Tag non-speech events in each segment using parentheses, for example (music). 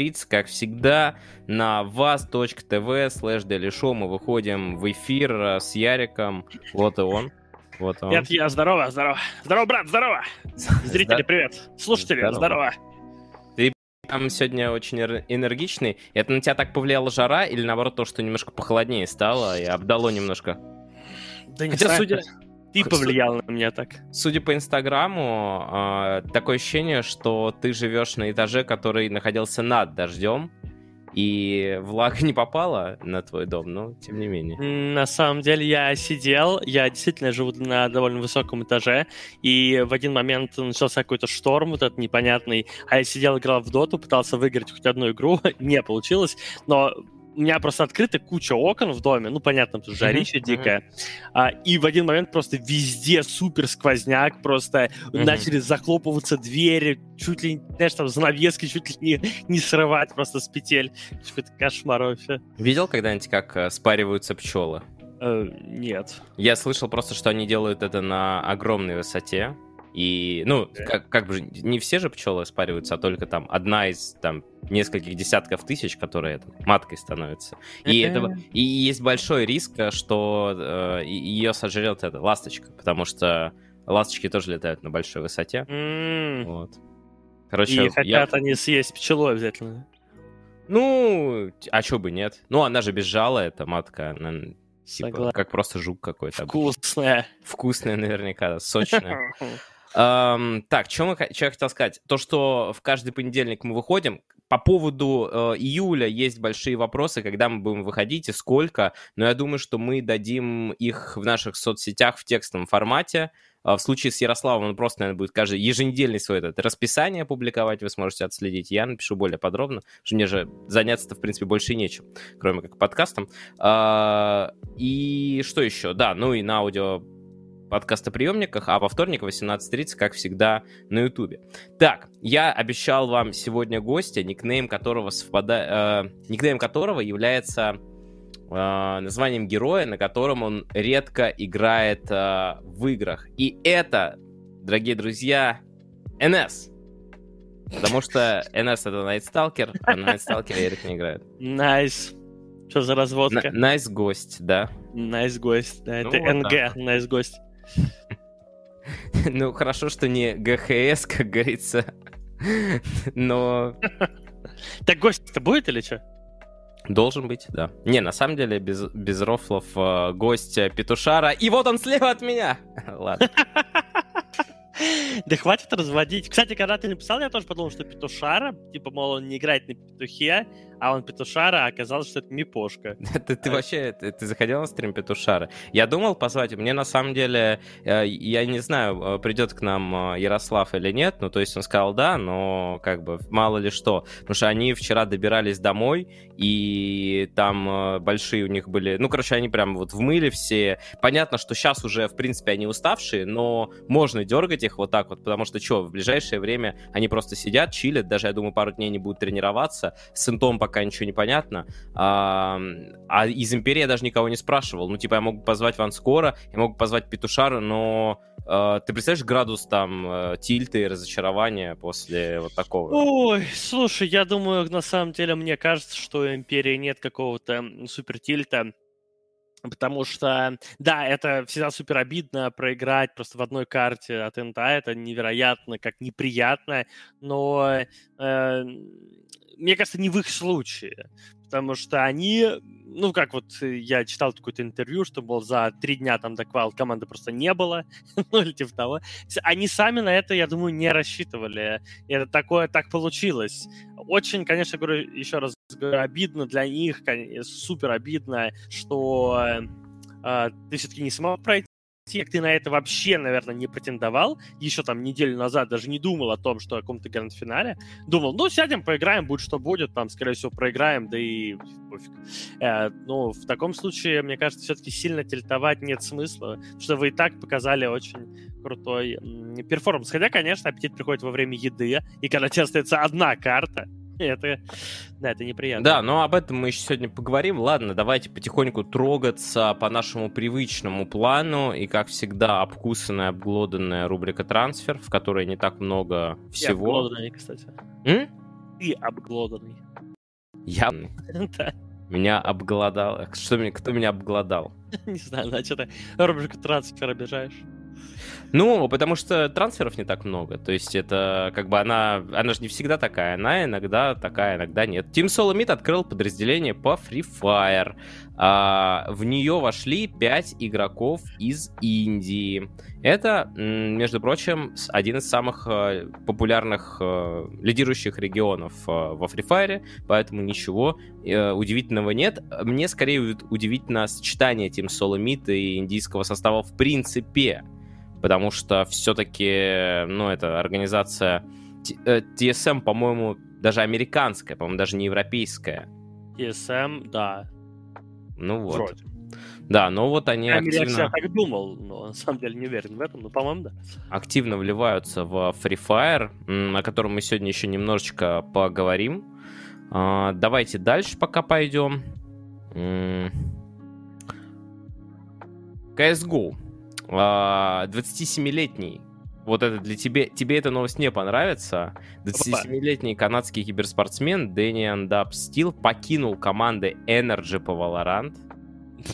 16.30, как всегда, на вас.тв слэш Show мы выходим в эфир э, с Яриком. Вот и он. Вот он. Нет, я здорово, здорово. Здорово, брат, здорово. (laughs) Зрители, привет. Слушатели, здорово. Ты там сегодня очень энергичный. Это на тебя так повлияла жара или наоборот то, что немножко похолоднее стало и обдало немножко? Да не Хотя, судя, ты повлиял на меня так. Судя по Инстаграму, э, такое ощущение, что ты живешь на этаже, который находился над дождем, и влага (laughs) не попала на твой дом, но тем не менее. На самом деле я сидел, я действительно живу на довольно высоком этаже, и в один момент начался какой-то шторм вот этот непонятный, а я сидел, играл в доту, пытался выиграть хоть одну игру, (laughs) не получилось, но у меня просто открыта куча окон в доме, ну, понятно, тут жарища mm-hmm. дикая, а, и в один момент просто везде супер сквозняк, просто mm-hmm. начали захлопываться двери, чуть ли, знаешь, там занавески чуть ли не, не срывать просто с петель. Какой-то кошмар вообще. Видел когда-нибудь, как э, спариваются пчелы? Э, нет. Я слышал просто, что они делают это на огромной высоте, и, ну, как, как бы не все же пчелы спариваются, а только там одна из там нескольких десятков тысяч, которые там, маткой становится. И, это, и есть большой риск, что э, ее сожрет эта ласточка, потому что ласточки тоже летают на большой высоте. Mm. Вот. Короче, и хотят я... они съесть пчелу обязательно. Ну, а чё бы нет? Ну, она же без жала, эта матка. Она, типа, как просто жук какой-то. Вкусная. Вкусная наверняка, сочная. (laughs) Эм, так, что, я хотел сказать? То, что в каждый понедельник мы выходим, по поводу э, июля есть большие вопросы, когда мы будем выходить и сколько, но я думаю, что мы дадим их в наших соцсетях в текстовом формате. Э, в случае с Ярославом он просто, наверное, будет каждый еженедельный свой этот расписание публиковать, вы сможете отследить. Я напишу более подробно, что мне же заняться-то, в принципе, больше нечем, кроме как подкастом. Э, и что еще? Да, ну и на аудио подкастоприемниках, а во вторник в 18.30, как всегда, на Ютубе. Так, я обещал вам сегодня гостя, никнейм которого совпадает, э, никнейм которого является э, названием героя, на котором он редко играет э, в играх. И это, дорогие друзья, НС. Потому что НС это Night Stalker, а на Night Stalker е Эрик не играет. Nice. Nice. Что за разводка? Nice, nice гость, да. Nice, nice гость, да. Ну, это вот НГ, nice гость. (laughs) Ну, хорошо, что не ГХС, как говорится. Но... Так гость-то будет или что? Должен быть, да. Не, на самом деле, без, без рофлов э, гость Петушара. И вот он слева от меня! (laughs) Ладно. (laughs) (laughs) Да хватит разводить. Кстати, когда ты написал, я тоже подумал, что петушара, типа, мол, он не играет на петухе, а он петушара, а оказалось, что это мипошка. (laughs) ты, ты вообще, ты, ты заходил на стрим петушара? Я думал позвать, мне на самом деле, э, я не знаю, э, придет к нам э, Ярослав или нет, ну, то есть он сказал да, но как бы мало ли что, потому что они вчера добирались домой, и там большие у них были, ну, короче, они прям вот в мыле все. Понятно, что сейчас уже, в принципе, они уставшие, но можно дергать их вот так вот, потому что что, в ближайшее время они просто сидят, чилят, даже, я думаю, пару дней не будут тренироваться, с интом пока ничего не понятно. А, а из Империи я даже никого не спрашивал. Ну, типа, я мог позвать Ван Скоро, я мог позвать Петушара, но Uh, ты представляешь градус там uh, тильта и разочарования после вот такого? Ой, слушай, я думаю, на самом деле, мне кажется, что Империи нет какого-то супер тильта. Потому что, да, это всегда супер обидно проиграть просто в одной карте от НТА. Это невероятно, как неприятно. Но э, мне кажется, не в их случае. Потому что они, ну, как вот я читал какое-то интервью, что, был за три дня там до квал команды просто не было, (laughs) ну, или типа того. Они сами на это, я думаю, не рассчитывали. И это такое, так получилось. Очень, конечно, говорю, еще раз обидно для них, супер обидно, что э, ты все-таки не смог пройти как ты на это вообще, наверное, не претендовал, еще там неделю назад даже не думал о том, что о каком-то гранд-финале, думал, ну, сядем, поиграем, будет что будет, там, скорее всего, проиграем, да и пофиг. Э, ну, в таком случае, мне кажется, все-таки сильно тильтовать нет смысла, что вы и так показали очень крутой перформанс. Хотя, конечно, аппетит приходит во время еды, и когда тебе остается одна карта, (laughs) это, да, это неприятно. Да, но об этом мы еще сегодня поговорим. Ладно, давайте потихоньку трогаться по нашему привычному плану. И, как всегда, обкусанная, обглоданная рубрика «Трансфер», в которой не так много всего. И обглоданный, кстати. М? И обглоданный. Я... (laughs) Да. Меня обголодал. Что кто меня обголодал? (laughs) Не знаю, значит, ты рубрику трансфер обижаешь. Ну, потому что трансферов не так много. То есть это как бы она... Она же не всегда такая. Она иногда такая, иногда нет. Team Solomid открыл подразделение по Free Fire. А, в нее вошли 5 игроков из Индии. Это, между прочим, один из самых э, популярных, э, лидирующих регионов э, во Free Fire, поэтому ничего удивительного нет. Мне скорее удивительно сочетание Team Solomid и индийского состава в принципе потому что все-таки, ну, это организация TSM, э, по-моему, даже американская, по-моему, даже не европейская. TSM, да. Ну вот. Вроде. Да, но вот они я активно... Я так думал, но на самом деле не уверен в этом, но, по-моему, да. Активно вливаются в Free Fire, о котором мы сегодня еще немножечко поговорим. А, давайте дальше пока пойдем. CSGO. 27-летний а, вот это для тебе, тебе эта новость не понравится. 27-летний канадский киберспортсмен Дэмиан Дапс Стил покинул команды NRG по Valorant.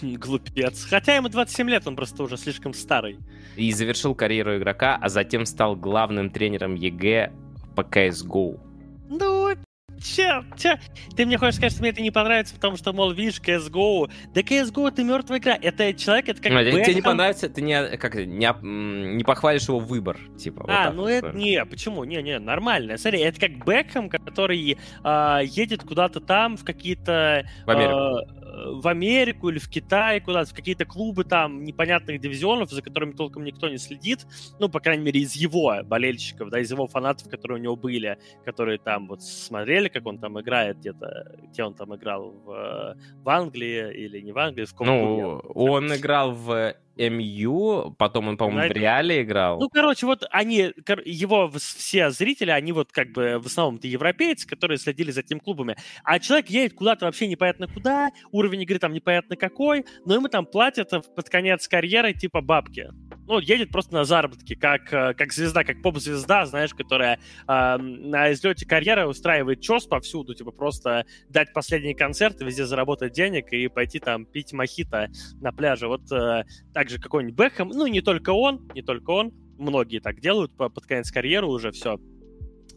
(laughs) Глупец. Хотя ему 27 лет, он просто уже слишком старый. И завершил карьеру игрока, а затем стал главным тренером EG по CSGO. Ну, Че, че? Ты мне хочешь сказать, что мне это не понравится, потому что, мол, видишь, CSGO. Да CSGO это мертвая игра. Это человек, это как ну, Тебе не понравится, ты не, как, не, не похвалишь его выбор, типа. А, вот ну это, не, почему? Не, не, нормально. Смотри, это как Бекхэм, который э, едет куда-то там в какие-то... В Америку. Э, в Америку или в Китай куда-то, в какие-то клубы там непонятных дивизионов, за которыми толком никто не следит, ну, по крайней мере, из его болельщиков, да, из его фанатов, которые у него были, которые там вот смотрели, как он там играет где-то, где он там играл, в, в Англии или не в Англии, в каком Ну, он играл в МЮ, потом он, по-моему, в Реале играл. Ну, короче, вот они, его все зрители, они вот как бы в основном-то европейцы, которые следили за этими клубами. А человек едет куда-то вообще непонятно куда, уровень игры там непонятно какой, но ему там платят под конец карьеры типа бабки ну, едет просто на заработки, как, э, как звезда, как поп-звезда, знаешь, которая э, на излете карьеры устраивает чес повсюду, типа просто дать последний концерт, везде заработать денег и пойти там пить мохито на пляже. Вот э, также какой-нибудь Бекхэм, ну, не только он, не только он, многие так делают под конец карьеры уже все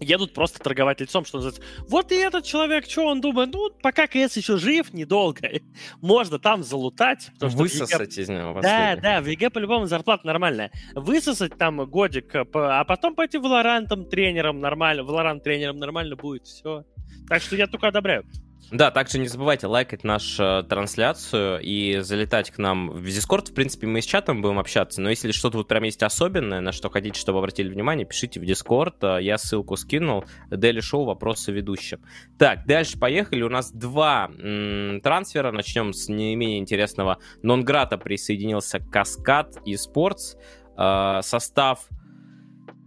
едут просто торговать лицом, что называется. Вот и этот человек, что он думает? Ну, пока КС еще жив, недолго. (laughs) Можно там залутать. Высосать EG... из него. Да, да, в EG по-любому зарплата нормальная. Высосать там годик, а потом пойти в Валорантом тренером нормально, Валорант тренером нормально будет, все. Так что я только одобряю. Да, также не забывайте лайкать нашу трансляцию и залетать к нам в Discord. В принципе, мы с чатом будем общаться, но если что-то вот прям есть особенное, на что хотите, чтобы обратили внимание, пишите в Discord. Я ссылку скинул. Дели Шоу, вопросы ведущим. Так, дальше поехали. У нас два м- трансфера. Начнем с не менее интересного. Нонграта присоединился Каскад и Спортс. Э, состав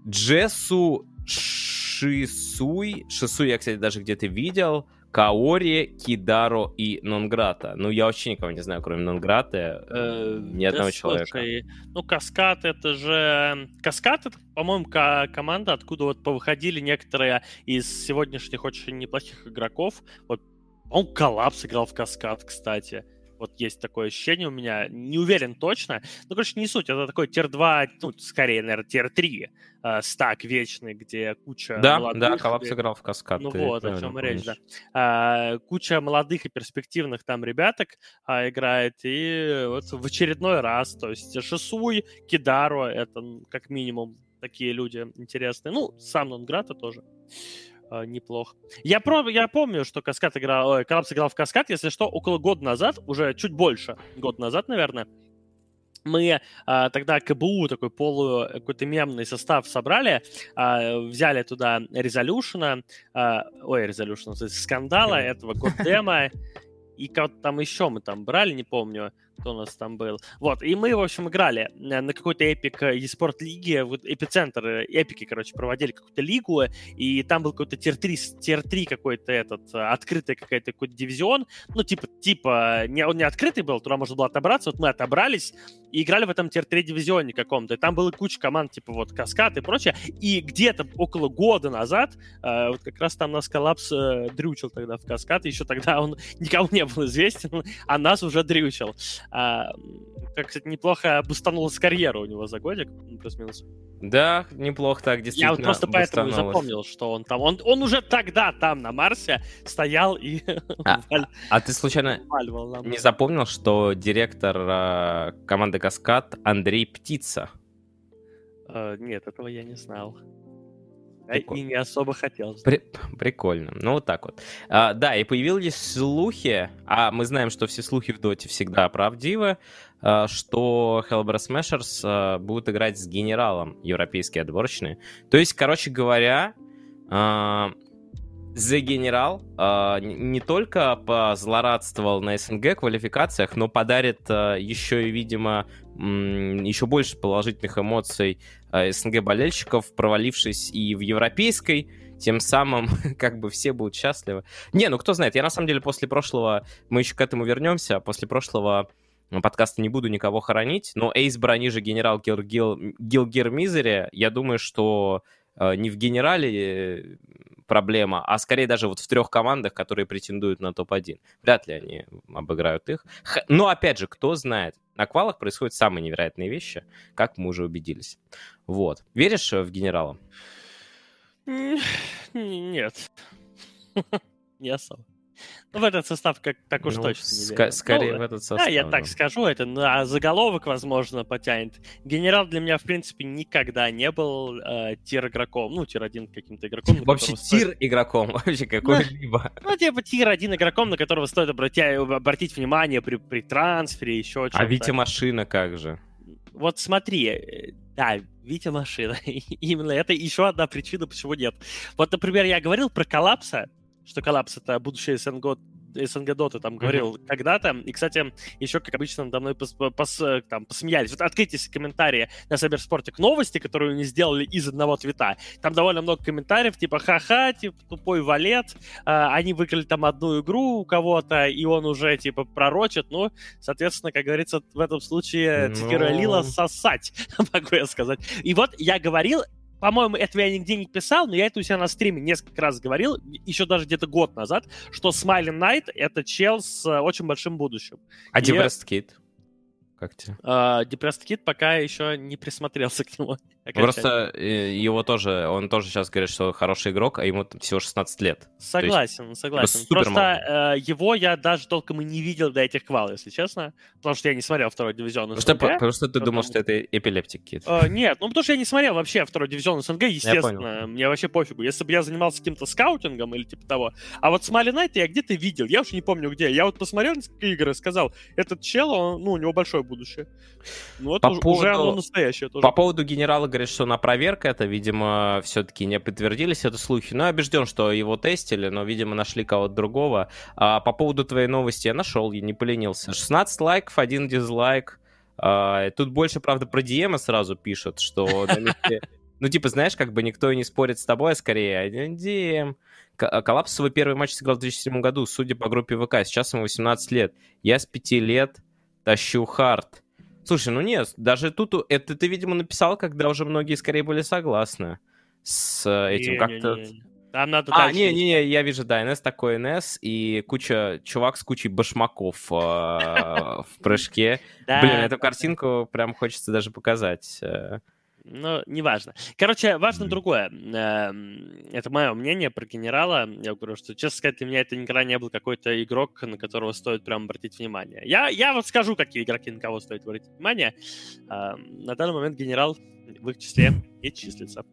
Джессу Шисуй. Шисуй я, кстати, даже где-то видел. Каори, Кидаро и Нонграта. Ну, я вообще никого не знаю, кроме Нонграта. Э, ни одного да, человека. Слушай, ну, Каскад это же... Каскад это, по-моему, команда, откуда вот повыходили некоторые из сегодняшних очень неплохих игроков. Вот, он коллапс играл в Каскад, кстати. Вот есть такое ощущение у меня. Не уверен точно. Ну, короче, не суть. Это такой tier-2, ну, скорее, наверное, tier-3 э, стак вечный, где куча Да, молодых, да, Коллапс играл в Каскад. Ну вот, о чем речь, да. А, куча молодых и перспективных там ребяток а, играет. И вот в очередной раз, то есть Шисуй, Кидаро, это как минимум такие люди интересные. Ну, сам Нонграта тоже. Э, неплохо. Я, про, я помню, что Каскад играл, ой, Коллапс играл в Каскад, если что, около года назад, уже чуть больше, год назад, наверное, мы а, тогда КБУ, такой полу какой-то мемный состав собрали, а, взяли туда Резолюшена, а, ой, Резолюшена, скандала, этого Годдема, и как там еще мы там брали, не помню. Кто у нас там был. Вот, и мы, в общем, играли на какой-то Epic eSport лиге, вот эпицентр, эпики, короче, проводили какую-то лигу, и там был какой-то tier-3, tier-3 какой-то этот, открытый какой-то какой-то дивизион, ну, типа, типа, не, он не открытый был, туда можно было отобраться, вот мы отобрались и играли в этом тир-3 дивизионе каком-то, и там была куча команд, типа, вот, Каскад и прочее, и где-то около года назад, э, вот как раз там нас коллапс э, дрючил тогда в Каскад, еще тогда он никому не был известен, а нас уже дрючил. А, как, кстати, неплохо бустанулась карьера у него за годик, плюс-минус. Да, неплохо так, действительно. Я вот просто поэтому и запомнил, что он там. Он, он уже тогда там, на Марсе, стоял и... (laughs) А, а ты случайно не запомнил, что директор э, команды Каскад Андрей Птица? Uh, нет, этого я не знал. Прикольно. И не особо хотел. При... Прикольно. Ну, вот так вот. А, да, и появились слухи, а мы знаем, что все слухи в Доте всегда правдивы, а, что Hellbra Smashers а, будут играть с генералом европейские отборочные. То есть, короче говоря, а, The General э, не только позлорадствовал на СНГ квалификациях, но подарит э, еще и, видимо, еще больше положительных эмоций э, СНГ болельщиков, провалившись и в европейской, тем самым (laughs) как бы все будут счастливы. Не, ну кто знает, я на самом деле после прошлого, мы еще к этому вернемся, после прошлого подкаста не буду никого хоронить, но Эйс брони же генерал Гилгир Гил, Гил, Мизери, я думаю, что э, не в генерале проблема, а скорее даже вот в трех командах, которые претендуют на топ-1. Вряд ли они обыграют их. Но, опять же, кто знает, на квалах происходят самые невероятные вещи, как мы уже убедились. Вот. Веришь в генерала? (laughs) Нет. (laughs) Не особо. Ну, в этот состав как, так уж ну, точно ска- Скорее ну, в этот состав. Да, я так скажу, это на заголовок, возможно, потянет. Генерал для меня, в принципе, никогда не был э, tier-игроком, ну, tier-1 каким-то игроком. Вообще tier-игроком, (laughs) вообще какой-либо. Ну, типа tier-1 игроком, на которого стоит обратить, обратить внимание при, при трансфере, еще что-то. А Витя Машина как же? Вот смотри, э, да, Витя Машина. (laughs) Именно это еще одна причина, почему нет. Вот, например, я говорил про коллапса, что коллапс — это будущее СНГ, СНГ Доты там говорил mm-hmm. когда-то. И, кстати, еще, как обычно, надо мной пос, пос, там, посмеялись. Вот открытие комментарии на Сайберспорте к новости, которую они сделали из одного твита. Там довольно много комментариев, типа ха-ха, типа тупой валет. А, они выиграли там одну игру у кого-то, и он уже, типа, пророчит. Ну, соответственно, как говорится, в этом случае ну... цитируя Лила, сосать, (laughs) могу я сказать. И вот я говорил, по-моему, этого я нигде не писал, но я это у себя на стриме несколько раз говорил, еще даже где-то год назад, что Smiling Knight — это чел с э, очень большим будущим. А И... Depressed Kid? Как тебе? Uh, Depressed Kid пока еще не присмотрелся к нему. Просто э, его тоже, он тоже сейчас говорит, что хороший игрок, а ему всего 16 лет. Согласен, есть, согласен. Просто э, его я даже толком и не видел до этих квал, если честно. Потому что я не смотрел второй дивизион СНГ. Потому что, потому что ты думал, что это эпилептик. Э, нет, ну потому что я не смотрел вообще второй дивизион СНГ, естественно. Мне вообще пофигу. Если бы я занимался каким-то скаутингом или типа того. А вот Смайли Найт я где-то видел, я уж не помню где. Я вот посмотрел несколько игр и сказал, этот чел, он, ну, у него большое будущее. Ну вот По уже, поводу... уже оно настоящее тоже. По поводу генерала говорит, что на проверка это, видимо, все-таки не подтвердились это слухи. Но я убежден, что его тестили, но, видимо, нашли кого-то другого. А по поводу твоей новости я нашел, я не поленился. 16 лайков, один дизлайк. А, тут больше, правда, про Диема сразу пишут, что (laughs) Ну, типа, знаешь, как бы никто и не спорит с тобой, а скорее, Дием. Коллапс свой первый матч сыграл в 2007 году, судя по группе ВК. Сейчас ему 18 лет. Я с 5 лет тащу хард. Слушай, ну нет, даже тут это ты, видимо, написал, когда уже многие скорее были согласны с э, этим. Как-то... Там надо а, не-не-не, я вижу, да, НС такой НС, и куча, чувак с кучей башмаков э, в прыжке. Блин, эту картинку прям хочется даже показать. Ну, неважно. Короче, важно другое. Эм, это мое мнение про генерала. Я говорю, что, честно сказать, для меня это никогда не был какой-то игрок, на которого стоит прям обратить внимание. Я, я вот скажу, какие игроки на кого стоит обратить внимание. Эм, на данный момент генерал в их числе не числится.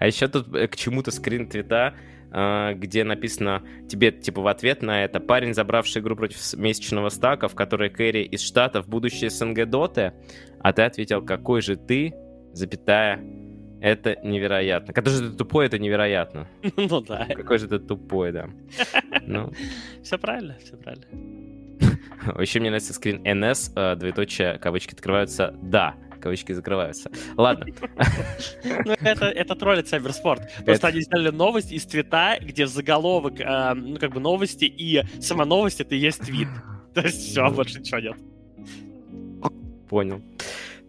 А еще тут э, к чему-то скрин твита, э, где написано тебе, типа, в ответ на это парень, забравший игру против месячного стака, в которой Кэрри из Штатов, будущее СНГ Доты, а ты ответил, какой же ты запятая, это невероятно. Когда же ты тупой, это невероятно. (laughs) Ну да. Какой же ты тупой, да. Ну. (laughs) Все правильно, все правильно. (laughs) Еще мне нравится скрин NS, э, двоеточие, кавычки открываются, да, кавычки закрываются. Ладно. Ну, это, это троллит Cybersport. Просто они сделали новость из твита, где заголовок, э, ну, как бы новости, и сама новость — это и есть твит. То есть все, больше ничего нет. Понял.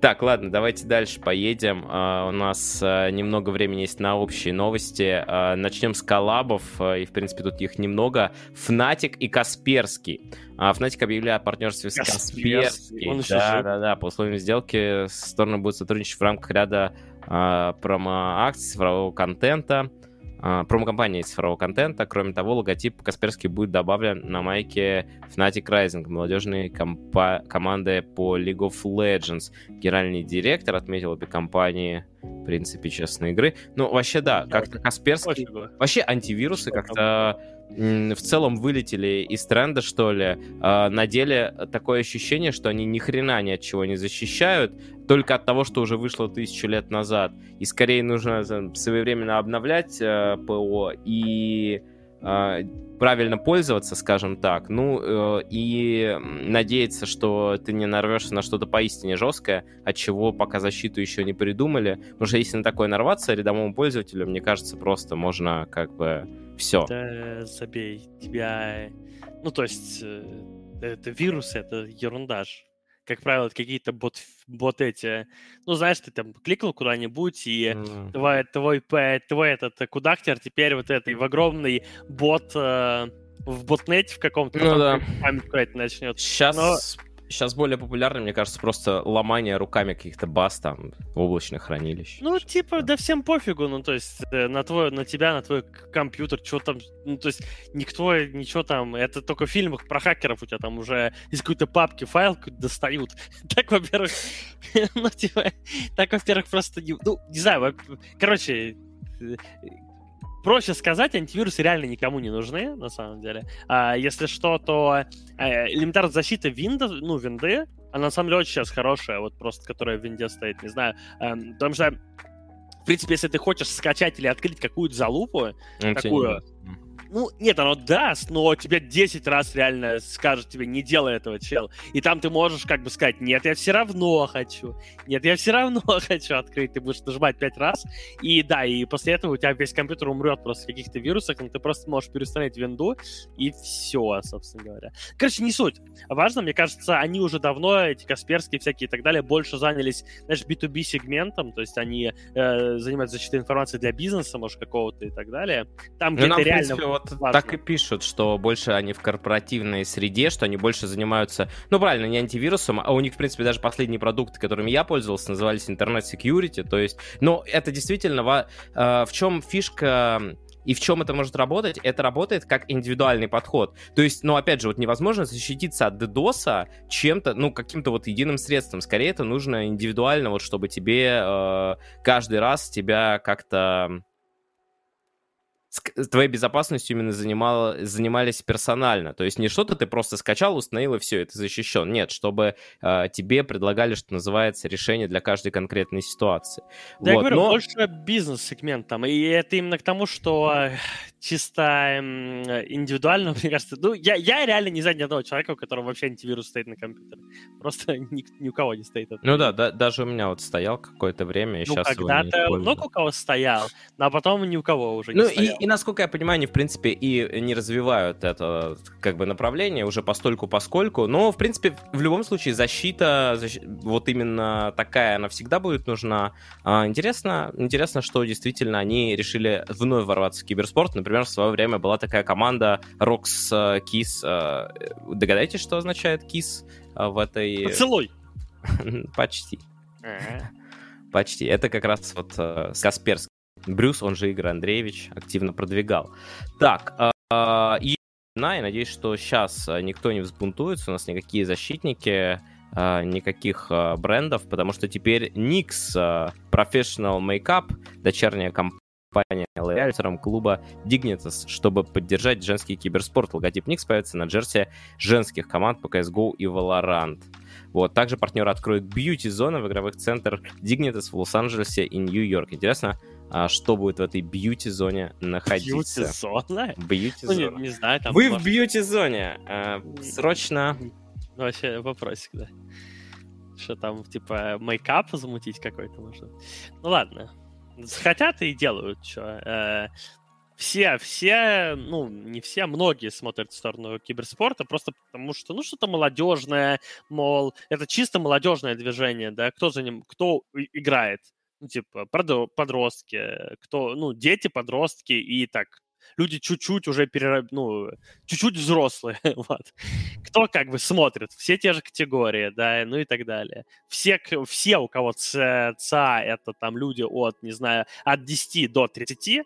Так, ладно, давайте дальше поедем. Uh, у нас uh, немного времени есть на общие новости. Uh, начнем с коллабов, и, в принципе, тут их немного. Фнатик и Касперский. Фнатик объявляет о партнерстве с Касперским. Да, да, да. По условиям сделки стороны будут сотрудничать в рамках ряда промо-акций, цифрового контента. А, промо-компании цифрового контента. Кроме того, логотип Касперский будет добавлен на майке Fnatic Rising, молодежной компа- команды по League of Legends. Генеральный директор отметил обе компании в принципе честной игры. Ну, вообще, да, как-то Касперский... Вообще антивирусы как-то в целом вылетели из тренда, что ли. А, на деле такое ощущение, что они ни хрена ни от чего не защищают, только от того, что уже вышло тысячу лет назад. И скорее нужно своевременно обновлять э, ПО и э, правильно пользоваться, скажем так, ну э, и надеяться, что ты не нарвешься на что-то поистине жесткое, от чего пока защиту еще не придумали. Потому что если на такое нарваться рядовому пользователю, мне кажется, просто можно как бы все. Да, забей, тебя... Ну, то есть, э, это вирус, это ерунда. Как правило, это какие-то бот, бот эти... Ну, знаешь, ты там кликнул куда-нибудь, и mm. твой, твой, твой этот кудахтер теперь вот этой в огромный бот э, в ботнете в каком-то, ну, да. память начнет. Сейчас Но Сейчас более популярно, мне кажется, просто ломание руками каких-то баз там, облачных хранилищ. Ну, типа, да всем пофигу, ну, то есть, э, на твой, на тебя, на твой компьютер, что там, ну, то есть, никто, ничего там, это только в фильмах про хакеров у тебя там уже из какой-то папки файл достают. (laughs) Так, во-первых, (laughs) ну, типа, так, во-первых, просто, ну, не знаю, короче, э, проще сказать, антивирусы реально никому не нужны, на самом деле. А, если что, то а, элементарная защита Windows, ну, винды, она на самом деле очень сейчас хорошая, вот просто, которая в винде стоит, не знаю. А, потому что, в принципе, если ты хочешь скачать или открыть какую-то залупу, такую, ну, нет, оно даст, но тебе 10 раз реально скажет тебе, не делай этого, чел. И там ты можешь как бы сказать, нет, я все равно хочу. Нет, я все равно (laughs) хочу открыть. Ты будешь нажимать 5 раз. И да, и после этого у тебя весь компьютер умрет просто в каких-то вирусах, но ты просто можешь переустановить винду, и все, собственно говоря. Короче, не суть. Важно, мне кажется, они уже давно, эти Касперские всякие и так далее, больше занялись, знаешь, B2B сегментом, то есть они э, занимаются защитой информации для бизнеса, может, какого-то и так далее. Там, ну, где-то реально... Принципе, вот Важно. так и пишут, что больше они в корпоративной среде, что они больше занимаются, ну правильно, не антивирусом, а у них, в принципе, даже последние продукты, которыми я пользовался, назывались интернет-секьюрити, то есть, но это действительно, в, э, в чем фишка и в чем это может работать? Это работает как индивидуальный подход. То есть, ну, опять же, вот невозможно защититься от DDoS чем-то, ну, каким-то вот единым средством. Скорее, это нужно индивидуально, вот чтобы тебе э, каждый раз тебя как-то твоей безопасностью именно занимало, занимались персонально. То есть не что-то ты просто скачал, установил и все, это защищен. Нет, чтобы э, тебе предлагали, что называется, решение для каждой конкретной ситуации. Да, вот, я говорю, но... больше бизнес-сегмент там. И это именно к тому, что чисто индивидуально, (laughs) мне кажется, ну, я, я реально не знаю ни одного человека, у которого вообще антивирус стоит на компьютере. Просто (laughs) ни, ни у кого не стоит. Ну да, да, даже у меня вот стоял какое-то время, и ну, сейчас когда-то много у кого стоял, а потом ни у кого уже ну, не стоял. И, и, насколько я понимаю, они, в принципе, и не развивают это как бы направление уже постольку поскольку, но, в принципе, в любом случае защита, защ... вот именно такая, она всегда будет нужна. А, интересно, интересно, что действительно они решили вновь ворваться в киберспорт, например, в свое время была такая команда Rox э, Kiss. Э, догадайтесь, что означает Kiss э, в этой... Поцелуй! (laughs) Почти. Почти. Это как раз вот Касперский. Брюс, он же Игорь Андреевич, активно продвигал. Так, и я надеюсь, что сейчас никто не взбунтуется, у нас никакие защитники, никаких брендов, потому что теперь Nix Professional Makeup, дочерняя компания, компания лояльтером клуба Dignitas, чтобы поддержать женский киберспорт. Логотип Никс появится на джерси женских команд по CSGO и Valorant. Вот. Также партнеры откроют бьюти-зоны в игровых центрах Dignitas в Лос-Анджелесе и Нью-Йорк. Интересно, а что будет в этой бьюти-зоне находиться? Бьюти-зона? Бьюти-зона. Ну, не, не знаю, там... Вы может... в бьюти-зоне! А, срочно Ну, вообще вопросик, да. Что там, типа, мейкап замутить какой-то можно? Ну ладно. Хотят и делают, что. Э, все, все, ну, не все, многие смотрят в сторону киберспорта просто потому, что, ну, что-то молодежное, мол, это чисто молодежное движение, да, кто за ним, кто играет, ну, типа, подростки, кто, ну, дети, подростки и так, люди чуть-чуть уже, перераб... ну, чуть-чуть взрослые, (laughs) вот. Кто как бы смотрит, все те же категории, да, ну и так далее. Все, все у кого ЦА, это там люди от, не знаю, от 10 до 30,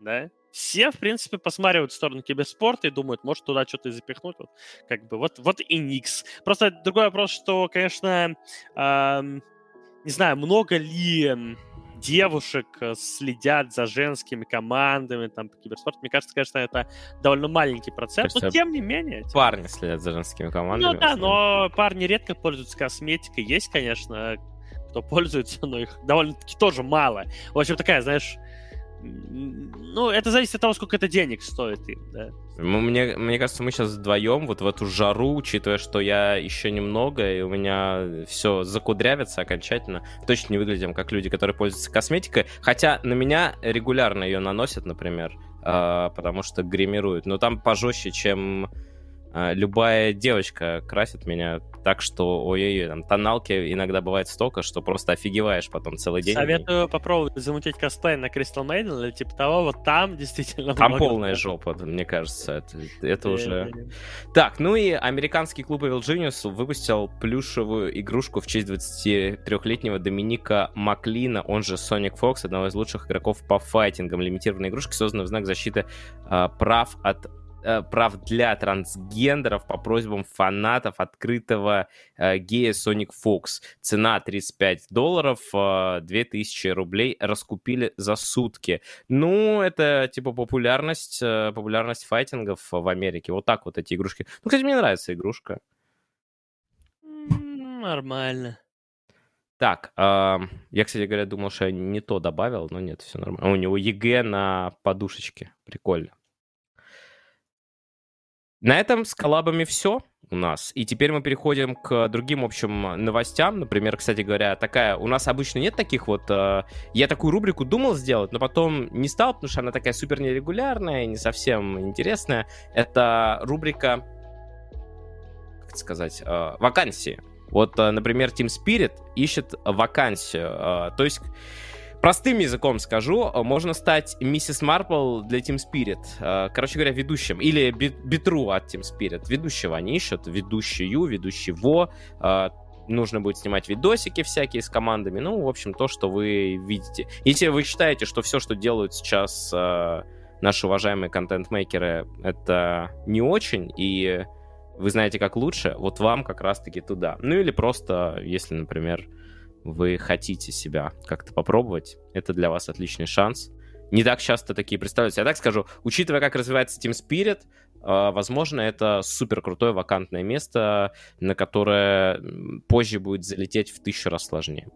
да, все, в принципе, посматривают в сторону киберспорта и думают, может, туда что-то и запихнуть. Вот, как бы, вот, вот и Никс. Просто другой вопрос, что, конечно, э, не знаю, много ли девушек э, следят за женскими командами там по киберспорту. Мне кажется, конечно, это довольно маленький процент, кажется, но тем не менее. Парни следят за женскими командами. Ну да, но парни редко пользуются косметикой. Есть, конечно, кто пользуется, но их довольно-таки тоже мало. В общем, такая, знаешь, ну, это зависит от того, сколько это денег стоит им, да. Мне, мне кажется, мы сейчас вдвоем вот в эту жару, учитывая, что я еще немного, и у меня все закудрявится окончательно, точно не выглядим как люди, которые пользуются косметикой. Хотя на меня регулярно ее наносят, например, э, потому что гримируют. Но там пожестче, чем любая девочка красит меня так что, ой-ой-ой, там тоналки иногда бывает столько, что просто офигеваешь потом целый день. Советую попробовать замутить косплей на Crystal Maiden или типа того, вот там действительно Там много... полная жопа, мне кажется, это, это уже... Так, ну и американский клуб Evil Genius выпустил плюшевую игрушку в честь 23-летнего Доминика Маклина, он же Sonic Fox, одного из лучших игроков по файтингам. Лимитированная игрушка, созданная в знак защиты э, прав от прав для трансгендеров по просьбам фанатов открытого э, гея Sonic Fox. Цена 35 долларов, э, 2000 рублей раскупили за сутки. Ну, это типа популярность, э, популярность файтингов в Америке. Вот так вот эти игрушки. Ну, кстати, мне нравится игрушка. Нормально. Так, э, я, кстати говоря, думал, что я не то добавил, но нет, все нормально. А у него ЕГЭ на подушечке. Прикольно. На этом с коллабами все у нас. И теперь мы переходим к другим общим новостям. Например, кстати говоря, такая... У нас обычно нет таких вот... Э, я такую рубрику думал сделать, но потом не стал, потому что она такая супер нерегулярная, не совсем интересная. Это рубрика... Как это сказать? Э, вакансии. Вот, э, например, Team Spirit ищет вакансию. Э, то есть Простым языком скажу, э, можно стать миссис Марпл для Team Spirit. Э, короче говоря, ведущим. Или битру от Team Spirit. Ведущего они ищут, ведущую, ведущего. Э, нужно будет снимать видосики всякие с командами. Ну, в общем, то, что вы видите. Если вы считаете, что все, что делают сейчас наши уважаемые контент-мейкеры, это не очень, и вы знаете, как лучше, вот вам как раз-таки туда. Ну или просто, если, например, вы хотите себя как-то попробовать, это для вас отличный шанс. Не так часто такие представляются. Я так скажу, учитывая, как развивается Team Spirit, а, возможно, это супер крутое вакантное место, на которое позже будет залететь в тысячу раз сложнее.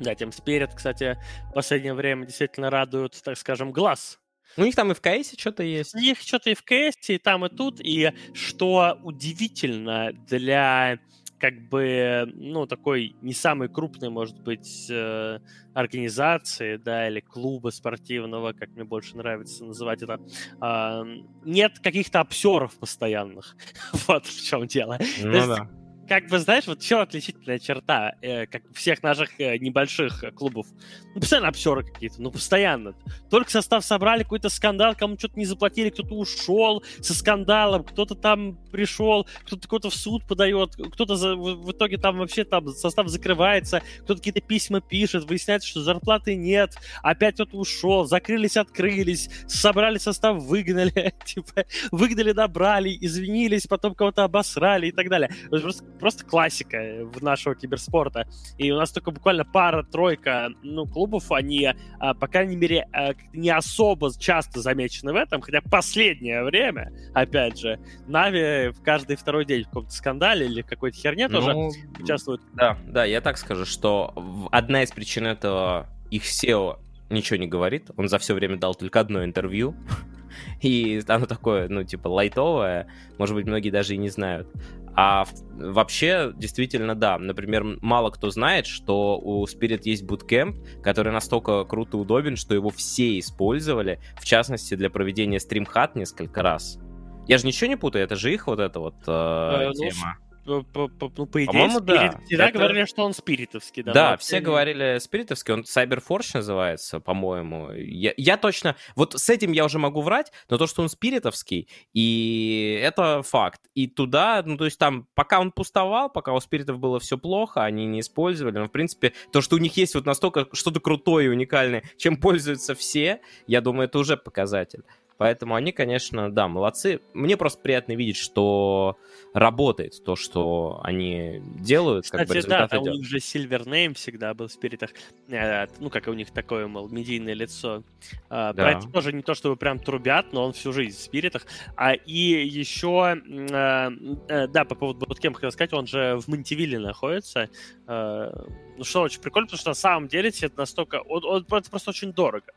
Да, Team Spirit, кстати, в последнее время действительно радует, так скажем, глаз. У них там и в КС что-то есть. У них что-то и в КС, и там, и тут. И что удивительно для как бы, ну, такой не самой крупной, может быть, э, организации, да, или клуба спортивного, как мне больше нравится называть это, э, нет каких-то обсеров постоянных. (laughs) вот в чем дело. Ну, да как бы, знаешь, вот еще отличительная черта, э, как всех наших э, небольших э, клубов. Ну, постоянно обсеры какие-то, ну, постоянно. Только состав собрали, какой-то скандал, кому что-то не заплатили, кто-то ушел со скандалом, кто-то там пришел, кто-то кого-то в суд подает, кто-то за, в, в итоге там вообще там состав закрывается, кто-то какие-то письма пишет, выясняется, что зарплаты нет, опять кто-то ушел, закрылись, открылись, собрали состав, выгнали, (laughs) типа, выгнали, набрали, извинились, потом кого-то обосрали и так далее. Просто просто классика э, в нашего киберспорта. И у нас только буквально пара-тройка ну, клубов, они, а, по крайней мере, а, не особо часто замечены в этом, хотя последнее время, опять же, Нави в каждый второй день в каком-то скандале или какой-то херне ну, тоже участвуют. Да, да, я так скажу, что одна из причин этого их SEO ничего не говорит. Он за все время дал только одно интервью. (laughs) и оно такое, ну, типа, лайтовое, может быть, многие даже и не знают. А вообще, действительно, да. Например, мало кто знает, что у Spirit есть Bootcamp, который настолько круто удобен, что его все использовали, в частности, для проведения стримхат несколько раз. Я же ничего не путаю, это же их вот эта вот э, э, ну, тема по, по, ну, по идее, По-моему, да. всегда это... говорили, что он спиритовский. Да, да все говорили спиритовский, он Cyberforge называется, по-моему. Я, я точно... Вот с этим я уже могу врать, но то, что он спиритовский, и это факт. И туда, ну, то есть там, пока он пустовал, пока у спиритов было все плохо, они не использовали, но, в принципе, то, что у них есть вот настолько что-то крутое и уникальное, чем пользуются все, я думаю, это уже показатель. Поэтому они, конечно, да, молодцы. Мне просто приятно видеть, что работает то, что они делают. Кстати, как бы да, там идет. у них же Silver Name всегда был в спиритах. Э, ну, как у них такое, мол, медийное лицо. А, да. Про это тоже не то, чтобы прям трубят, но он всю жизнь в спиритах. А и еще, э, э, да, по поводу Bootcamp хотел сказать, он же в Монтивилле находится. Ну, что очень прикольно, потому что на самом деле это настолько... Он, он, это просто очень дорого.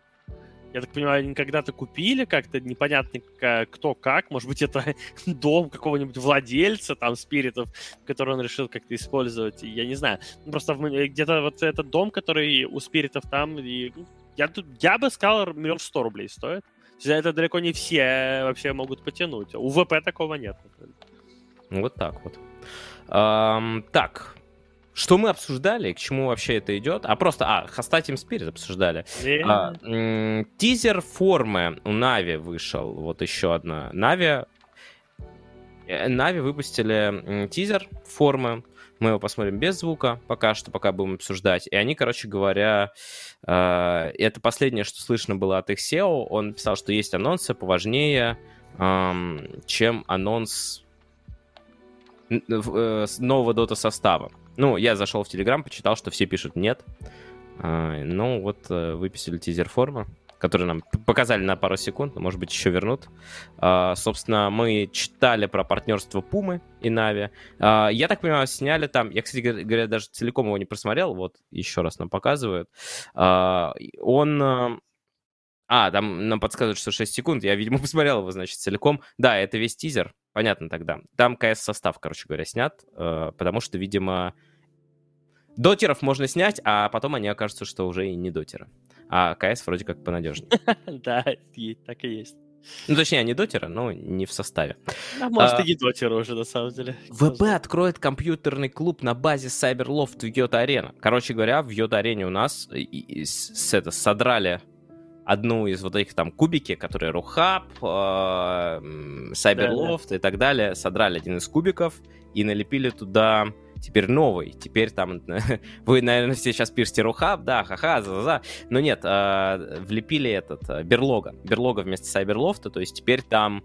Я так понимаю, они когда-то купили как-то непонятно кто как. Может быть, это (laughs) дом какого-нибудь владельца, там, спиритов, который он решил как-то использовать. Я не знаю. Ну, просто где-то вот этот дом, который у спиритов там, и ну, я, я бы сказал, миллион сто рублей стоит. Это далеко не все вообще могут потянуть. У ВП такого нет. Вот так вот. Um, так, что мы обсуждали, к чему вообще это идет? А просто, а, Хоста Team Spirit обсуждали. Yeah. А, м- тизер формы у Нави вышел, вот еще одна. Нави, э, Нави выпустили м, тизер формы, мы его посмотрим без звука пока что, пока будем обсуждать. И они, короче говоря, э, это последнее, что слышно было от их SEO. Он писал, что есть анонсы поважнее, э, чем анонс э, нового дота состава. Ну, я зашел в Телеграм, почитал, что все пишут нет. А, ну, вот э, выписали тизер формы, который нам показали на пару секунд, но, может быть, еще вернут. А, собственно, мы читали про партнерство Пумы и Нави. А, я так понимаю, сняли там... Я, кстати говоря, даже целиком его не просмотрел. Вот, еще раз нам показывают. Он... Э, а, там нам подсказывают, что 6 секунд. Я, видимо, (laughs) посмотрел его, значит, целиком. Да, это весь тизер. Понятно тогда. Там КС-состав, короче говоря, снят, э, потому что, видимо, дотеров можно снять, а потом они окажутся, что уже и не дотеры. А КС вроде как понадежнее. (laughs) Да, так и есть. Ну, точнее, они дотеры, но не в составе. А может, а, и не дотеры уже, на самом деле. ВП откроет компьютерный клуб на базе Cyberloft в Йота Арена. Короче говоря, в Йота Арене у нас с, это, содрали одну из вот этих там кубики, которые Рухаб, Cyberloft и так далее, содрали один из кубиков и налепили туда теперь новый. Теперь там... (laughs) Вы, наверное, все сейчас пишете Рухаб, да, ха-ха, за-за-за. Но нет, э, влепили этот, э, Берлога. Берлога вместо Сайберлофта, то есть теперь там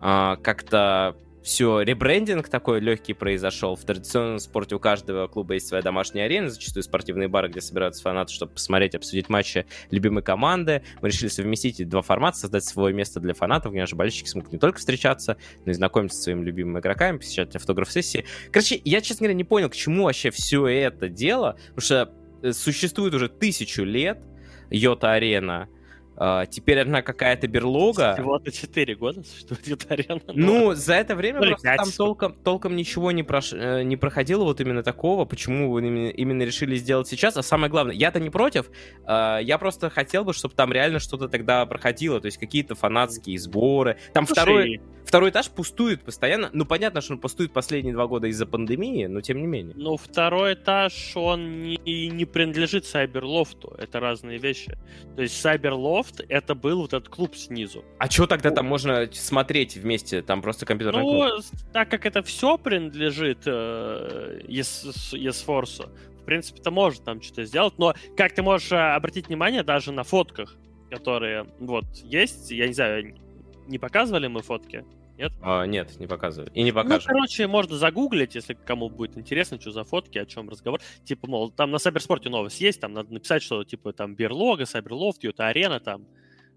э, как-то все, ребрендинг такой легкий произошел. В традиционном спорте у каждого клуба есть своя домашняя арена, зачастую спортивные бары, где собираются фанаты, чтобы посмотреть, обсудить матчи любимой команды. Мы решили совместить два формата, создать свое место для фанатов, где наши болельщики смогут не только встречаться, но и знакомиться с своими любимыми игроками, посещать автограф-сессии. Короче, я, честно говоря, не понял, к чему вообще все это дело, потому что э, существует уже тысячу лет Йота-арена, Uh, теперь одна какая-то берлога. Всего-то 4 года существует арена. Ну, за это время ну, просто там толком, толком ничего не, прош... Э, не проходило вот именно такого, почему вы именно, именно решили сделать сейчас. А самое главное, я-то не против, uh, я просто хотел бы, чтобы там реально что-то тогда проходило, то есть какие-то фанатские сборы. Там Слушай, второй, второй этаж пустует постоянно. Ну, понятно, что он пустует последние два года из-за пандемии, но тем не менее. Ну, второй этаж, он не, не принадлежит Сайберлофту, это разные вещи. То есть Сайберлофт Loft это был вот этот клуб снизу. А что тогда там можно смотреть вместе? Там просто компьютерный ну, клуб? так как это все принадлежит э, ESForce, в принципе, ты можешь там что-то сделать, но как ты можешь э, обратить внимание даже на фотках, которые вот есть, я не знаю, не показывали мы фотки? Нет? А, нет, не показываю. И не покажу. Ну, короче, можно загуглить, если кому будет интересно, что за фотки, о чем разговор. Типа, мол, там на Сайберспорте новость есть, там надо написать, что, типа, там Берлога, Сайберлофт, Юта Арена, там,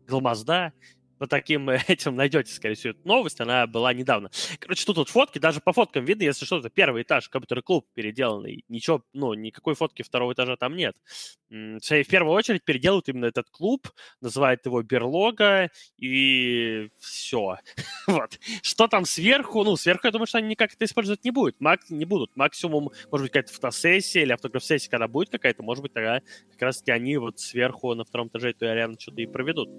Глмазда, по таким (laughs) этим найдете, скорее всего, эту новость, она была недавно. Короче, тут вот фотки, даже по фоткам видно, если что, это первый этаж, компьютерный клуб переделанный, ничего, ну, никакой фотки второго этажа там нет. В первую очередь переделают именно этот клуб, называют его Берлога, и все. (laughs) вот. Что там сверху? Ну, сверху, я думаю, что они никак это использовать не будут. Мак... Не будут. Максимум, может быть, какая-то фотосессия или автограф-сессия, когда будет какая-то, может быть, тогда как раз-таки они вот сверху на втором этаже эту арену что-то и проведут.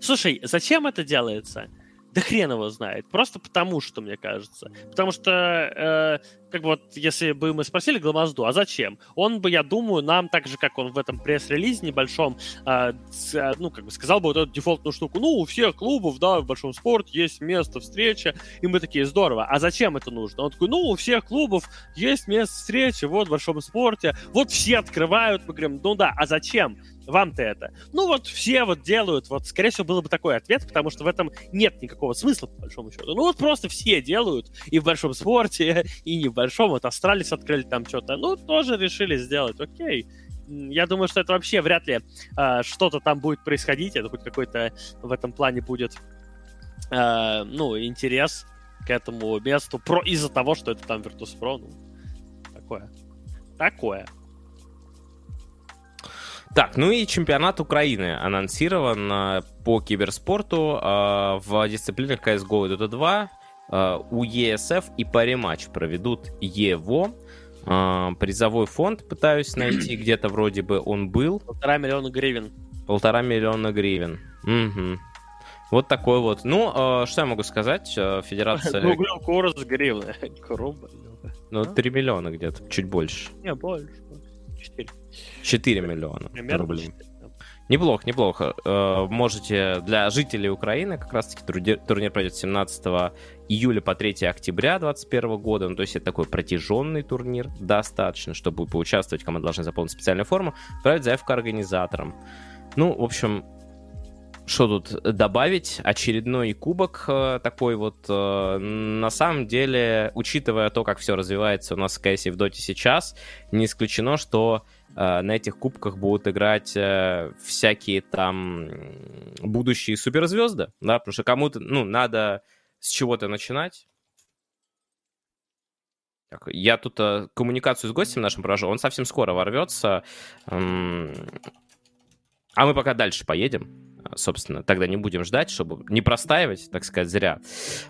Слушай, зачем это делается? Да хрен его знает. Просто потому что, мне кажется. Потому что, э, как вот, если бы мы спросили Гламазду, а зачем? Он бы, я думаю, нам, так же, как он в этом пресс-релизе небольшом, э, с, э, ну, как бы сказал бы вот эту дефолтную штуку. Ну, у всех клубов, да, в большом спорте есть место встречи. И мы такие, здорово. А зачем это нужно? Он такой, ну, у всех клубов есть место встречи, вот, в большом спорте. Вот все открывают. Мы говорим, ну да, а зачем? Вам-то это? Ну вот все вот делают, вот скорее всего был бы такой ответ, потому что в этом нет никакого смысла, по большому счету. Ну вот просто все делают, и в большом спорте, (laughs) и не в большом, вот Астралис открыли там что-то, ну тоже решили сделать, окей. Я думаю, что это вообще вряд ли э, что-то там будет происходить, это хоть какой-то в этом плане будет, э, ну, интерес к этому месту про из-за того, что это там Virtus.pro, ну, такое. Такое. Так, ну и чемпионат Украины анонсирован э, по киберспорту э, в дисциплинах CSGO и Dota 2. Э, у ESF и паре матч проведут ЕВО. Призовой фонд пытаюсь найти, (clears throat) где-то вроде бы он был. Полтора миллиона гривен. Полтора миллиона гривен. Угу. Вот такой вот. Ну, что я могу сказать? Федерация... (laughs) Гуглил курс гривны. (laughs) Ну, 3 миллиона где-то, чуть больше. Не, больше. 4. 4 миллиона Примерно рублей. 4, да. Неплохо, неплохо. Э, можете для жителей Украины как раз-таки турнир, турнир пройдет 17 июля по 3 октября 2021 года. Ну, то есть это такой протяженный турнир, достаточно, чтобы поучаствовать. Команда должна заполнить специальную форму, отправить заявку организаторам. Ну, в общем, что тут добавить? Очередной кубок э, такой вот. Э, на самом деле, учитывая то, как все развивается у нас в КС и в Доте сейчас, не исключено, что на этих кубках будут играть всякие там будущие суперзвезды, да, потому что кому-то, ну, надо с чего-то начинать. Так, я тут коммуникацию с гостем нашим провожу, он совсем скоро ворвется. А мы пока дальше поедем собственно, тогда не будем ждать, чтобы не простаивать, так сказать, зря.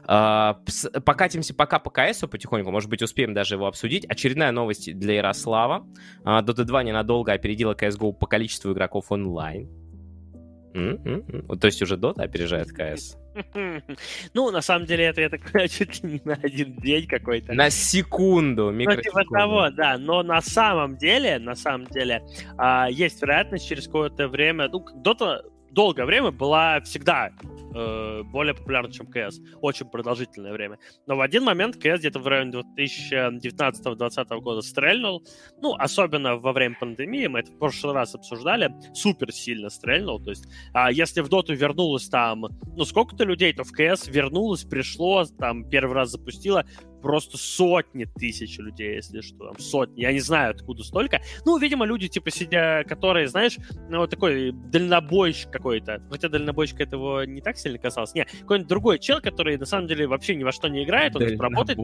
А, покатимся пока по КСу потихоньку, может быть, успеем даже его обсудить. Очередная новость для Ярослава. А, Dota 2 ненадолго опередила CSGO по количеству игроков онлайн. Mm-hmm. То есть уже Dota опережает CS? (laughs) Ну, на самом деле, это, я так понимаю, (laughs) чуть ли не на один день какой-то. На секунду, Ну, типа того, да. Но на самом деле, на самом деле, а, есть вероятность через какое-то время... Ну, Dota долгое время была всегда э, более популярна, чем КС. Очень продолжительное время. Но в один момент КС где-то в районе 2019-2020 года стрельнул. Ну, особенно во время пандемии, мы это в прошлый раз обсуждали, супер сильно стрельнул. То есть, а если в Доту вернулось там, ну, сколько-то людей, то в КС вернулось, пришло, там, первый раз запустило просто сотни тысяч людей, если что, там сотни. Я не знаю, откуда столько. Ну, видимо, люди, типа, сидя, которые, знаешь, ну, вот такой дальнобойщик какой-то. Хотя дальнобойщик этого не так сильно касался. Не, какой-нибудь другой чел, который, на самом деле, вообще ни во что не играет, он работает... (laughs)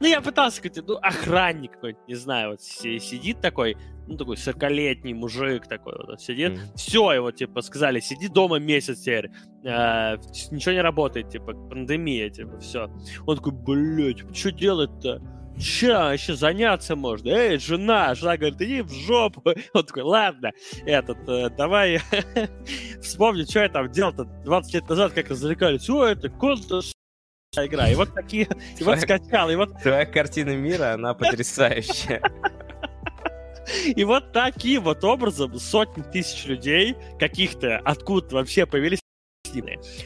Ну, я пытался сказать, ну, охранник какой-нибудь, не знаю, вот сидит такой, ну, такой 40-летний мужик такой вот сидит. Mm-hmm. Все, его, типа, сказали, сиди дома месяц теперь. Э, ничего не работает, типа, пандемия, типа, все. Он такой, блядь, что делать-то? Че, еще заняться можно? Эй, жена! Жена говорит, иди в жопу. (laughs) Он такой, ладно, этот, э, давай (laughs) вспомни, что я там делал-то 20 лет назад, как развлекались. О, это Counter игра. И вот такие, и вот скачал, и вот... Твоя картина мира, она (laughs) потрясающая. И вот таким вот образом сотни тысяч людей каких-то откуда вообще появились.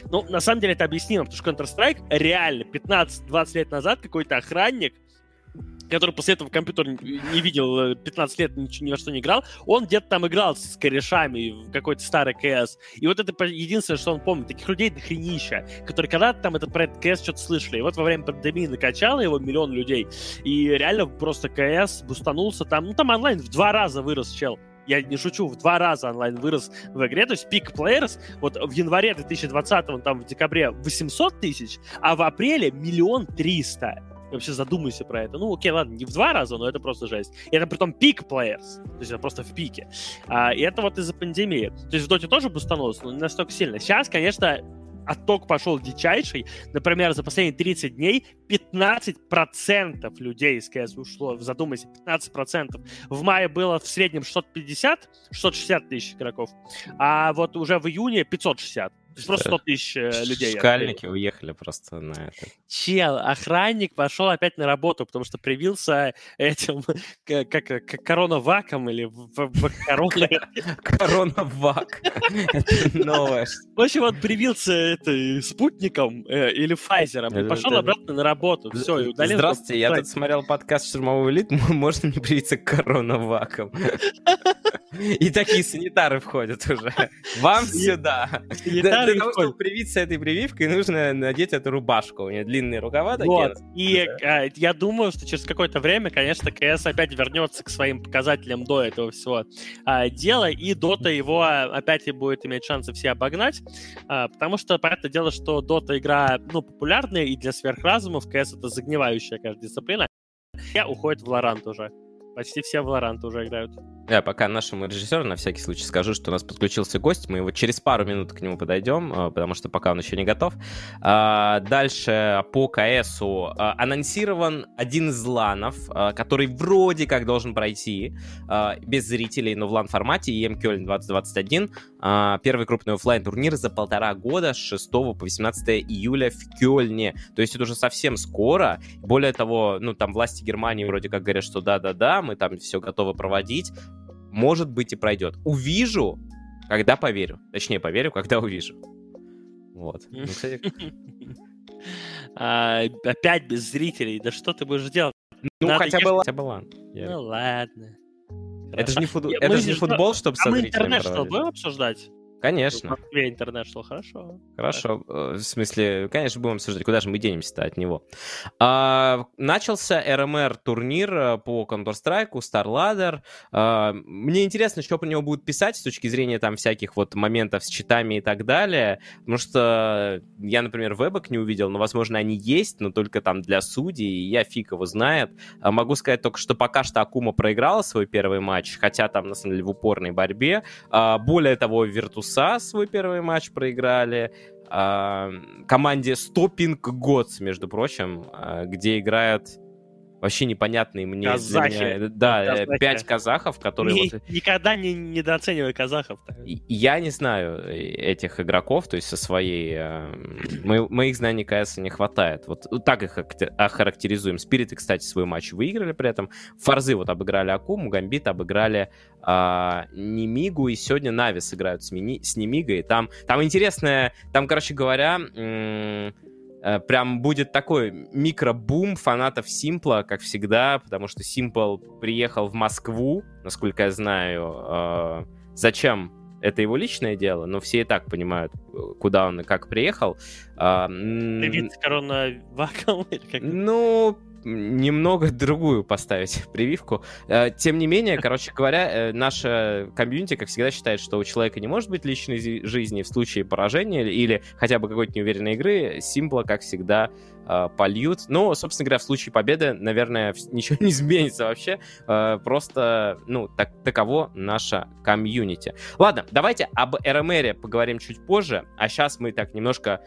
Ну, на самом деле это объяснимо, потому что Counter-Strike реально 15-20 лет назад какой-то охранник который после этого компьютер не видел 15 э, лет, ничего, ни во что не играл, он где-то там играл с корешами в какой-то старый КС. И вот это единственное, что он помнит. Таких людей дохренища, которые когда-то там этот проект КС что-то слышали. И вот во время пандемии накачало его миллион людей. И реально просто КС бустанулся там. Ну, там онлайн в два раза вырос, чел я не шучу, в два раза онлайн вырос в игре, то есть пик players, вот в январе 2020, там в декабре 800 тысяч, а в апреле миллион триста вообще задумайся про это. Ну, окей, ладно, не в два раза, но это просто жесть. И это при том пик players, то есть это просто в пике. А, и это вот из-за пандемии. То есть в Доте тоже бустанулось, но не настолько сильно. Сейчас, конечно, отток пошел дичайший. Например, за последние 30 дней 15% людей из КС ушло. Задумайся, 15%. В мае было в среднем 650-660 тысяч игроков, а вот уже в июне 560. То есть просто 100 тысяч э, людей. Шкальники уехали просто на это. Чел, охранник пошел опять на работу, потому что привился этим, (laughs) как, как коронаваком или (laughs) корона... Коронавак. (laughs) Новое. В общем, он привился это, спутником э, или Файзером и пошел обратно на работу. Все, и удалил. Здравствуйте, я тут смотрел подкаст «Штурмовой элит», можно мне привиться к коронавакам? И такие санитары входят уже. Вам сюда. Для, для того, чтобы привиться этой прививкой, нужно надеть эту рубашку. У нее длинные рукава такие. Вот. И да. я думаю, что через какое-то время, конечно, КС опять вернется к своим показателям до этого всего а, дела, и Дота его опять будет иметь шансы все обогнать, а, потому что, понятное дело, что Дота игра, ну, популярная, и для сверхразумов КС это загнивающая, каждая дисциплина. Я уходит в Лорант уже. Почти все в Лорант уже играют. Я пока нашему режиссеру на всякий случай скажу, что у нас подключился гость, мы его через пару минут к нему подойдем, э, потому что пока он еще не готов. А, дальше по КСу а, анонсирован один из ланов, а, который вроде как должен пройти без зрителей, но в лан-формате, EM Кёльн 2021, первый крупный офлайн турнир за полтора года с 6 по 18 июля в Кёльне. То есть это уже совсем скоро. Более того, ну там власти Германии вроде как говорят, что да-да-да, мы там все готовы проводить может быть и пройдет. Увижу, когда поверю. Точнее, поверю, когда увижу. Вот. Ну, (laughs) а, опять без зрителей. Да что ты будешь делать? Ну, хотя бы, хотя бы ладно. Ну, ладно. Это же не, фут... это же не футбол, чтобы а со мы интернет что, будем обсуждать? Конечно. В Москве интернет шел хорошо. Хорошо. Э, в смысле, конечно, будем обсуждать, куда же мы денемся-то от него. А, начался РМР турнир э, по Counter-Strike, StarLadder. А, мне интересно, что про него будут писать с точки зрения там всяких вот моментов с читами и так далее. Потому что я, например, вебок не увидел, но, возможно, они есть, но только там для судей, и я фиг его знает. А, могу сказать только, что пока что Акума проиграла свой первый матч, хотя там, на самом деле, в упорной борьбе. А, более того, Virtus USA свой первый матч проиграли, а, команде Stopping Gods, между прочим, а, где играют вообще непонятные мне. Казахи. Меня, да, э, Казахи. пять казахов, которые... Не, вот... Никогда не недооценивай казахов. Я не знаю э, этих игроков, то есть со своей... Э, мо, моих знаний КС не хватает. Вот так их охарактеризуем. Спириты, кстати, свой матч выиграли при этом. Фарзы вот обыграли Акуму, Гамбит обыграли а, Немигу, и сегодня Навис играют с, мини, с Немигой. Там, там интересная... Там, короче говоря... М- прям будет такой микробум фанатов Симпла, как всегда, потому что Симпл приехал в Москву, насколько я знаю. Э, зачем? Это его личное дело, но все и так понимают, куда он и как приехал. Привет, корона вакуум? Ну, немного (laughs) другую поставить (laughs) прививку. Э, тем не менее, короче говоря, э, наша комьюнити, как всегда, считает, что у человека не может быть личной жизни в случае поражения или хотя бы какой-то неуверенной игры. Симпла, как всегда, э, польют. Но, собственно говоря, в случае победы, наверное, (laughs) ничего не изменится вообще. Просто, ну, так, таково наша комьюнити. Ладно, давайте об РМР поговорим чуть позже, а сейчас мы так немножко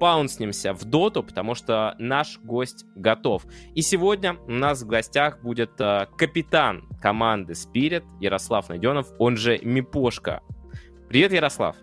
паунснимся в доту, потому что наш гость готов. И сегодня у нас в гостях будет э, капитан команды Spirit Ярослав Найденов, он же Мипошка. Привет, Ярослав.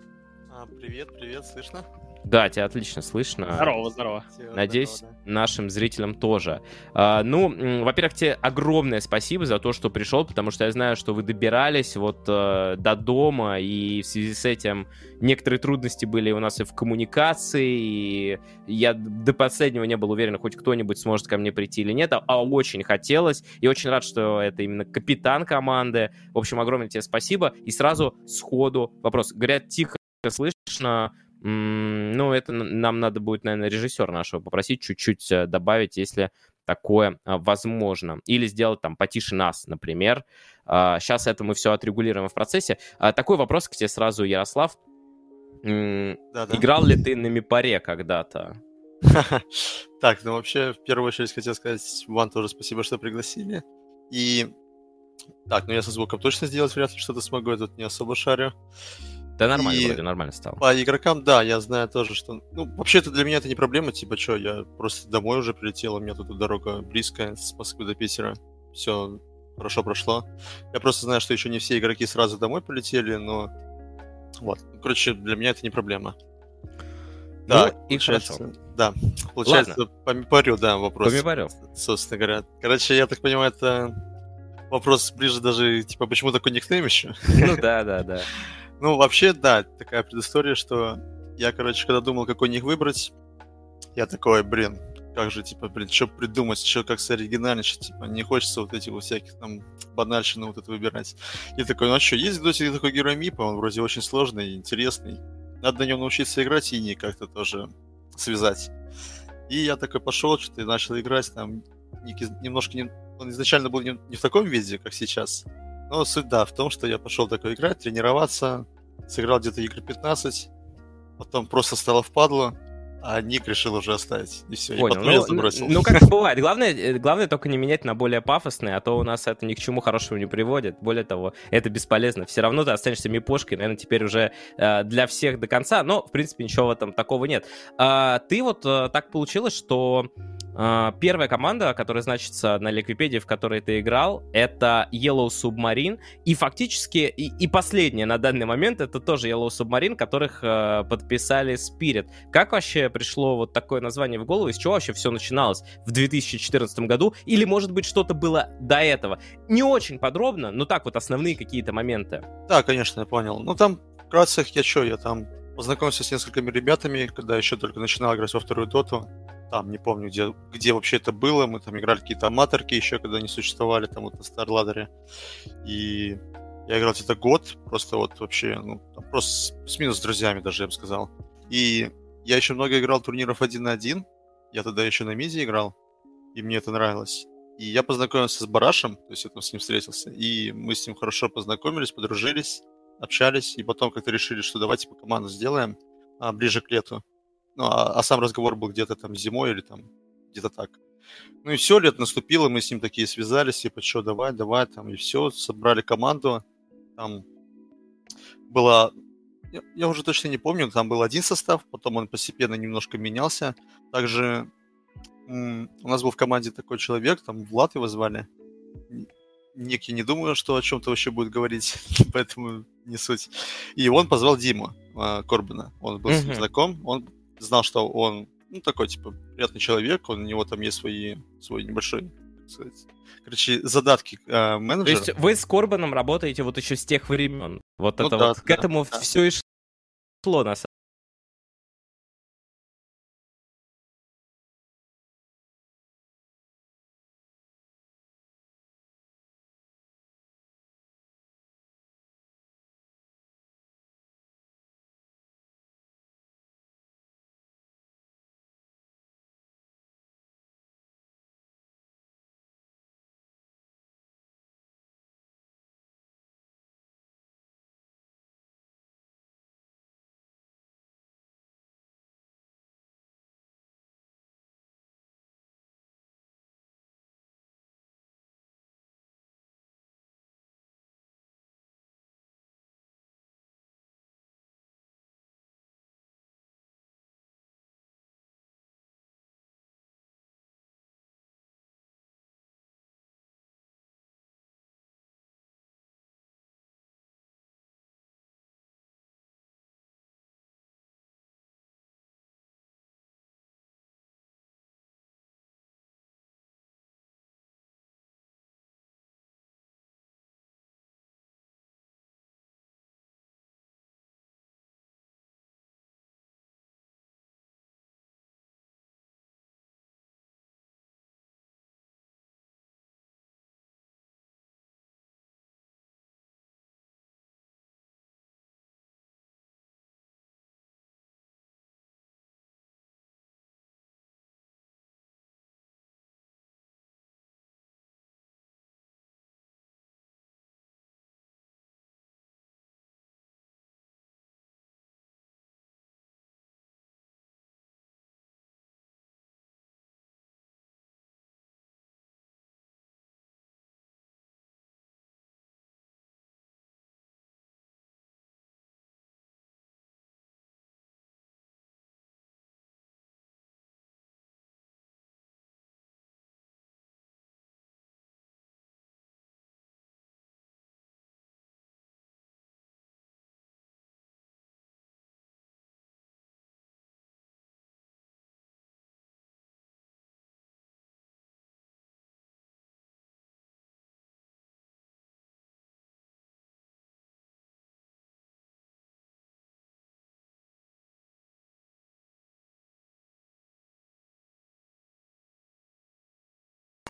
А, привет, привет, слышно? Да, тебя отлично слышно. Здорово, здорово. Надеюсь, здорово, да. нашим зрителям тоже. А, ну, во-первых, тебе огромное спасибо за то, что пришел, потому что я знаю, что вы добирались вот а, до дома, и в связи с этим некоторые трудности были у нас и в коммуникации, и я до последнего не был уверен, хоть кто-нибудь сможет ко мне прийти или нет, а, а очень хотелось, и очень рад, что это именно капитан команды. В общем, огромное тебе спасибо. И сразу сходу вопрос. Говорят, тихо слышно, ну, это нам надо будет, наверное, режиссера нашего попросить чуть-чуть э, добавить, если такое а, возможно. Или сделать там потише нас, например. Сейчас это мы все отрегулируем в процессе. Такой вопрос к тебе сразу, Ярослав. Да, да. Играл ли ты на Мипаре когда-то? (laughs) Так, ну вообще, в первую очередь хотел сказать вам тоже спасибо, что пригласили. И так, ну я со звуком точно сделать вряд ли что-то смогу, я тут не особо шарю. Да нормально, и вроде нормально стало. По игрокам, да, я знаю тоже, что... Ну, вообще-то для меня это не проблема, типа, что, я просто домой уже прилетел, у меня тут дорога близкая с Москвы до Питера. Все хорошо прошло. Я просто знаю, что еще не все игроки сразу домой полетели, но... Вот. Короче, для меня это не проблема. Ну, да, и хорошо. Да, получается, Ладно. да, вопрос. По Мипарю. Собственно говоря. Короче, я так понимаю, это вопрос ближе даже, типа, почему такой никнейм еще? Ну да, да, да. Ну, вообще, да, такая предыстория, что я, короче, когда думал, какой них выбрать, я такой, блин, как же, типа, блин, что придумать, что как оригинальничать, типа, не хочется вот этих вот всяких там банальщины вот это выбирать. И такой, ну а что, есть Доте такой герой Мипа, он вроде очень сложный, интересный, надо на нем научиться играть и не как-то тоже связать. И я такой пошел, что-то и начал играть, там, немножко, не, он изначально был не в таком виде, как сейчас, но суть, да, в том, что я пошел такой играть, тренироваться, сыграл где-то игры 15, потом просто стало впадло, а ник решил уже оставить. И все, Понял. я ну, забросил. Ну, как бывает. Главное, э, главное только не менять на более пафосные, а то у нас это ни к чему хорошему не приводит. Более того, это бесполезно. Все равно ты останешься мипошкой, наверное, теперь уже э, для всех до конца, но, в принципе, ничего в этом такого нет. А, ты вот э, так получилось, что первая команда, которая значится на Ликвипедии, в которой ты играл, это Yellow Submarine. И фактически, и, и последняя на данный момент, это тоже Yellow Submarine, которых э, подписали Spirit. Как вообще пришло вот такое название в голову? Из чего вообще все начиналось в 2014 году? Или, может быть, что-то было до этого? Не очень подробно, но так вот основные какие-то моменты. Да, конечно, я понял. Ну, там вкратце я что, я там познакомился с несколькими ребятами, когда еще только начинал играть во вторую доту там, не помню, где, где вообще это было, мы там играли какие-то аматорки еще, когда не существовали, там вот на Старладере, и я играл где-то год, просто вот вообще, ну, просто с минус с друзьями даже, я бы сказал. И я еще много играл турниров один на один, я тогда еще на миде играл, и мне это нравилось. И я познакомился с Барашем, то есть я там с ним встретился, и мы с ним хорошо познакомились, подружились, общались, и потом как-то решили, что давайте по команду сделаем а, ближе к лету. Ну, а, а сам разговор был где-то там зимой или там где-то так. Ну и все, лет наступило, мы с ним такие связались, типа, что, давай, давай, там, и все, собрали команду. Там была, я, я уже точно не помню, там был один состав, потом он постепенно немножко менялся. Также м- у нас был в команде такой человек, там Влад его звали. Некий не думаю, что о чем-то вообще будет говорить, (laughs) поэтому не суть. И он позвал Диму э, Корбина. Он был mm-hmm. с ним знаком. Он знал, что он, ну, такой, типа, приятный человек, он, у него там есть свои, свой небольшой, так сказать, короче, задатки э, менеджера. То есть вы с Корбаном работаете вот еще с тех времен? Вот ну, это да, вот, да, к этому да. все и шло, на самом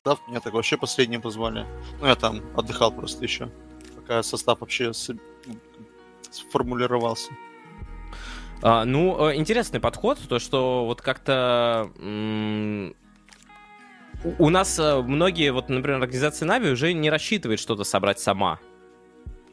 состав, меня так вообще последним позвали. Ну, я там отдыхал просто еще, пока состав вообще сформулировался. А, ну, э, интересный подход, то, что вот как-то у нас э, многие, вот, например, организации Нави уже не рассчитывает что-то собрать сама.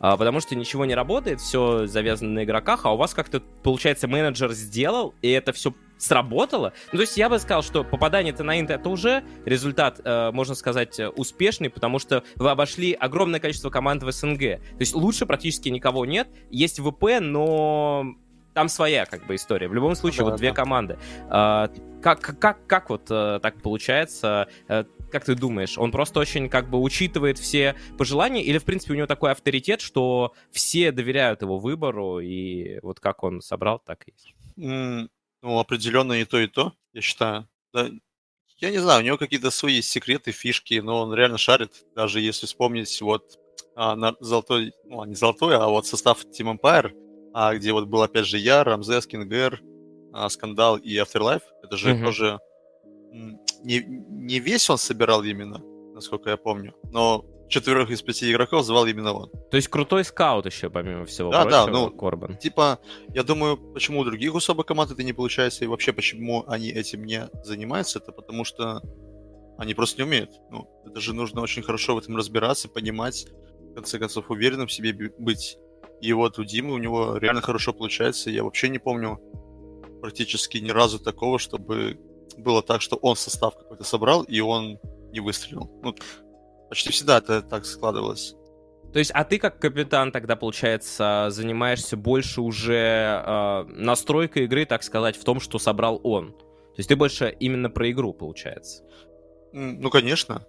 А, потому что ничего не работает, все завязано на игроках, а у вас как-то, получается, менеджер сделал, и это все сработало. Ну, то есть я бы сказал, что попадание-то на Инт это уже результат, э, можно сказать, успешный, потому что вы обошли огромное количество команд в СНГ. То есть лучше практически никого нет. Есть ВП, но там своя как бы история. В любом случае, да, вот две команды. А, как, как, как вот а, так получается? А, как ты думаешь, он просто очень как бы учитывает все пожелания, или в принципе у него такой авторитет, что все доверяют его выбору, и вот как он собрал, так и есть? Mm, ну, определенно и то, и то, я считаю. Да, я не знаю, у него какие-то свои секреты, фишки, но он реально шарит. Даже если вспомнить вот а, на золотой, ну, не золотой, а вот состав Team Empire, а, где вот был опять же я, Рамзес, Кингер, а, Скандал и Afterlife. Это же mm-hmm. тоже не, не весь он собирал именно, насколько я помню, но четверых из пяти игроков звал именно он. То есть крутой скаут еще, помимо всего да, прочего, да, ну, Корбан. Типа, я думаю, почему у других особо команд это не получается, и вообще почему они этим не занимаются, это потому что они просто не умеют. Ну, это же нужно очень хорошо в этом разбираться, понимать, в конце концов, уверенным в себе быть. И вот у Димы у него реально хорошо получается. Я вообще не помню практически ни разу такого, чтобы было так, что он состав какой-то собрал, и он не выстрелил. Ну, почти всегда это так складывалось. То есть, а ты как капитан тогда, получается, занимаешься больше уже э, настройкой игры, так сказать, в том, что собрал он. То есть ты больше именно про игру, получается. Ну, конечно.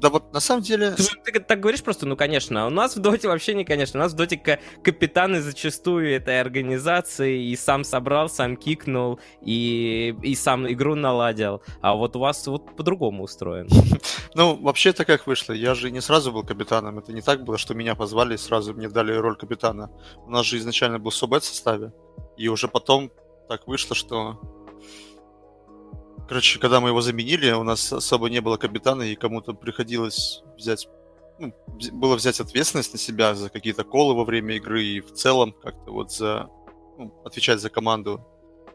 Да вот на самом деле... Ты, ты так говоришь просто, ну, конечно. У нас в Доте вообще не конечно. У нас в Доте капитаны зачастую этой организации и сам собрал, сам кикнул, и, и сам игру наладил. А вот у вас вот по-другому устроено. (laughs) Ну, вообще-то как вышло? Я же не сразу был капитаном. Это не так было, что меня позвали и сразу мне дали роль капитана. У нас же изначально был Собет в составе. И уже потом так вышло, что Короче, когда мы его заменили, у нас особо не было капитана, и кому-то приходилось взять ну, было взять ответственность на себя за какие-то колы во время игры и в целом как-то вот за ну, отвечать за команду.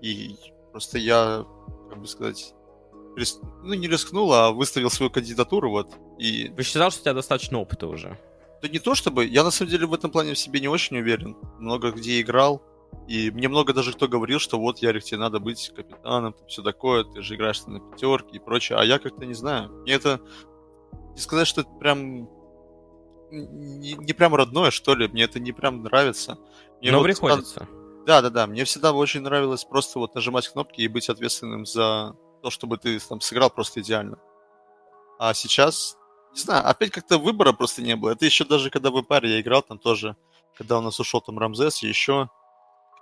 И просто я, как бы сказать, рис... ну не рискнул, а выставил свою кандидатуру вот. И... Вы считал, что у тебя достаточно опыта уже? Да не то чтобы, я на самом деле в этом плане в себе не очень уверен. Много где играл, и мне много даже кто говорил, что вот, Ярик, тебе надо быть капитаном, все такое, ты же играешь на пятерке и прочее. А я как-то не знаю. Мне это... Не сказать, что это прям... Не, не прям родное, что ли. Мне это не прям нравится. Мне Но вот приходится. Да, да, да. Мне всегда очень нравилось просто вот нажимать кнопки и быть ответственным за то, чтобы ты там сыграл просто идеально. А сейчас, не знаю, опять как-то выбора просто не было. Это еще даже когда в паре я играл, там тоже, когда у нас ушел там Рамзес, еще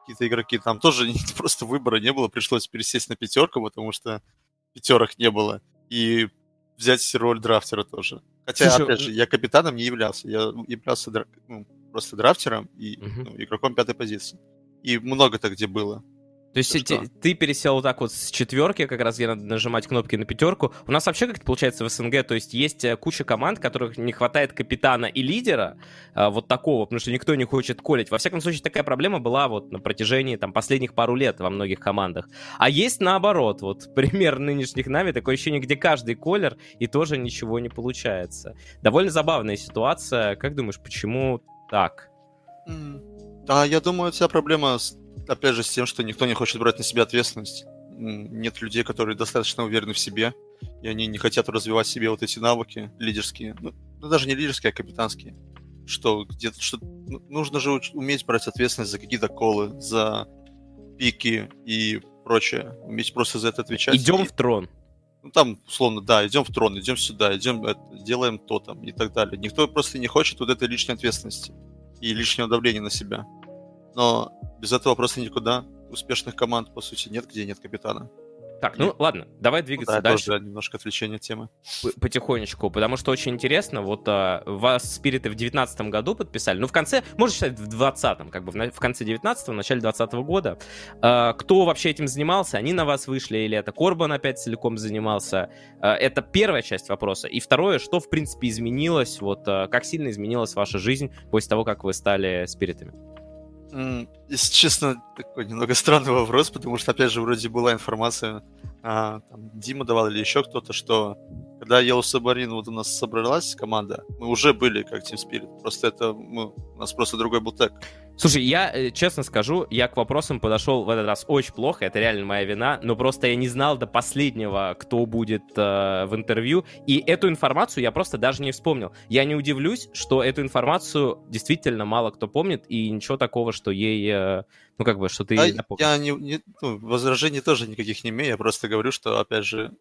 какие-то игроки. Там тоже (laughs) просто выбора не было, пришлось пересесть на пятерку, потому что пятерок не было. И взять роль драфтера тоже. Хотя, Слушай, опять же, я капитаном не являлся. Я являлся ну, просто драфтером и угу. ну, игроком пятой позиции. И много-то где было. То есть ты, ты пересел вот так вот с четверки, как раз где надо нажимать кнопки на пятерку. У нас вообще как-то получается в СНГ, то есть есть э, куча команд, которых не хватает капитана и лидера, а, вот такого, потому что никто не хочет колить. Во всяком случае, такая проблема была вот на протяжении там последних пару лет во многих командах. А есть наоборот, вот (laughs) пример нынешних нами, такое ощущение, где каждый колер и тоже ничего не получается. Довольно забавная ситуация. Как думаешь, почему так? Да, я думаю, вся проблема опять же, с тем, что никто не хочет брать на себя ответственность. Нет людей, которые достаточно уверены в себе, и они не хотят развивать себе вот эти навыки лидерские. Ну, ну даже не лидерские, а капитанские. Что где-то что ну, нужно же уметь брать ответственность за какие-то колы, за пики и прочее. Уметь просто за это отвечать. Идем и... в трон. Ну, там, условно, да, идем в трон, идем сюда, идем, это, делаем то там и так далее. Никто просто не хочет вот этой лишней ответственности и лишнего давления на себя. Но без этого просто никуда. Успешных команд, по сути, нет, где нет капитана. Так, ну ладно, давай двигаться Да, дальше. тоже немножко отвлечение от темы. потихонечку, потому что очень интересно, вот а, вас спириты в девятнадцатом году подписали, ну в конце, можно считать в двадцатом, как бы в, в конце девятнадцатого, начале двадцатого года. А, кто вообще этим занимался? Они на вас вышли или это Корбан опять целиком занимался? А, это первая часть вопроса. И второе, что в принципе изменилось, вот а, как сильно изменилась ваша жизнь после того, как вы стали спиритами? Если честно, такой немного странный вопрос, потому что, опять же, вроде была информация, а, там, Дима давал или еще кто-то, что когда Yellow Submarine вот у нас собралась команда, мы уже были как Team Spirit, просто это, ну, у нас просто другой был тег. Слушай, я э, честно скажу, я к вопросам подошел в этот раз очень плохо, это реально моя вина, но просто я не знал до последнего, кто будет э, в интервью, и эту информацию я просто даже не вспомнил. Я не удивлюсь, что эту информацию действительно мало кто помнит, и ничего такого, что ей, э, ну как бы, что ты А я не, не- ну, возражений тоже никаких не имею, я просто говорю, что, опять же,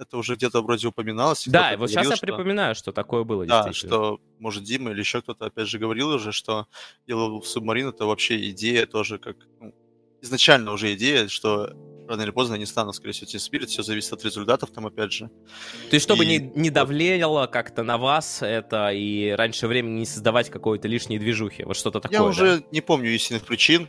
это уже где-то вроде упоминалось. Да, вот сейчас говорил, я что- припоминаю, что такое было Да, что, может, Дима или еще кто-то, опять же, говорил уже, что Yellow Submarine это вообще идея тоже как... ну, изначально уже идея, что рано или поздно они станут, скорее всего, Team Spirit, все зависит от результатов там, опять же. То есть, чтобы и не, не давлело как-то на вас это, и раньше времени не создавать какой-то лишней движухи, вот что-то такое, Я да? уже не помню истинных причин,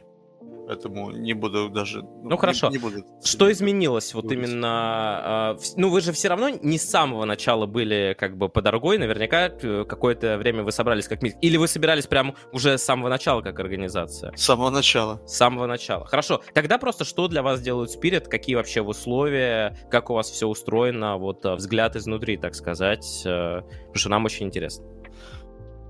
поэтому не буду даже... Ну, хорошо. Не, буду Что изменилось вот говорить. именно... а, Ну, вы же все равно не с самого начала были как бы по дорогой, наверняка э, какое-то время вы собрались как. Или вы собирались прям уже с самого начала как организация? С самого начала. С самого начала. Хорошо. Тогда просто что для вас делают Spirit, какие вообще условия, как у вас все устроено, вот а, взгляд изнутри, так сказать, э, потому что нам очень интересно.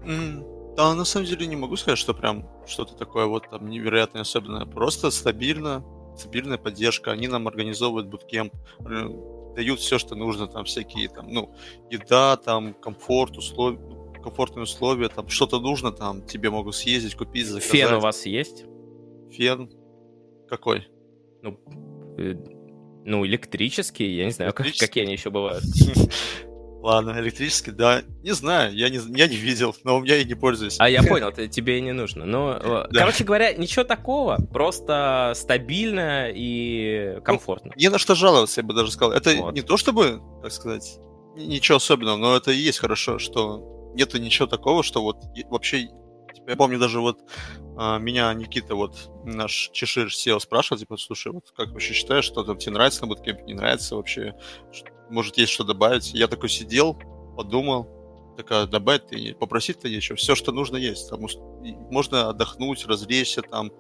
М, Да, на самом деле не могу сказать, что прям что-то такое вот там невероятное особенное. Просто стабильно, стабильная поддержка. Они нам организовывают буткемп, э, дают все, что нужно, там всякие там, ну, еда, там, комфорт, условия, комфортные условия, там что-то нужно, там тебе могут съездить, купить, заказать. Фен у вас есть? Фен? Какой? Ну, э, ну электрический, я не знаю, как- какие они еще бывают. (laughs) Ладно, электрический, да. Не знаю, я не, я не видел, но у меня и не пользуюсь. А я понял, т- тебе и не нужно. Ну, э, Да. короче говоря, ничего такого, просто стабильно и комфортно. Не на что жаловаться, я бы даже сказал. Это Вот. не то чтобы, так сказать, ни- ничего особенного, но это и есть хорошо, что нету ничего такого, что вот вообще... типа, Я помню даже вот а, меня Никита, вот наш Чешир SEO спрашивал, типа, слушай, вот как вообще считаешь, что там тебе нравится на буткемпе, не нравится вообще, может есть что добавить? Я такой сидел, подумал, такая, добавить-то и попросить-то нечего, все, что нужно есть, ус- и можно отдохнуть, развлечься, там,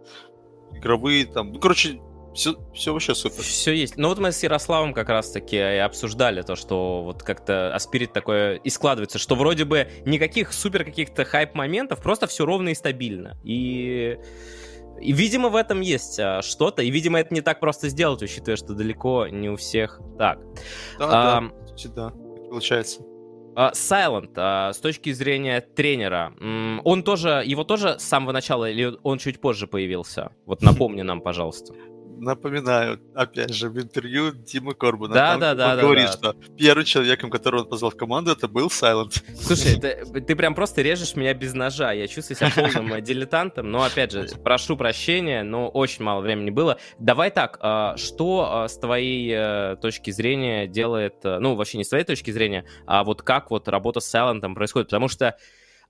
игровые, там, ну, короче, все, все вообще супер. Все есть. Ну вот мы с Ярославом как раз-таки обсуждали то, что вот как-то Аспирит такое и складывается, что вроде бы никаких супер каких-то хайп-моментов, просто все ровно и стабильно. И... И, видимо, в этом есть а, что-то, и, видимо, это не так просто сделать, учитывая, что далеко не у всех так. Да, Ам, да, да, получается. А, а, с точки зрения тренера, он тоже, его тоже с самого начала или он чуть позже появился? Вот напомни нам, пожалуйста. Напоминаю, опять же, в интервью Димы Корбана. Да, да, да, Он да, говорит, да. что первым человеком, которого он позвал в команду, это был Silent. Слушай, ты, ты прям просто режешь меня без ножа. Я чувствую себя полным э, дилетантом, но опять же, прошу прощения, но очень мало времени было. Давай так, а, что а, с твоей э, точки зрения делает, э, ну, вообще не с твоей точки зрения, а вот как вот работа с Сайлентом происходит? Потому что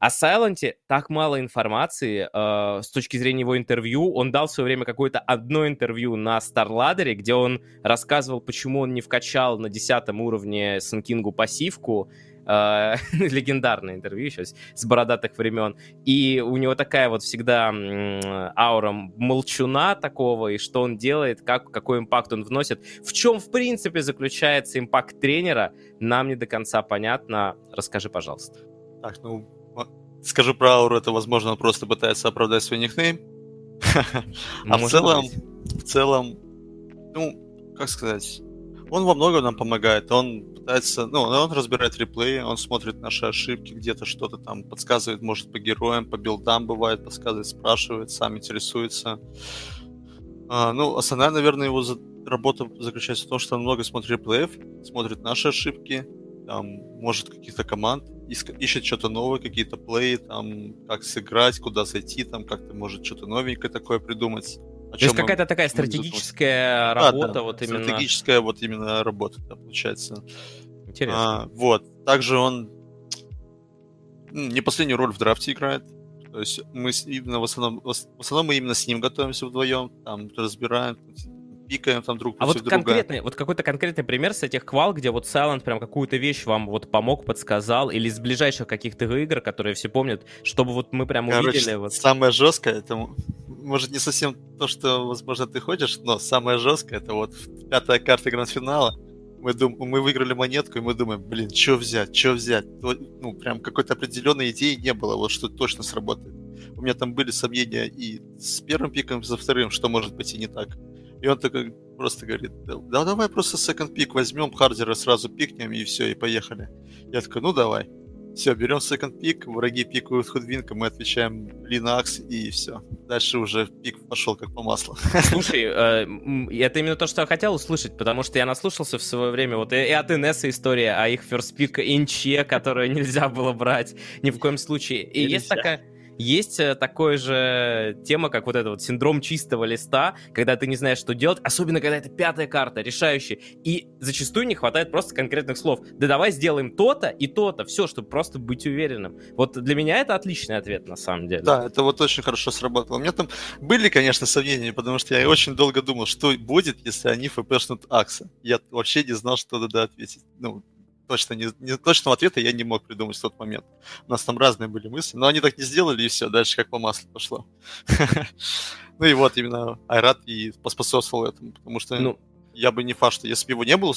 о Сайленте так мало информации э, с точки зрения его интервью. Он дал в свое время какое-то одно интервью на StarLadder, где он рассказывал, почему он не вкачал на десятом уровне Сенкингу пассивку. Э, (laughs) легендарное интервью еще с бородатых времен. И у него такая вот всегда м, аура молчуна такого, и что он делает, как, какой импакт он вносит. В чем, в принципе, заключается импакт тренера, нам не до конца понятно. Расскажи, пожалуйста. Так, ну, скажу про ауру, это, возможно, он просто пытается оправдать свой никнейм. (laughs) А в целом, в целом, ну, как сказать, он во многом нам помогает. Он пытается, ну, он разбирает реплеи, он смотрит наши ошибки, где-то что-то там подсказывает, может, по героям, по билдам бывает, подсказывает, спрашивает, сам интересуется. А, ну, основная, наверное, его за- работа заключается в том, что он много смотрит реплеев, смотрит наши ошибки, там, может, каких-то команд, ищет что-то новое, какие-то плей, там, как сыграть, куда зайти, там, как-то может что-то новенькое такое придумать. То есть какая-то такая стратегическая работа, да, да, вот именно. Стратегическая вот именно работа, да, получается. Интересно. А, вот. Также он не последнюю роль в драфте играет. То есть мы именно в основном, в основном мы именно с ним готовимся вдвоем, там разбираем, пикаем там друг А вот друга. конкретный, вот какой-то конкретный пример с этих квал, где вот Silent прям какую-то вещь вам вот помог, подсказал, или из ближайших каких-то игр, которые все помнят, чтобы вот мы прям Короче, увидели. Вот... самое жесткое, это может не совсем то, что, возможно, ты хочешь, но самое жесткое, это вот пятая карта гранд-финала, мы, дум... мы выиграли монетку, и мы думаем, блин, что взять, что взять? Ну, прям какой-то определенной идеи не было, вот что точно сработает. У меня там были сомнения и с первым пиком, и со вторым, что может быть и не так. И он такой просто говорит, да давай просто second пик возьмем, Хардера сразу пикнем, и все, и поехали. Я такой, ну давай. Все, берем second пик, враги пикают худвинка, мы отвечаем Linux, и все. Дальше уже пик пошел как по маслу. (laughs) Слушай, э, это именно то, что я хотел услышать, потому что я наслушался в свое время вот и, и от Инесса история о их first пик инче, которую нельзя было брать ни в коем случае. И нельзя. есть такая есть э, такой же тема, как вот это вот синдром чистого листа, когда ты не знаешь, что делать, особенно когда это пятая карта, решающая, и зачастую не хватает просто конкретных слов. Да давай сделаем то-то и то-то, все, чтобы просто быть уверенным. Вот для меня это отличный ответ, на самом деле. Да, это вот очень хорошо сработало. У меня там были, конечно, сомнения, потому что я очень долго думал, что будет, если они фпшнут Акса. Я вообще не знал, что надо ответить. Ну, точно не, не, точного ответа я не мог придумать в тот момент. У нас там разные были мысли, но они так не сделали, и все, дальше как по маслу пошло. (laughs) Ну и вот именно Айрат и поспособствовал этому, потому что ну, я бы не факт, что если бы его не было,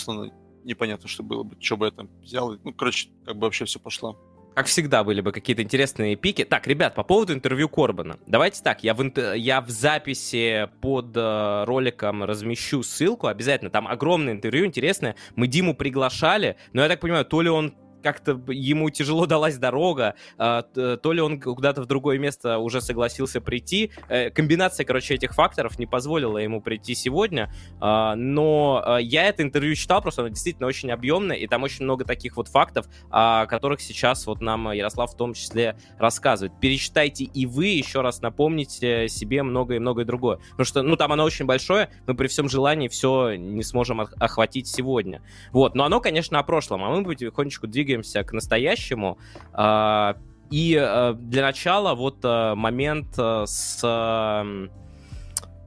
непонятно, что было бы, что бы я там взял. Ну, короче, как бы вообще все пошло. Как всегда, были бы какие-то интересные пики. Так, ребят, по поводу интервью Корбана. Давайте так, я в, я в записи под э, роликом размещу ссылку обязательно. Там огромное интервью интересное. Мы Диму приглашали, но я так понимаю, то ли он как-то ему тяжело далась дорога, а, то ли он куда-то в другое место уже согласился прийти. Э, комбинация, короче, этих факторов не позволила ему прийти сегодня, а, но а, я это интервью читал, просто оно действительно очень объемное, и там очень много таких вот фактов, о которых сейчас вот нам Ярослав в том числе рассказывает. Перечитайте и вы, еще раз напомните себе многое и многое другое. Потому что, ну, там оно очень большое, мы при всем желании все не сможем охватить сегодня. Вот, но оно, конечно, о прошлом, а мы потихонечку двигаемся двигаемся к настоящему. А, и э, для начала вот э, момент э, с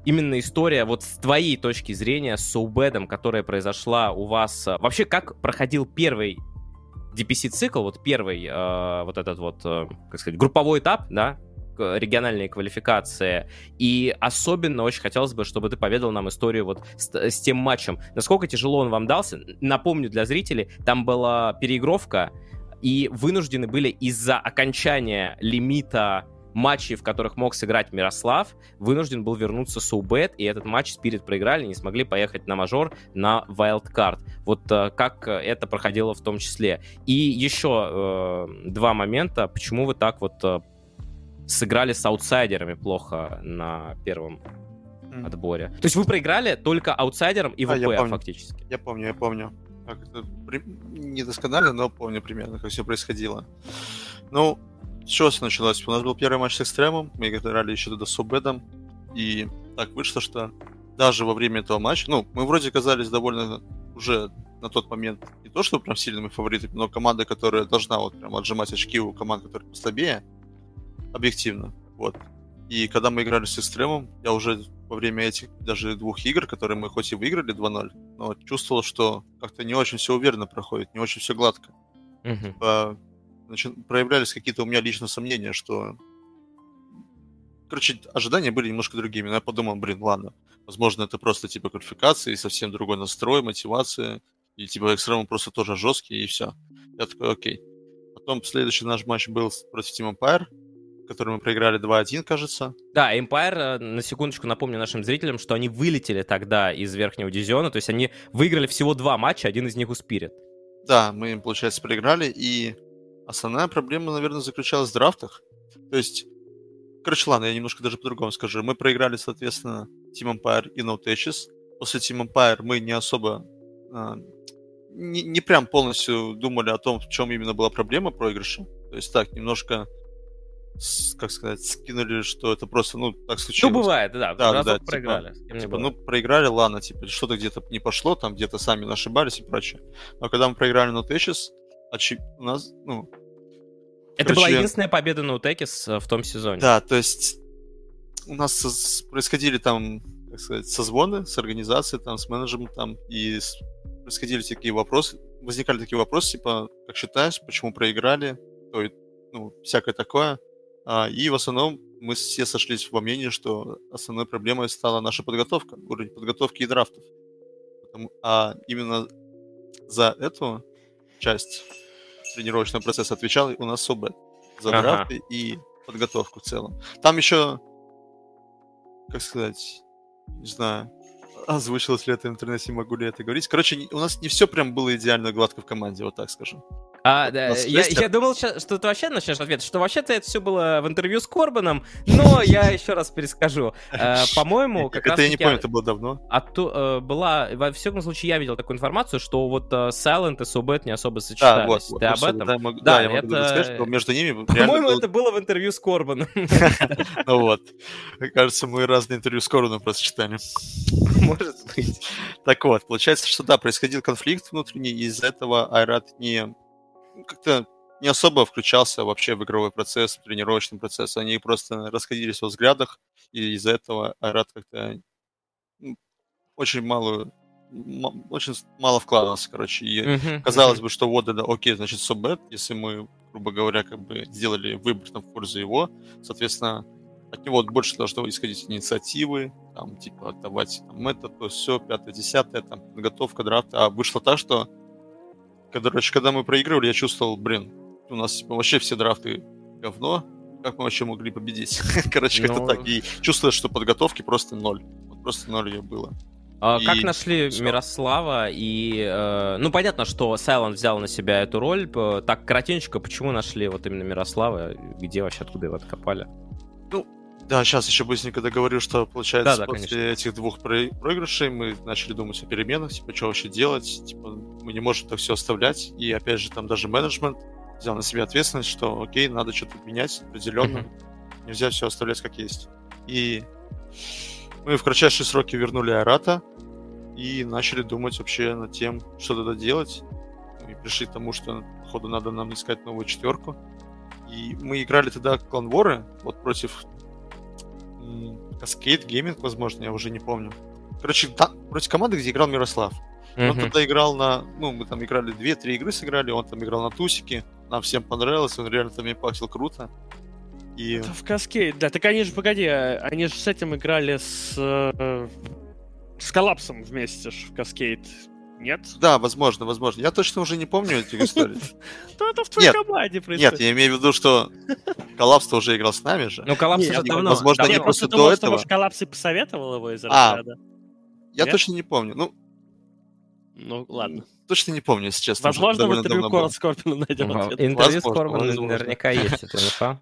именно история вот с твоей точки зрения, с Соубедом, которая произошла у вас. Вообще, как проходил первый DPC-цикл, вот первый э, вот этот вот, э, как сказать, групповой этап, да, региональные квалификации. И особенно очень хотелось бы, чтобы ты поведал нам историю вот с, с тем матчем. Насколько тяжело он вам дался? Напомню для зрителей, там была переигровка, и вынуждены были из-за окончания лимита матчей, в которых мог сыграть Мирослав, вынужден был вернуться Соубет, и этот матч Спирит проиграли, не смогли поехать на мажор на Wildcard. Вот э, как это проходило в том числе. И еще э, два момента, почему вы так вот э, сыграли с аутсайдерами плохо на первом mm. отборе. То есть вы проиграли только аутсайдером и ВП а, я фактически. Я помню, я помню. Как это при... не досконально, но помню примерно, как все происходило. Ну, с чего все началось? У нас был первый матч с Экстремом, мы играли еще туда с Обедом, и так вышло, что даже во время этого матча, ну, мы вроде казались довольно уже на тот момент не то, что прям сильными фаворитами, но команда, которая должна вот прям отжимать очки у команд, которые послабее, объективно. Вот. И когда мы играли с Экстремом, я уже во время этих даже двух игр, которые мы хоть и выиграли 2-0, но чувствовал, что как-то не очень все уверенно проходит, не очень все гладко. Uh-huh. А, значит, проявлялись какие-то у меня лично сомнения, что... Короче, ожидания были немножко другими. Но я подумал, блин, ладно, возможно, это просто типа квалификации, совсем другой настрой, мотивация, и типа Экстрем просто тоже жесткий, и все. Я такой, окей. Потом следующий наш матч был против Team Empire, который мы проиграли 2-1, кажется. Да, Empire, э, на секундочку напомню нашим зрителям, что они вылетели тогда из верхнего дивизиона, то есть они выиграли всего два матча, один из них у Spirit. Да, мы им, получается, проиграли, и основная проблема, наверное, заключалась в драфтах. То есть, короче, ладно, я немножко даже по-другому скажу. Мы проиграли, соответственно, Team Empire и No Touches. После Team Empire мы не особо а, не, не прям полностью думали о том, в чем именно была проблема проигрыша. То есть так, немножко как сказать, скинули, что это просто, ну, так случилось. Ну, бывает, да. Да, да, типа, проиграли. Типа, было. ну, проиграли, ладно, типа, что-то где-то не пошло, там где-то сами ошибались и прочее. Но когда мы проиграли на Течес, очи- у нас, ну, Это была короче, единственная победа на Утекис э, в том сезоне. да, то есть у нас происходили там, как сказать, созвоны с организацией, там, с менеджером, там, и происходили такие вопросы, возникали такие вопросы, типа, как считаешь, почему проиграли, то и, ну, всякое такое. А, и в основном мы все сошлись во мнении, что основной проблемой стала наша подготовка, уровень подготовки и драфтов. А именно за эту часть тренировочного процесса отвечал у нас СОБ. За Ага. драфты и подготовку в целом. Там еще, как сказать, не знаю, озвучилось ли это в интернете, могу ли это говорить. Короче, у нас не все прям было идеально гладко в команде, вот так скажем. А, да, я, я думал, что ты вообще начнешь ответ, что вообще-то это все было в интервью с Корбаном, но я (laughs) еще раз перескажу. Э, По-моему, как это я не помню, это было давно. А э, была, во всяком случае, я видел такую информацию, что вот э, Silent и Subet не особо сочетались. Ты об этом? Да, я могу, сказать, что между ними (laughs) По-моему, это было в интервью с Корбаном. (laughs) Ну вот. Кажется, мы разные интервью с Короном просто читали. Может быть. Так вот, получается, что да, происходил конфликт внутренний, из-за этого Айрат не как-то не особо включался вообще в игровой процесс, в тренировочный процесс. Они просто расходились во взглядах, и из-за этого Айрат как-то ну, очень малую м- очень мало вкладывался, короче. И Мгм, казалось бы, что вот, да, окей, значит, Собет, если мы, грубо говоря, как бы сделали выбор там, в пользу его, соответственно, от него больше должно исходить инициативы, там, типа, отдавать там это, то все, пятое, десятое, там, подготовка драфта. А вышло так, что, короче, когда мы проигрывали, я чувствовал, блин, у нас типа, вообще все драфты говно, как мы вообще могли победить? (laughs) Короче, как-то Ну. так. И чувствовалось, что подготовки просто ноль. Вот просто ноль ее было. А И Как нашли всё. Мирослава и... э, ну, понятно, что Silent взял на себя эту роль. Так, коротенько, почему нашли вот именно Мирослава? Где вообще, откуда его откопали? Да, сейчас еще быстренько договорю, что получается Да-да, после конечно. этих двух про- проигрышей мы начали думать о переменах, типа, что вообще делать, типа, мы не можем так все оставлять, и опять же, там даже менеджмент взял на себя ответственность, что окей, надо что-то менять определенно, нельзя все оставлять как есть. И мы в кратчайшие сроки вернули Айрата и начали думать вообще над тем, что тогда делать. И пришли к тому, что, походу, надо нам искать новую четверку. И мы играли тогда кланворы, вот против Cascade Gaming, возможно, я уже не помню. Короче, та- против команды, где играл Мирослав. Он Мгм. тогда играл на... Ну, мы там играли две-три игры сыграли, он там играл на тусике. Нам всем понравилось, он реально там импактил круто. И... Это в Каскейд, да. Так они же, погоди, а, они же с этим играли с... э, С Коллапсом вместе ж в Каскейд. Нет? Да, возможно, возможно. Я точно уже не помню этих историй. (laughs) Что это в твоей команде происходит? Нет, я имею в виду, что Коллапс-то уже играл с нами же. Ну, коллапс уже давно. возможно, они Я просто до что, этого- может, Коллапс и посоветовал его из А. разряда. Я точно не помню. Ну, Ну, ладно. точно не помню, если честно. Возможно, в интервью давно было. Кор Скорпиона найдем ответ. Интервью с Корбаном наверняка (laughs) есть эта инфа.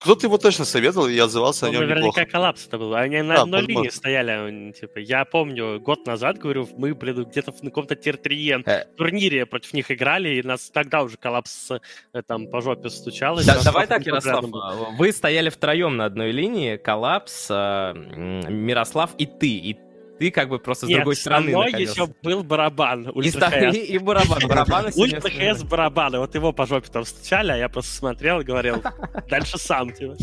Кто-то его точно советовал, и я отзывался Ну, о нем наверняка неплохо. коллапс это был. Они на Да, одной линии стояли. он, Типа, я помню, год назад, говорю, мы, блин, где-то в на каком-то тир-3 Э. турнире против них играли, и нас тогда уже коллапс э, там по жопе стучал. и Да, давай так, Ярослав, был. вы стояли втроем на одной линии, Коллапс, м, Мирослав и ты. И ты как бы просто с Нет, другой со стороны мной находился. еще был барабан. И, Ультра ХС. и- (laughs) и барабан. Сегодня (laughs) Ультра. ХС барабаны. Вот его по жопе там стучали, а я просто смотрел и говорил, (laughs) дальше сам, типа.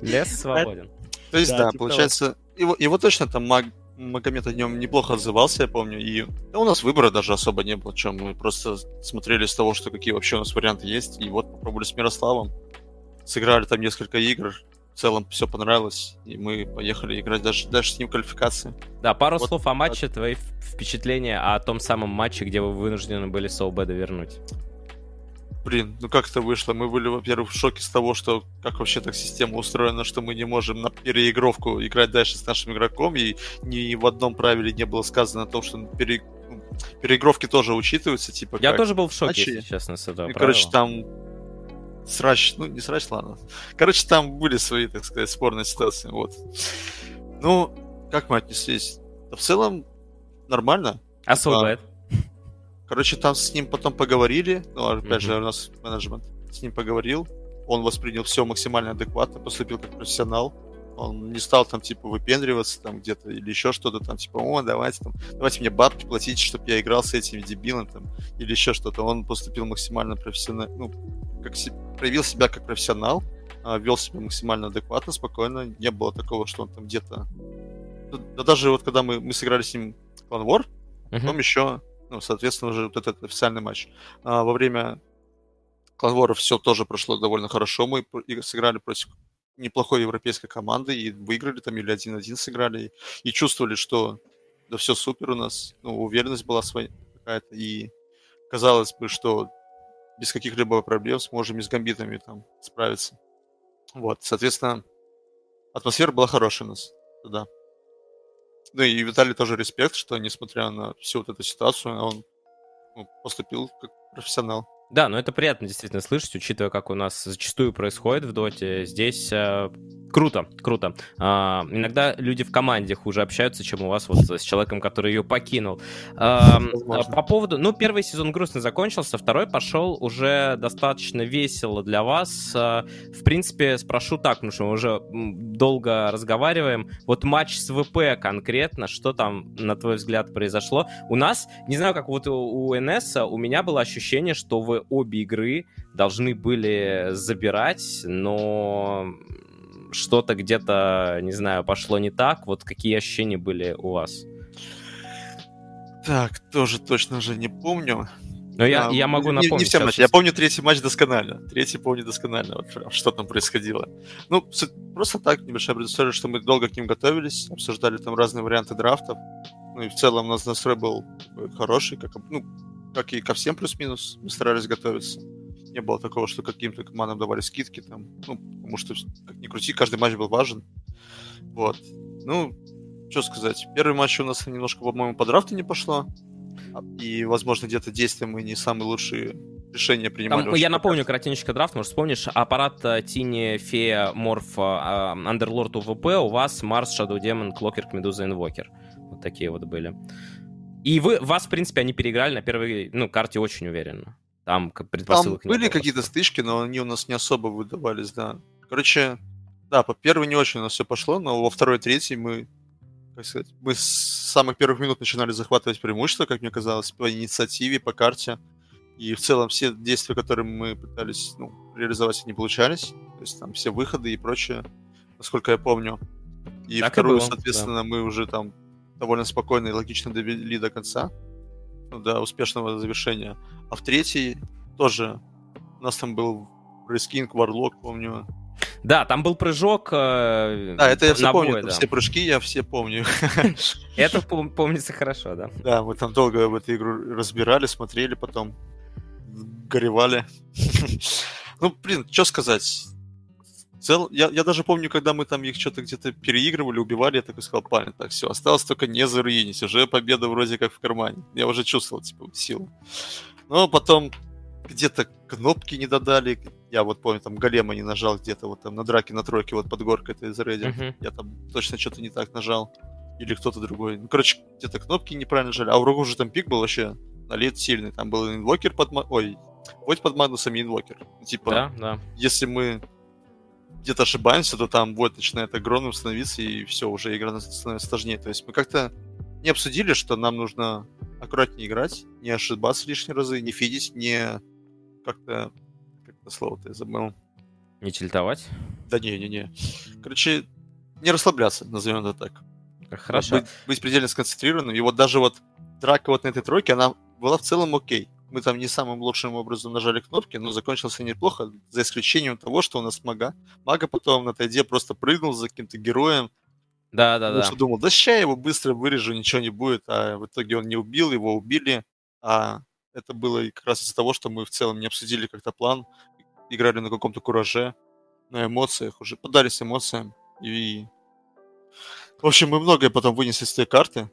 Лес свободен. То есть, Да, да, типа получается, его, его точно там Маг... Магомед о нем неплохо отзывался, я помню, и да, у нас выбора даже особо не было, чем мы просто смотрели с того, что какие вообще у нас варианты есть, и вот попробовали с Мирославом, сыграли там несколько игр, в целом все понравилось, и мы поехали играть даже, даже с ним квалификации. Да, пару Вот слов о матче, твои впечатления о том самом матче, где вы вынуждены были Соубеда вернуть. Блин, ну как это вышло? Мы были, во-первых, в шоке с того, что как вообще так система устроена, что мы не можем на переигровку играть дальше с нашим игроком, и ни в одном правиле не было сказано о том, что пере... ну, переигровки тоже учитываются, типа Я как. тоже был в шоке, матчи. если честно, с этого И, короче, правила. там срач, ну не срач, ладно. Короче, там были свои, так сказать, спорные ситуации, вот. Ну, как мы отнеслись? Да в целом нормально. А Соубед? Короче, там с ним потом поговорили, ну, опять Мгм. же, у нас менеджмент. с ним поговорил, он воспринял все максимально адекватно, поступил как профессионал, он не стал там, типа, выпендриваться там где-то или еще что-то там, типа, о, давайте там, давайте мне бабки платить, чтобы я играл с этими дебилами там, или еще что-то. Он поступил максимально профессионально, ну, как си- проявил себя как профессионал, а, вел себя максимально адекватно, спокойно. Не было такого, что он там где-то... Да, да даже вот когда мы, мы сыграли с ним Clan War, потом еще, ну, соответственно, уже вот этот официальный матч. А, во время Clan War все тоже прошло довольно хорошо. Мы сыграли против неплохой европейской команды и выиграли там или один-один сыграли и чувствовали, что да все супер у нас, ну, уверенность была своя какая-то и казалось бы, что без каких-либо проблем сможем и с гамбитами там справиться. Вот, соответственно, атмосфера была хорошая у нас тогда. Ну и Виталий тоже респект, что несмотря на всю вот эту ситуацию, он ну, поступил как профессионал. Да, но это приятно действительно слышать, учитывая, как у нас зачастую происходит в доте. Здесь э, круто, круто. Э, иногда люди в команде хуже общаются, чем у вас вот с человеком, который ее покинул. Э, по поводу... Ну, первый сезон грустно закончился, второй пошел уже достаточно весело для вас. Э, в принципе, спрошу так, потому что мы уже долго разговариваем. Вот матч с ВП конкретно, что там, на твой взгляд, произошло? У нас, не знаю, как вот у, у НС, у меня было ощущение, что вы обе игры должны были забирать, но что-то где-то, не знаю, пошло не так. Вот какие ощущения были у вас? Так, тоже точно же не помню. Но я, а, я могу напомнить. Не, не все матчи. Я помню третий матч досконально. Третий помню досконально, вот, что там происходило. Ну, просто так, небольшая предыстория, что мы долго к ним готовились, обсуждали там разные варианты драфтов. Ну и в целом у нас настрой был хороший, как, ну, как и ко всем плюс-минус, мы старались готовиться. Не было такого, что каким-то командам давали скидки там, ну, потому что, как ни крути, каждый матч был важен. Вот. Ну, что сказать, первый матч у нас немножко, по-моему, по драфту не пошло, а, и, возможно, где-то действия мы не самые лучшие решения принимали. Там, я напомню, коротенечко драфт, может, вспомнишь, аппарат э, Тини, Фея, Морф, Андерлорд УВП, у вас Марс, Шадоу Демон, Клокерк, Медуза, Инвокер. Вот такие вот были. И вы, вас, в принципе, они переиграли на первой ну, карте очень уверенно. Там предпосылок Там были какие-то стычки, но они у нас не особо выдавались, да. Короче, да, по первой не очень у нас все пошло, но во второй, третьей мы, как сказать, мы с самых первых минут начинали захватывать преимущество, как мне казалось, по инициативе, по карте. И в целом все действия, которые мы пытались ну, реализовать, не получались. То есть там все выходы и прочее, насколько я помню. И так вторую, и было, соответственно, да. мы уже там довольно спокойно и логично довели до конца, ну, до успешного завершения. А в третьей тоже у нас там был Рейскинг, Варлок, помню. Да, там был прыжок. Э, да, это я все помню. Бой, да. Все прыжки я все помню. (laughs) Это помнится хорошо, да. Да, мы там долго в эту игру разбирали, смотрели, потом горевали. (laughs) Ну, блин, что сказать цел... я, я даже помню, когда мы там их что-то где-то переигрывали, убивали, я такой сказал, парень, так, все, осталось только не заруинить, уже победа вроде как в кармане. Я уже чувствовал, типа, силу. Но потом где-то кнопки не додали, я вот помню, там голема не нажал где-то вот там на драке на тройке вот под горкой это из uh-huh. я там точно что-то не так нажал. Или кто-то другой. Ну, короче, где-то кнопки неправильно нажали. А у врагов уже там пик был вообще налет сильный. Там был инвокер под... Ой, Войд под Магнусом и инвокер. Типа, да, да. если мы где-то ошибаемся, то там вот начинает огромным становиться, и все, уже игра становится сложнее. То есть мы как-то не обсудили, что нам нужно аккуратнее играть, не ошибаться лишние разы, не фидить, не как-то... Как это слово-то я забыл. Не тильтовать? Да не-не-не. Короче, не расслабляться, назовем это так. Хорошо. Быть, быть предельно сконцентрированным. И вот даже вот драка вот на этой тройке, она была в целом окей мы там не самым лучшим образом нажали кнопки, но закончился неплохо, за исключением того, что у нас мага. Мага потом на тайде просто прыгнул за каким-то героем. Да, да, да. Что думал, да ща его быстро вырежу, ничего не будет, а в итоге он не убил, его убили. А это было как раз из-за того, что мы в целом не обсудили как-то план, играли на каком-то кураже, на эмоциях, уже подались эмоциям. И... В общем, мы многое потом вынесли с той карты.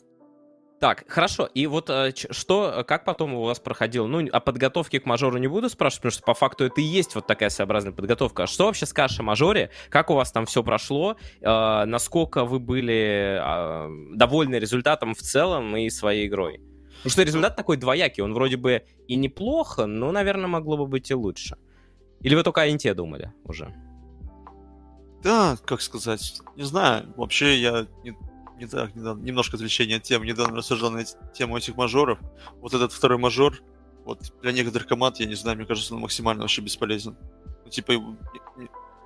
Так, хорошо. И вот э, что, как потом у вас проходило? Ну, о подготовке к мажору не буду спрашивать, потому что по факту это и есть вот такая своеобразная подготовка. А что вообще скажешь о мажоре? Как у вас там все прошло? Э, насколько вы были э, довольны результатом в целом и своей игрой? Потому что результат такой двоякий. Он вроде бы и неплохо, но, наверное, могло бы быть и лучше. Или вы только о Инте думали уже? Да, как сказать, не знаю. Вообще я не, не так, недавно, немножко отвлечение от темы, недавно рассуждал на тему этих мажоров. Вот этот второй мажор, вот для некоторых команд, я не знаю, мне кажется, он максимально вообще бесполезен. Ну, типа,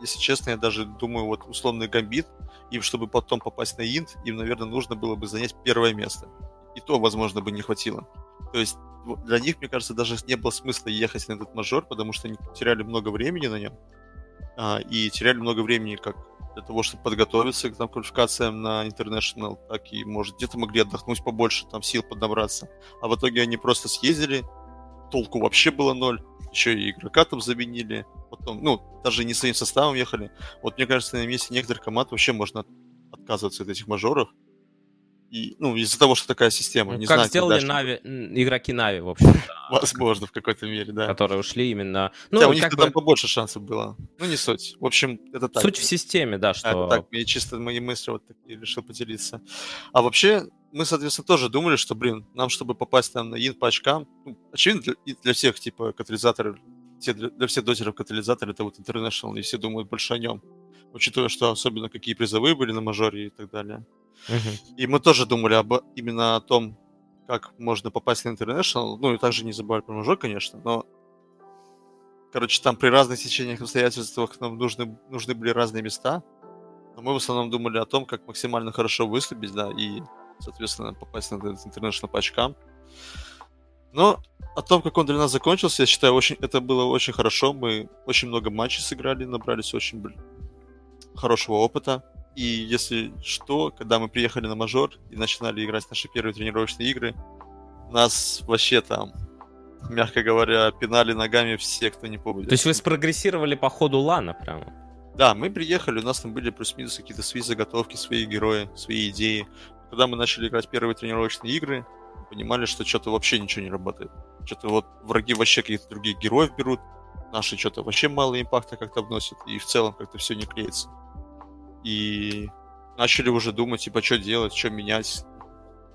если честно, я даже думаю, вот условный гамбит, им, чтобы потом попасть на инт, им, наверное, нужно было бы занять первое место. И то, возможно, бы не хватило. То есть для них, мне кажется, даже не было смысла ехать на этот мажор, потому что они теряли много времени на нем. А, и теряли много времени как для того, чтобы подготовиться к там, квалификациям на International, так и, может, где-то могли отдохнуть побольше, там, сил поднабраться. А в итоге они просто съездили, толку вообще было ноль, еще и игрока там заменили, потом, ну, даже не своим составом ехали. Вот мне кажется, на месте некоторых команд вообще можно отказываться от этих мажоров, и, ну, из-за того, что такая система. Ну, не как знаю, сделали Нави, игроки Нави, в общем (laughs) Возможно, в какой-то мере, да. Которые ушли именно... Ну, да, у них тогда бы... побольше шансов было. Ну, не суть. В общем, это так. Суть в системе, да, что... Это так, мне чисто мои мысли вот такие решил поделиться. А вообще, мы, соответственно, тоже думали, что, блин, нам, чтобы попасть там на ин по очкам, ну, очевидно, для, для всех, типа, катализаторов, все, для, для всех дотеров катализатор это вот International, и все думают больше о нем. Учитывая, что особенно какие призовые были на мажоре и так далее. И мы тоже думали об, именно о том, как можно попасть на International. Ну и также не забывали про мажор, конечно, но Короче, там при разных течениях обстоятельствах нам нужны, нужны были разные места. Но мы в основном думали о том, как максимально хорошо выступить, да, и, соответственно, попасть на этот International по очкам. Но о том, как он для нас закончился, я считаю, очень, это было очень хорошо. Мы очень много матчей сыграли, набрались очень хорошего опыта. И если что, когда мы приехали на мажор и начинали играть наши первые тренировочные игры, нас вообще там, мягко говоря, пинали ногами все, кто не помнит. То есть вы спрогрессировали по ходу лана прямо? Да, мы приехали, у нас там были плюс-минус какие-то свои заготовки, свои герои, свои идеи. Когда мы начали играть первые тренировочные игры, мы понимали, что что-то вообще ничего не работает. Что-то вот враги вообще каких-то других героев берут, наши что-то вообще мало импакта как-то вносят, и в целом как-то все не клеится и начали уже думать, типа, что делать, что менять,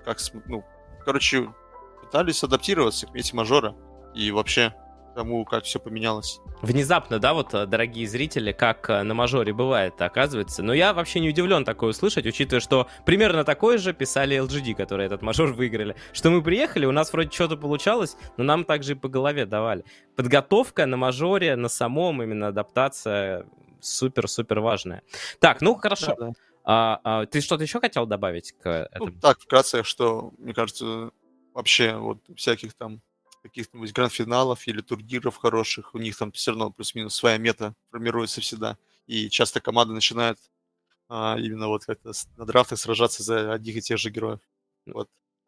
как, ну, короче, пытались адаптироваться к мете мажора и вообще тому, как все поменялось. Внезапно, да, вот, э, дорогие зрители, как э, на мажоре бывает, оказывается. Но я вообще не удивлен такое услышать, учитывая, что примерно такое же писали LGD, которые этот мажор выиграли. Что мы приехали, у нас вроде что-то получалось, но нам также и по голове давали. Подготовка на мажоре, на самом именно адаптация супер-супер важная. Так, ну хорошо. Да, да. А, а, ты что-то еще хотел добавить к этому? Ну, так, вкратце, что, мне кажется, вообще вот всяких там каких-нибудь гранд-финалов или турниров хороших, у них там все равно плюс-минус своя мета формируется всегда. И часто команда начинает а, именно вот как-то на драфтах сражаться за одних и тех же героев. Вот.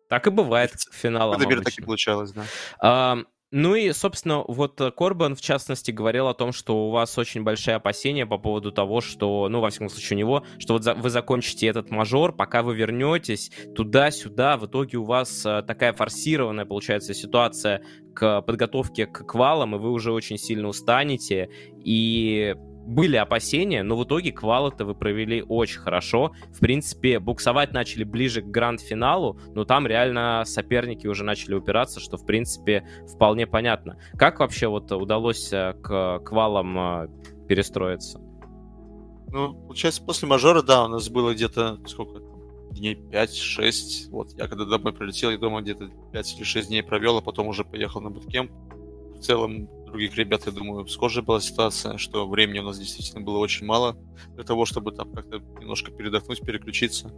Так и бывает к финалам. В так и получалось, да. А, ну и, собственно, вот э, Корбан, в частности, говорил о том, что у вас очень большие опасения по поводу того, что, ну, во всяком случае, у него, что вот за, вы закончите этот мажор, пока вы вернетесь туда-сюда, в итоге у вас э, такая форсированная, получается, ситуация к подготовке к квалам, и вы уже очень сильно устанете, и были опасения, но в итоге квалы-то вы провели очень хорошо. В принципе, буксовать начали ближе к гранд-финалу, но там реально соперники уже начали упираться, что, в принципе, вполне понятно. Как вообще вот удалось э, к квалам э, перестроиться? Ну, получается, после мажора, да, у нас было где-то, сколько дней 5-6. Вот, я когда домой прилетел, я дома где-то 5 или 6 дней провел, а потом уже поехал на буткемп. В целом, других ребят, я думаю, схожая была ситуация, что времени у нас действительно было очень мало для того, чтобы там как-то немножко передохнуть, переключиться.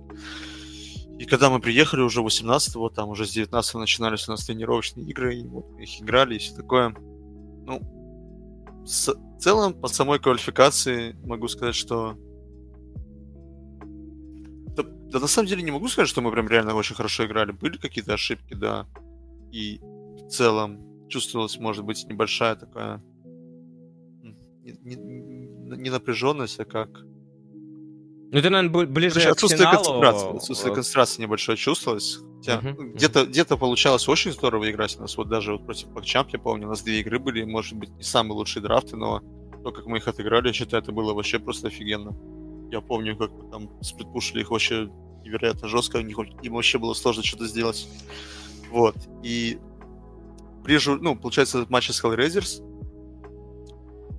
И когда мы приехали уже 18-го, там уже с 19-го начинались у нас тренировочные игры, и вот их играли, и все такое. Ну, с, в целом, по самой квалификации могу сказать, что... Да, да на самом деле не могу сказать, что мы прям реально очень хорошо играли. Были какие-то ошибки, да. И в целом чувствовалась, может быть, небольшая такая не, напряженность, а как... Ну, это, наверное, ближе Короче, отсутствие к финалу... концентрации. Отсутствие концентрации небольшое чувствовалось. Хотя uh-huh, где-то, uh-huh. где-то получалось очень здорово играть у нас. Вот даже вот против Пакчамп, я помню, у нас две игры были, может быть, не самые лучшие драфты, но то, как мы их отыграли, я считаю, это было вообще просто офигенно. Я помню, как мы там сплитпушили их вообще невероятно жестко, им вообще было сложно что-то сделать. Вот. И ближе, ну, получается, матч с Hellraisers,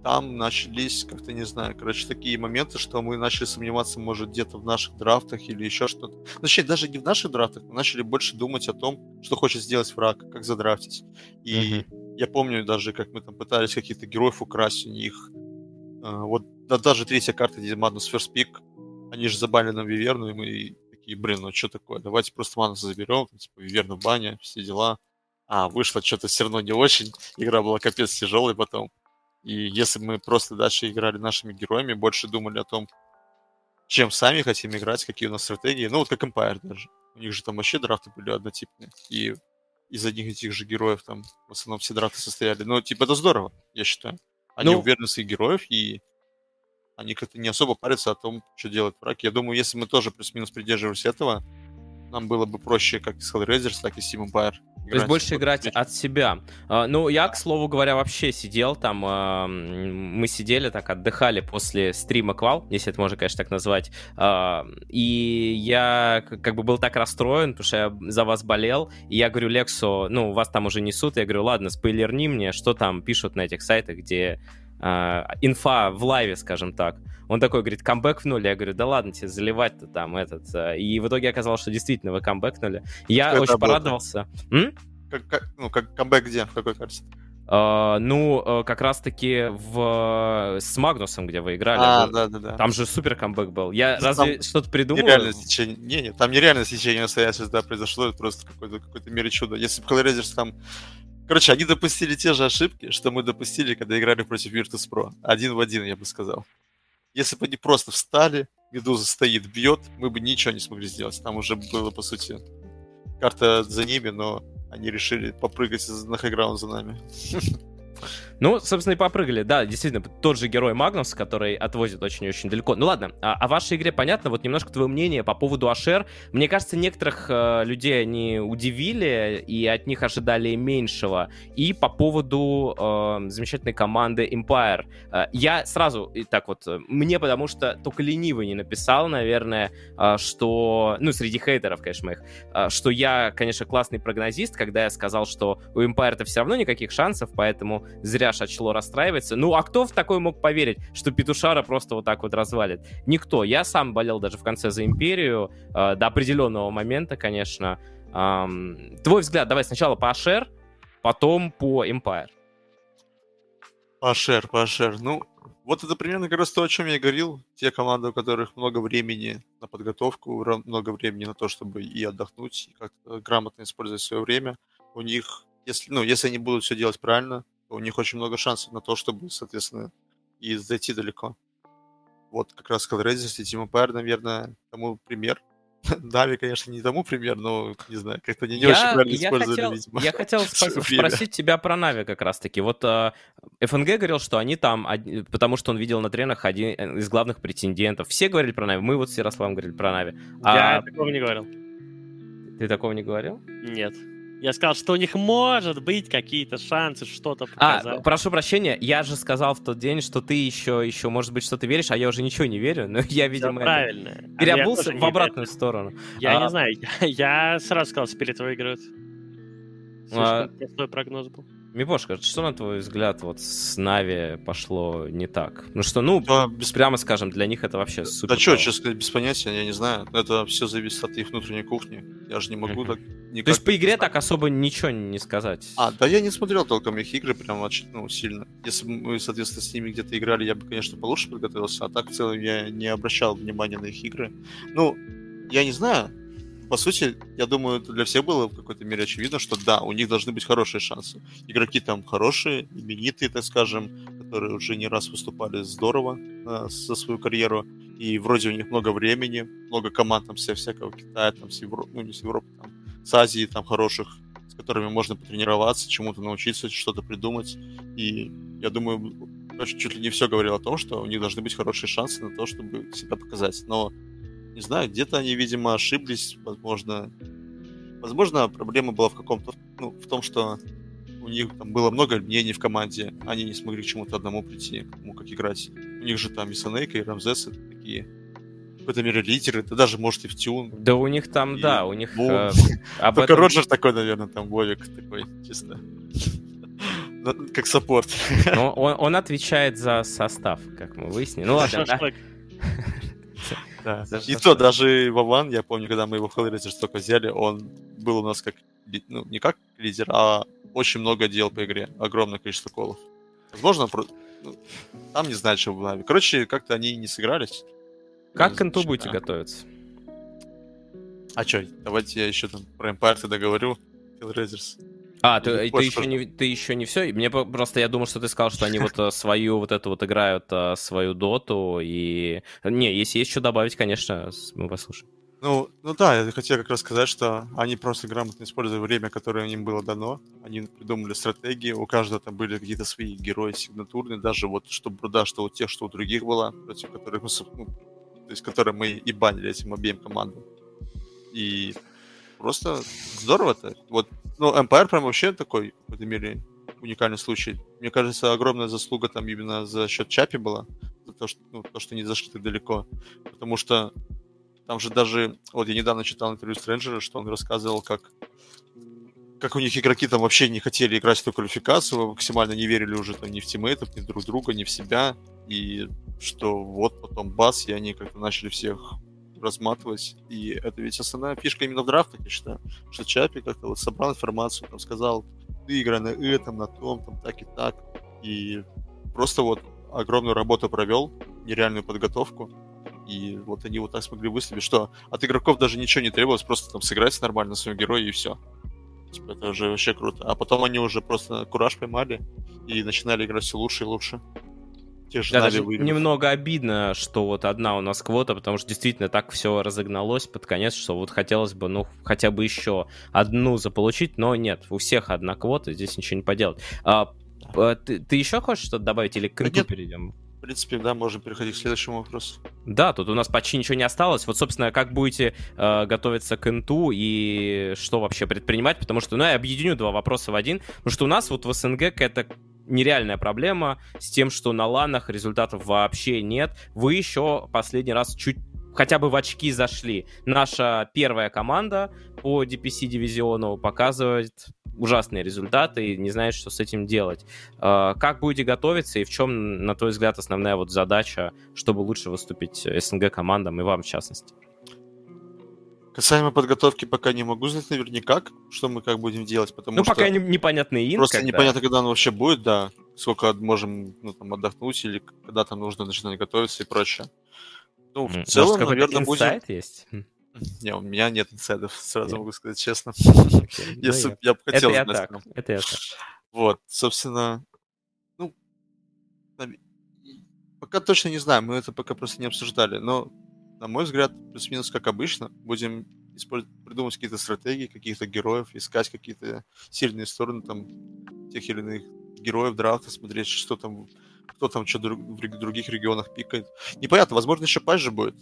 там начались, как-то не знаю, короче, такие моменты, что мы начали сомневаться, может, где-то в наших драфтах или еще что-то. Точнее, даже не в наших драфтах, мы начали больше думать о том, что хочет сделать враг, как задрафтить. И uh-huh. я помню даже, как мы там пытались каких-то героев украсть у них. А, вот да, даже третья карта, где Magnus First Pick, они же забанили нам Виверну, и мы такие, блин, ну что такое, давайте просто Мануса заберем, типа Виверну в бане, все дела. А, вышло что-то все равно не очень, игра была капец тяжелой потом. И если мы просто дальше играли нашими героями, больше думали о том, чем сами хотим играть, какие у нас стратегии, ну вот как Empire даже. У них же там вообще драфты были однотипные. И из одних и тех же героев там в основном все драфты состояли. Ну, типа, это здорово, я считаю. Они ну... уверены в своих героев, и они как-то не особо парятся о том, что делать враг. Я думаю, если мы тоже плюс-минус придерживались этого, нам было бы проще как с Hellraisers, так и Steam Empire. То есть больше играть от себя. Uh, ну, я, к слову говоря, вообще сидел там, uh, мы сидели так, отдыхали после стрима Квал, если это можно, конечно, так назвать, uh, и я как бы был так расстроен, потому что я за вас болел, и я говорю Лексу, ну, вас там уже несут, я говорю, ладно, спойлерни мне, что там пишут на этих сайтах, где инфа в лайве, скажем так. Он такой говорит, камбэк в нуле. Я говорю, да ладно тебе заливать-то там этот. Э, и в итоге оказалось, что действительно вы камбэкнули. Я что очень порадовался. Как, как, ну, как камбэк где? В какой карте? Uh, ну, uh, как раз-таки в... с Магнусом, где вы играли. А, да, да, да. Там же супер камбэк был. Я ну, разве что-то придумал? Нереальное течение... Не, не, там нереальное течение обстоятельств, да, произошло. Это просто какой-то какой мере чудо. Если бы Hellraisers там... Короче, они допустили те же ошибки, что мы допустили, когда играли против Virtus.pro. Один в один, я бы сказал. Если бы они просто встали, Медуза стоит, бьет, мы бы ничего не смогли сделать. Там уже было, по сути, карта за ними, но они решили попрыгать на хайграунд за нами. (laughs) Ну, собственно, и попрыгали. Да, действительно, тот же герой Магнус, который отвозит очень-очень далеко. Ну ладно, о, о вашей игре понятно. Вот немножко твое мнение по поводу Ашер. Мне кажется, некоторых э, людей они удивили, и от них ожидали меньшего. И по поводу э, замечательной команды Empire. Э, я сразу, и так вот, мне потому что только ленивый не написал, наверное, э, что... Ну, среди хейтеров, конечно, моих. Э, что я, конечно, классный прогнозист, когда я сказал, что у Empire-то все равно никаких шансов, поэтому зря Шачло расстраивается. Ну, а кто в такой мог поверить, что Петушара просто вот так вот развалит? Никто. Я сам болел даже в конце за Империю, э, до определенного момента, конечно. Эм, твой взгляд, давай сначала по Ашер, потом по Empire. Ашер, Ашер. Ну, вот это примерно как раз то, о чем я говорил. Те команды, у которых много времени на подготовку, много времени на то, чтобы и отдохнуть, и как-то грамотно использовать свое время. У них, если, ну, если они будут все делать правильно, у них очень много шансов на то, чтобы, соответственно, и зайти далеко. Вот как раз Hellraiser и Team Empire, наверное, тому пример. (laughs) Нави, конечно, не тому пример, но, не знаю, как-то не, не я, очень правильно я использовали, хотел, видимо. Я хотел (laughs) спро- спросить тебя про Нави как раз-таки. Вот э, ФНГ говорил, что они там, потому что он видел на тренах один из главных претендентов. Все говорили про Нави, мы вот с Ярославом говорили про Нави. Я а... такого не говорил. Ты такого не говорил? Нет. Я сказал, что у них может быть какие-то шансы что-то а, показать. А, прошу прощения, я же сказал в тот день, что ты еще, еще может быть, что-то веришь, а я уже ничего не верю, но я, видимо, правильно. переобулся а в обратную верю. сторону. Я а... не знаю, я, (laughs) я сразу сказал, Спирит выиграет. Слишком а... простой прогноз был. Мипошка, что на твой взгляд вот с Нави пошло не так? Ну что, ну, да, без... прямо скажем, для них это вообще супер. Да что, честно сказать, без понятия, я не знаю. Это все зависит от их внутренней кухни. Я же не могу так никак... То есть по игре так особо ничего не сказать? А, да я не смотрел толком их игры прям ну, сильно. Если бы мы, соответственно, с ними где-то играли, я бы, конечно, получше подготовился, а так в целом я не обращал внимания на их игры. Ну, я не знаю, по сути, я думаю, для всех было в какой-то мере очевидно, что да, у них должны быть хорошие шансы. Игроки там хорошие, именитые, так скажем, которые уже не раз выступали здорово э, за свою карьеру. И вроде у них много времени, много команд там вся всякого Китая, там с Европы, ну не с Европы, там с Азии там хороших, с которыми можно потренироваться, чему-то научиться, что-то придумать. И я думаю, чуть ли не все говорил о том, что у них должны быть хорошие шансы на то, чтобы себя показать. Но не знаю, где-то они, видимо, ошиблись, возможно. Возможно, проблема была в каком-то, ну, в том, что у них там было много мнений в команде, они не смогли к чему-то одному прийти, кому как играть. У них же там и Санейка, и Рамзесы такие в какой-то мере лидеры, да даже, может, и в Тюн. Да у них там, и да, у них... Э, (laughs) об Только этом... Роджер такой, наверное, там Вовик такой, чисто. (laughs) как саппорт. Но он, он отвечает за состав, как мы выяснили. Ну ладно, да. (laughs) Да. И то даже Вован, я помню, когда мы его в Hellraiser только взяли, он был у нас как, ну, не как лидер, а очень много делал по игре. Огромное количество колов. Возможно, ну, там не знаю, что было. Короче, как-то они не сыгрались. Как к инту будете готовиться? А что, давайте я еще там про Empire тогда говорю. Hellraisers. А, ты, ты, еще не, ты еще не все? Мне просто, я думал, что ты сказал, что они вот э, свою вот эту вот играют, э, свою доту, и... Не, если есть что добавить, конечно, мы послушаем. Ну, ну да, я хотел как раз сказать, что они просто грамотно использовали время, которое им было дано. Они придумали стратегии, у каждого там были какие-то свои герои сигнатурные, даже вот что Бруда, что у тех, что у других было, против которых мы, ну, то есть которые мы и банили этим обеим командам. И просто здорово-то. Вот, ну, Empire прям вообще такой, в этом мире, уникальный случай. Мне кажется, огромная заслуга там именно за счет Чапи была, за то, что, ну, то, что не зашли так далеко. Потому что там же даже, вот я недавно читал интервью Стрэнджера, что он рассказывал, как как у них игроки там вообще не хотели играть в эту квалификацию, максимально не верили уже там ни в тиммейтов, ни друг друга, ни в себя, и что вот потом бас, и они как-то начали всех разматывать. И это ведь основная фишка именно в драфтах, я считаю. Что Чапи как-то вот собрал информацию, там сказал, ты играй на этом, на том, там так и так. И просто вот огромную работу провел, нереальную подготовку. И вот они вот так смогли выставить, что от игроков даже ничего не требовалось, просто там сыграть нормально своего героя и все. Типа, это уже вообще круто. А потом они уже просто кураж поймали и начинали играть все лучше и лучше же да, даже немного обидно, что вот одна у нас квота, потому что действительно так все разогналось под конец, что вот хотелось бы, ну, хотя бы еще одну заполучить, но нет, у всех одна квота, здесь ничего не поделать. А, ты, ты еще хочешь что-то добавить или к инту перейдем? В принципе, да, можем переходить к следующему вопросу. Да, тут у нас почти ничего не осталось. Вот, собственно, как будете э, готовиться к инту и что вообще предпринимать, потому что, ну, я объединю два вопроса в один, потому что у нас вот в СНГ это нереальная проблема с тем, что на ланах результатов вообще нет. Вы еще последний раз чуть хотя бы в очки зашли. Наша первая команда по DPC дивизиону показывает ужасные результаты и не знает, что с этим делать. А, как будете готовиться и в чем, на твой взгляд, основная вот задача, чтобы лучше выступить СНГ командам и вам в частности? Касаемо подготовки, пока не могу знать наверняка, что мы как будем делать, потому ну, что... Ну, пока не, непонятно инт, Просто когда... непонятно, когда он вообще будет, да, сколько можем ну, там, отдохнуть, или когда там нужно начинать готовиться и прочее. Ну, в mm. целом, Может, наверное, будет... есть? Не, у меня нет инсайдов, сразу могу сказать честно. (laughs) Okay. Если ну, я бы хотел Это знать. Так. Это я так. Вот, собственно, ну, пока точно не знаю, мы это пока просто не обсуждали, но на мой взгляд, плюс-минус как обычно. Будем придумывать какие-то стратегии, каких-то героев, искать какие-то сильные стороны там тех или иных героев драфта, смотреть, что там, кто там что в других регионах пикает. Непонятно, возможно, еще позже будет,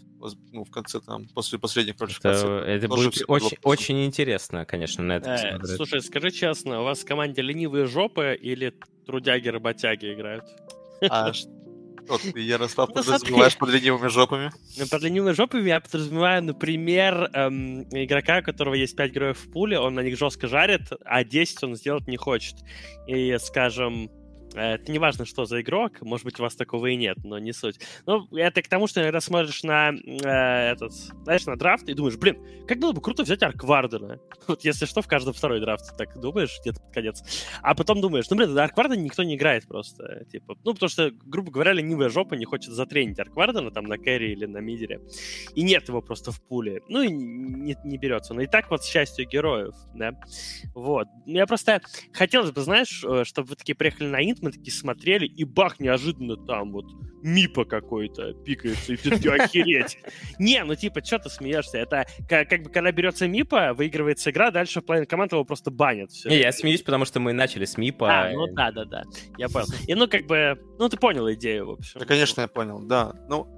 ну, в конце там, после последних. Это, это будет очень, очень интересно, конечно, на это э, Слушай, скажи честно, у вас в команде ленивые жопы или трудяги-работяги играют? А (laughs) Вот ты, Ярослав, ну, подразумеваешь под ленивыми жопами? Ну, под ленивыми жопами я подразумеваю, например, эм, игрока, у которого есть 5 героев в пуле, он на них жестко жарит, а 10 он сделать не хочет. И, скажем, это не важно, что за игрок, может быть, у вас такого и нет, но не суть. Ну, это к тому, что иногда смотришь на э, этот, знаешь, на драфт и думаешь, блин, как было бы круто взять Арквардена. (laughs) Вот если что, в каждом второй драфт так думаешь где-то под конец. А потом думаешь, ну, блин, Арквардена никто не играет просто. Типа, ну, потому что, грубо говоря, ленивая жопа не хочет затренить Арквардена там на кэрри или на мидере. И нет его просто в пуле. Ну, и не, не берется. Но и так вот, с счастью героев, да. Вот. Я просто хотелось бы, знаешь, э, чтобы вы такие приехали на инт, мы такие смотрели, и бах, неожиданно там вот Мипа какой-то пикается, и ты такие, охереть. (laughs) Не, ну типа, что ты смеешься? Это как, как бы, когда берется Мипа, выигрывается игра, дальше в плане команд его просто банят. Все. Не, я смеюсь, потому что мы начали с Мипа. А, ну да-да-да, я понял. (laughs) И ну как бы, ну ты понял идею, в общем. Да, конечно, я понял, да. Ну,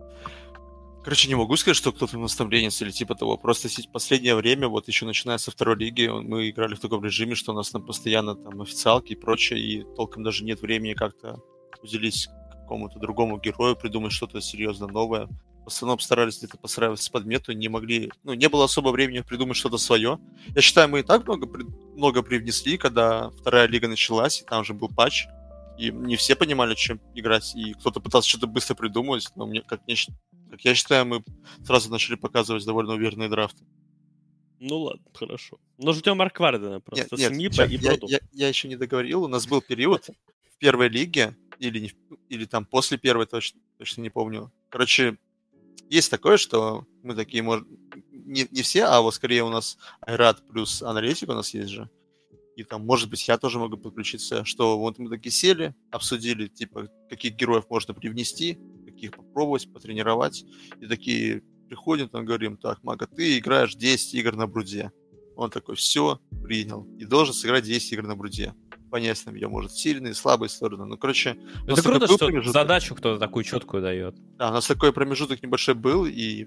Короче, не могу сказать, что кто-то наставленец или типа того. Просто в последнее время, вот еще начиная со второй лиги, мы играли в таком режиме, что у нас там постоянно там официалки и прочее, и толком даже нет времени как-то уделить какому-то другому герою, придумать что-то серьезно новое. в основном старались где-то подстраиваться под мету, не могли, ну, не было особо времени придумать что-то свое. Я считаю, мы и так много, много привнесли, когда вторая лига началась, и там же был патч, и не все понимали, чем играть, и кто-то пытался что-то быстро придумывать, но мне, как, не, как я считаю, мы сразу начали показывать довольно уверенные драфты. Ну ладно, хорошо. Но ждем Марк Вардена просто нет, с нет, я, и я, я, я еще не договорил. У нас был период в первой лиге, или, не, или там после первой, точно, точно не помню. Короче, есть такое, что мы такие, может, не, не все, а вот скорее у нас Айрат плюс аналитик у нас есть же. И там, может быть, я тоже могу подключиться, что вот мы такие сели, обсудили, типа, каких героев можно привнести, каких попробовать, потренировать. И такие приходим, там говорим, так, Мага, ты играешь 10 игр на бруде. Он такой, все, принял. И должен сыграть 10 игр на бруде. Понять там ее, может, сильные, слабые стороны. Ну, короче... Это круто, что промежуток... задачу кто-то такую четкую дает. Да, у нас такой промежуток небольшой был, и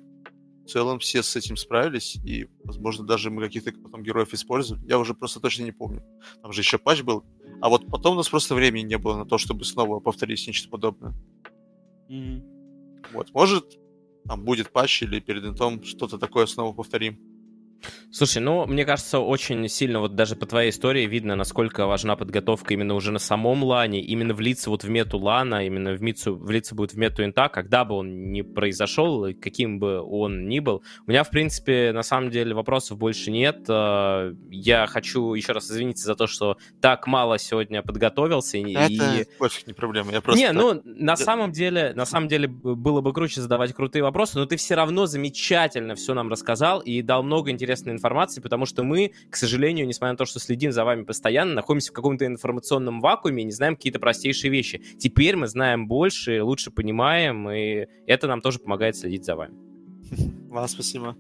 в целом все с этим справились, и, возможно, даже мы каких-то потом героев использовали. Я уже просто точно не помню. Там же еще патч был. А вот потом у нас просто времени не было на то, чтобы снова повторить нечто подобное. Mm-hmm. Вот, может, там будет патч или перед интом что-то такое снова повторим. Слушай, ну, мне кажется, очень сильно вот даже по твоей истории видно, насколько важна подготовка именно уже на самом лане, именно влиться вот в мету лана, именно в мицу, влиться будет в мету инта, когда бы он ни произошел, каким бы он ни был. У меня, в принципе, на самом деле вопросов больше нет. Э, я хочу еще раз извиниться за то, что так мало сегодня подготовился. Это и... пофиг, не проблема. Я просто не, так... ну, на самом деле, на самом деле было бы круче задавать крутые вопросы, но ты все равно замечательно все нам рассказал и дал много интересной информации, потому что мы, к сожалению, несмотря на то, что следим за вами постоянно, находимся в каком-то информационном вакууме и не знаем какие-то простейшие вещи. Теперь мы знаем больше, лучше понимаем, и это нам тоже помогает следить за вами. (laughs) Вам спасибо.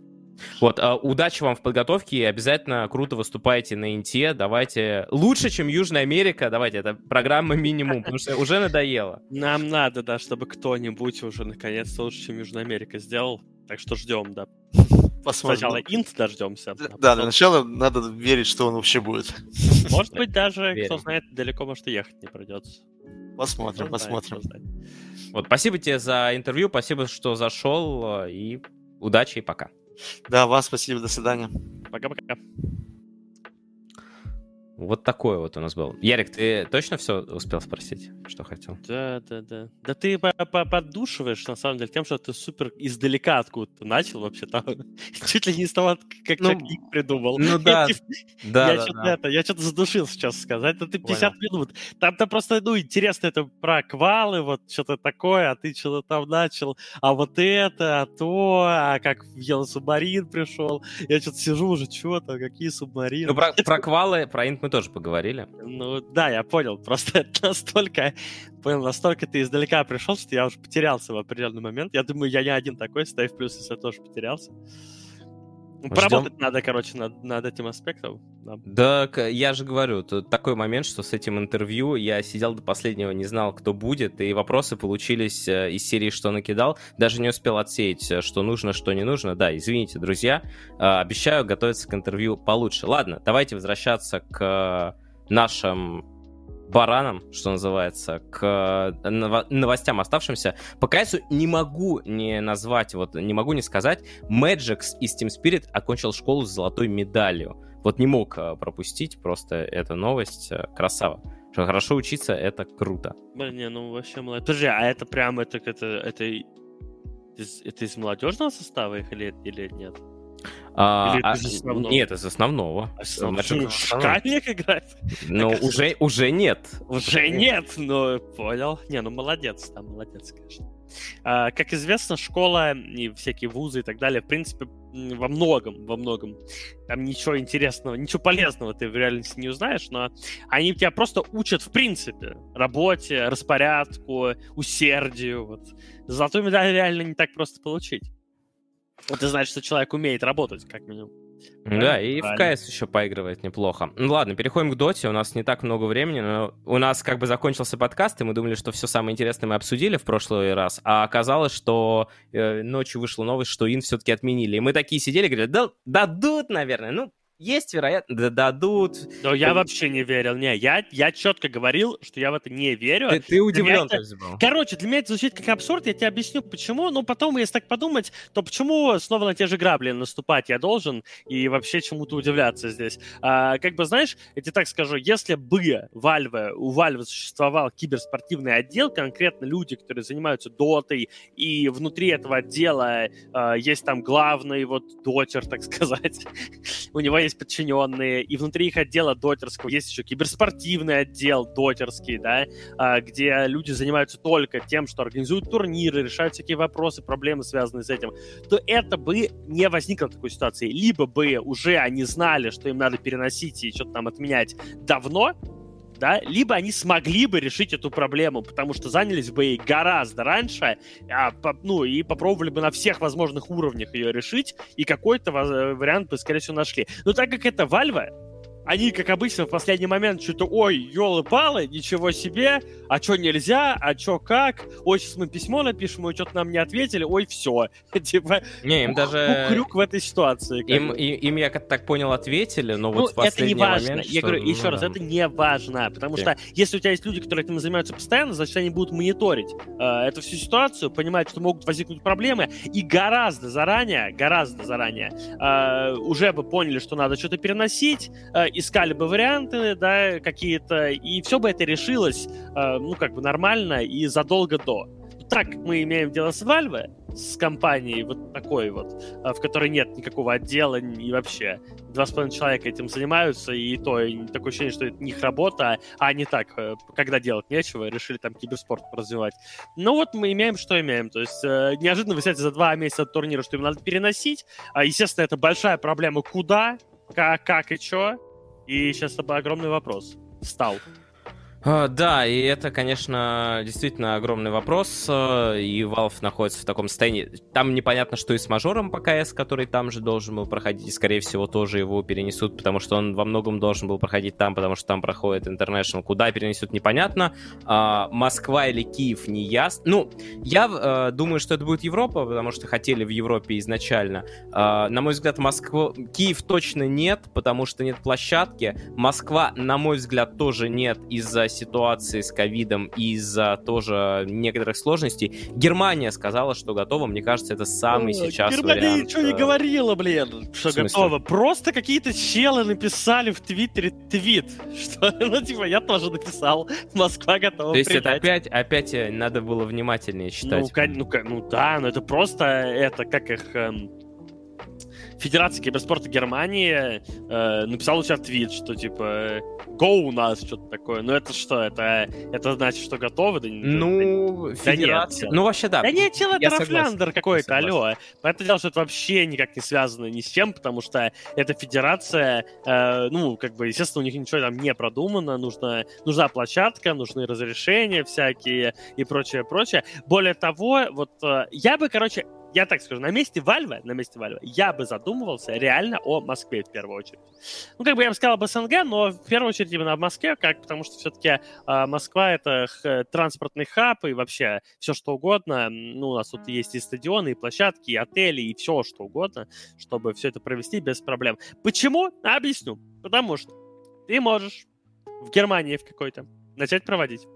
Вот, а, удачи вам в подготовке, и обязательно круто выступайте на Инте, давайте, лучше, чем Южная Америка, давайте, это программа минимум, потому что уже надоело. (laughs) Нам надо, да, чтобы кто-нибудь уже наконец-то лучше, чем Южная Америка сделал, так что ждем, да. (laughs) Посмотрим. Сначала инт дождемся. А да, потом... для начала надо верить, что он вообще будет. Может быть, даже, кто знает, далеко, может, и ехать не придется. Посмотрим, посмотрим. Вот, спасибо тебе за интервью, спасибо, что зашел, и удачи и пока. Да, вас спасибо, до свидания. Пока-пока. Вот такое вот у нас был. Ярик, ты точно все успел спросить, что хотел? Да, да, да. Да ты поддушиваешь, на самом деле, тем, что ты супер издалека откуда-то начал вообще-то. (laughs) Чуть ли не с того, как ну, Ник придумал. Ну да, да, я да, что-то да. Это, я что-то задушил сейчас сказать. Да ты 50 Понял. минут. Там-то просто, ну, интересно это про квалы, вот что-то такое, а ты что-то там начал. А вот это, а то, а как в Субмарин пришел. Я что-то сижу уже, что то какие субмарины. Ну, про, (laughs) про квалы, про мы тоже поговорили. Ну да, я понял. Просто (laughs) это настолько, понял, настолько ты издалека пришел, что я уже потерялся в определенный момент. Я думаю, я не один такой, ставь плюс, если я тоже потерялся. Ждем. Поработать надо, короче, над, над этим аспектом. Да. да, я же говорю, тут такой момент, что с этим интервью я сидел до последнего, не знал, кто будет, и вопросы получились э, из серии «Что накидал?». Даже не успел отсеять, э, что нужно, что не нужно. Да, извините, друзья, э, обещаю готовиться к интервью получше. Ладно, давайте возвращаться к нашим баранам, что называется, к э, новостям оставшимся. По КСу не могу не назвать, вот не могу не сказать, Magix из Team Spirit окончил школу с золотой медалью. Вот не мог э, пропустить просто эту новость. Э, красава. Что хорошо учиться, это круто. Блин, не, ну вообще молодец. Подожди, а это прям это, это, это, это из молодежного состава их или, или нет? А, Или а, из основного? Нет, из основного. А Шкальник играет? Ну, уже, уже нет. Уже нет, ну, понял. Не, ну, молодец, там, молодец, конечно. А, как известно, школа и всякие вузы и так далее, в принципе, во многом, во многом, там ничего интересного, ничего полезного ты в реальности не узнаешь, но они тебя просто учат в принципе работе, распорядку, усердию. Вот. Золотую медаль реально не так просто получить. Это значит, что человек умеет работать, как минимум. Да, и Правильно. в КС еще поигрывает неплохо. Ну ладно, переходим к Доте. У нас не так много времени, но у нас как бы закончился подкаст, и мы думали, что все самое интересное мы обсудили в прошлый раз, а оказалось, что э, ночью вышла новость, что ин все-таки отменили. И мы такие сидели, говорили, да, дадут, наверное. Ну, есть вероятность, да дадут. Но я вообще не верил. Не, я, я четко говорил, что я в это не верю. Ты, ты удивлен, это... был. Короче, для меня это звучит как абсурд, я тебе объясню, почему. Но потом, если так подумать, то почему снова на те же грабли наступать я должен и вообще чему-то удивляться здесь? А, как бы, знаешь, я тебе так скажу, если бы Valve, у Valve существовал киберспортивный отдел, конкретно люди, которые занимаются дотой, и внутри этого отдела а, есть там главный вот дотер, так (laughs) сказать, у него есть подчиненные, и внутри их отдела дотерского есть еще киберспортивный отдел дотерский, да, а, где люди занимаются только тем, что организуют турниры, решают всякие вопросы, проблемы, связанные с этим, то это бы не возникло такой ситуации. Либо бы уже они знали, что им надо переносить и что-то там отменять давно, да, либо они смогли бы решить эту проблему, потому что занялись бы ей гораздо раньше, а, по, ну, и попробовали бы на всех возможных уровнях ее решить, и какой-то вариант бы, скорее всего, нашли. Но так как это Valve, они, как обычно, в последний момент что-то, ой, елы-палы, ничего себе, а что нельзя, а что как, ой, сейчас мы письмо напишем, ой, что-то нам не ответили, ой, все. (laughs) типа, не, им даже... Крюк в этой ситуации. Им, им, им, я как так понял, ответили, но ну, вот в последний это не важно. момент... Я что... говорю, еще ну, раз, да. это не важно, потому что если у тебя есть люди, которые этим занимаются постоянно, значит, они будут мониторить э, эту всю ситуацию, понимать, что могут возникнуть проблемы, и гораздо заранее, гораздо заранее э, уже бы поняли, что надо что-то переносить, э, искали бы варианты, да, какие-то, и все бы это решилось, э, ну, как бы нормально и задолго до. Так мы имеем дело с Valve, с компанией вот такой вот, э, в которой нет никакого отдела и вообще. Два с половиной человека этим занимаются, и то и такое ощущение, что это не их работа, а не так, э, когда делать нечего, решили там киберспорт развивать. Ну вот мы имеем, что имеем. То есть э, неожиданно вы за два месяца турнира, что им надо переносить. А, естественно, это большая проблема. Куда, как, как и что. И сейчас это огромный вопрос стал. А, да, и это, конечно, действительно огромный вопрос, э, и Valve находится в таком состоянии. Там непонятно, что и с мажором по КС, который там же должен был проходить, и, скорее всего, тоже его перенесут, потому что он во многом должен был проходить там, потому что там проходит International. Куда перенесут, непонятно. А, Москва или Киев, не ясно. Ну, я э, думаю, что это будет Европа, потому что хотели в Европе изначально. А, на мой взгляд, Москва... Киев точно нет, потому что нет площадки. Москва, на мой взгляд, тоже нет из-за ситуации с ковидом и из-за тоже некоторых сложностей, Германия сказала, что готова. Мне кажется, это самый сейчас Германия вариант. ничего не э, говорила, блин, что готова. Просто какие-то челы написали в Твиттере твит, (laughs) что, ну, типа, я тоже написал, Москва готова То есть принять. это опять, опять э, надо было внимательнее читать. Ну, ну, ну да, но это просто, это как их... Эм, Федерация киберспорта Германии э, написала у себя твит, что типа go у нас, что-то такое. Ну это что? Это, это значит, что готовы? Да, ну, да, федерация... Да ну вообще да. Да нет, чел, это Рафляндер какой-то, алло. Понятное дело, что это вообще никак не связано ни с чем, потому что эта федерация, э, ну, как бы, естественно, у них ничего там не продумано, нужна, нужна площадка, нужны разрешения всякие и прочее, прочее. Более того, вот э, я бы, короче, я так скажу, на месте Valve, на месте Valve, я бы задумывался реально о Москве в первую очередь. Ну, как бы я бы сказал об СНГ, но в первую очередь именно о Москве, как, потому что все-таки э, а, Москва — это х, транспортный хаб и вообще все что угодно. Ну, у нас тут есть и стадионы, и площадки, и отели, и все что угодно, чтобы все это провести без проблем. Почему? Объясню. Потому что ты можешь в Германии в какой-то начать проводить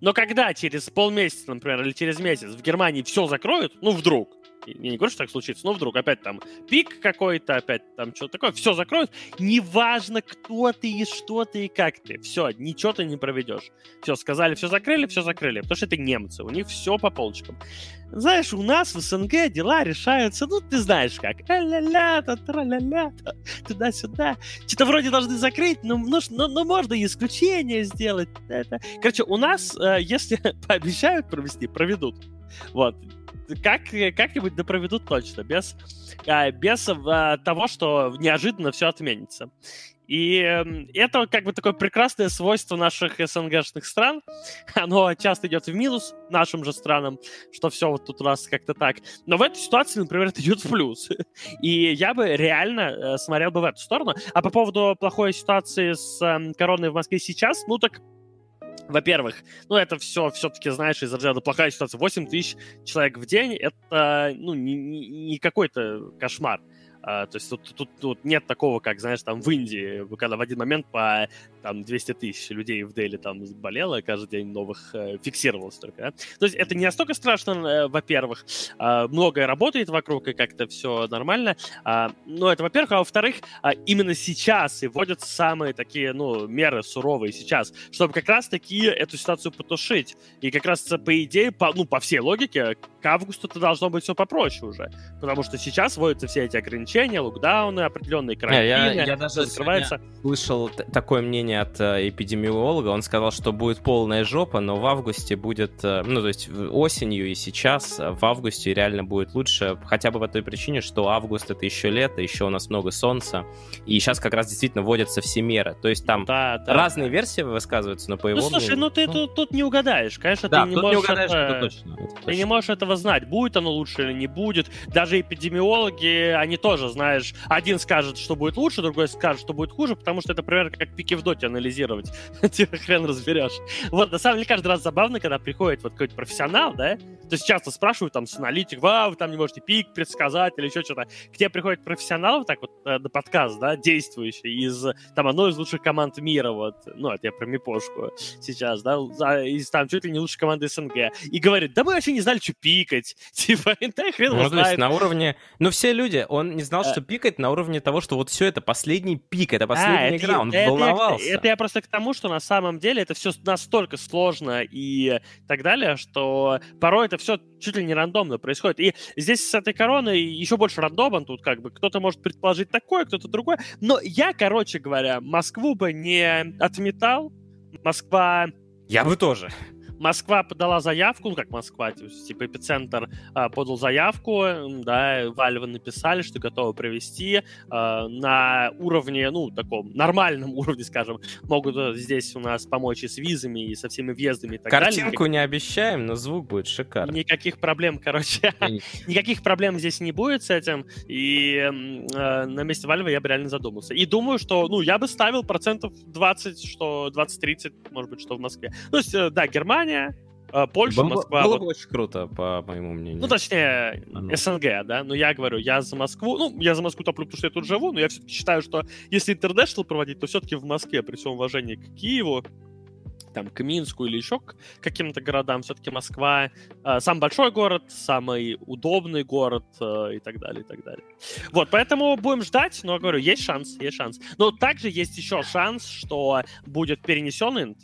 но когда через полмесяца, например, или через месяц в Германии все закроют, ну вдруг, я не говорю, что так случится, но вдруг опять там пик какой-то, опять там что-то такое, все закроют, неважно, кто ты и что ты и как ты, все, ничего ты не проведешь. Все, сказали, все закрыли, все закрыли, потому что это немцы, у них все по полочкам. Знаешь, у нас в СНГ дела решаются, ну, ты знаешь как, ля-ля-ля, туда-сюда. Что-то вроде должны закрыть, но, но, но, но можно и исключение сделать. Это. Короче, у нас, э, если (laughs) пообещают провести, проведут. Вот как, как-нибудь да проведут точно, без, а, без а, того, что неожиданно все отменится. И эм, это как бы такое прекрасное свойство наших СНГшных стран. (laughs) Оно часто идет в минус нашим же странам, что все вот тут у нас как-то так. Но в этой ситуации, например, это идет в плюс. (laughs) И я бы реально э, смотрел бы в эту сторону. А по поводу плохой ситуации с э, короной в Москве сейчас, ну так во-первых, ну, это все все-таки, знаешь, из разряда плохая ситуация. 8 тысяч человек в день — это, ну, не, не какой-то кошмар. А, то есть тут, тут, тут нет такого, как, знаешь, там в Индии, когда в один момент по там 200 тысяч людей в Дели там болело, каждый день новых э, фиксировалось только. Да? То есть это не настолько страшно, э, во-первых. Э, многое работает вокруг, и как-то все нормально. Э, ну, это во-первых. А во-вторых, э, именно сейчас и вводятся самые такие, ну, меры суровые сейчас, чтобы как раз-таки эту ситуацию потушить. И как раз, по идее, по, ну, по всей логике, к августу это должно быть все попроще уже. Потому что сейчас вводятся все эти ограничения, локдауны, определенные карантины. Я, я, я даже закрывается... слышал такое мнение от э, эпидемиолога. Он сказал, что будет полная жопа, но в августе будет, э, ну, то есть осенью и сейчас, э, в августе реально будет лучше, хотя бы по той причине, что август это еще лето, еще у нас много солнца, и сейчас как раз действительно вводятся все меры. То есть там да, да, разные версии высказываются, но по его... Ну, слушай, ну ты ну... Тут, тут не угадаешь, конечно, да, ты не можешь не угадаешь, это... это точно, это точно. Ты не можешь этого знать, будет оно лучше или не будет. Даже эпидемиологи, они тоже, знаешь, один скажет, что будет лучше, другой скажет, что будет хуже, потому что это, например, как пики в доте анализировать. (laughs) Типа хрен разберешь. Вот, на самом деле, каждый раз забавно, когда приходит вот какой-то профессионал, да, то есть часто спрашивают там с аналитик, вау, вы там не можете пик предсказать или еще что-то. К тебе приходит профессионал, вот так вот, э, на подкаст, да, действующий из, там, одной из лучших команд мира, вот, ну, это я про Мипошку сейчас, да, из там чуть ли не лучшей команды СНГ, и говорит, да мы вообще не знали, что пикать, (laughs) типа, да хрен ну, то есть на уровне, ну, все люди, он не знал, что пикать на уровне того, что вот все это последний пик, это последняя а, игра, он волновался. Это, это я просто к тому, что на самом деле это все настолько сложно и так далее, что порой это все чуть ли не рандомно происходит. И здесь с этой короной еще больше рандома тут как бы. Кто-то может предположить такое, кто-то другое. Но я, короче говоря, Москву бы не отметал. Москва... Я бы тоже. Москва подала заявку, ну как Москва, типа эпицентр а, подал заявку, да, Вальвы написали, что готовы провести а, на уровне, ну, таком нормальном (laughs) уровне, скажем, могут э, здесь у нас помочь и с визами, и со всеми въездами и так Картинку далее. Картинку не обещаем, но звук будет шикарный. Никаких проблем, короче, (laughs) (laughs) никаких проблем здесь не будет с этим, и э, на месте Вальвы я бы реально задумался. И думаю, что, ну, я бы ставил процентов 20, что 20-30, может быть, что в Москве. То есть, э, да, Германия Германия, э, Польша, было, Москва. Было бы очень круто, по моему мнению. Ну, точнее, а СНГ, да. Но я говорю, я за Москву. Ну, я за Москву топлю, потому что я тут живу, но я все-таки считаю, что если интернешнл проводить, то все-таки в Москве, при всем уважении к Киеву, там, к Минску или еще к каким-то городам, все-таки Москва э, самый большой город, самый удобный город э, и так далее, и так далее. Вот, поэтому будем ждать, но, говорю, есть шанс, есть шанс. Но также есть еще шанс, что будет перенесен инт,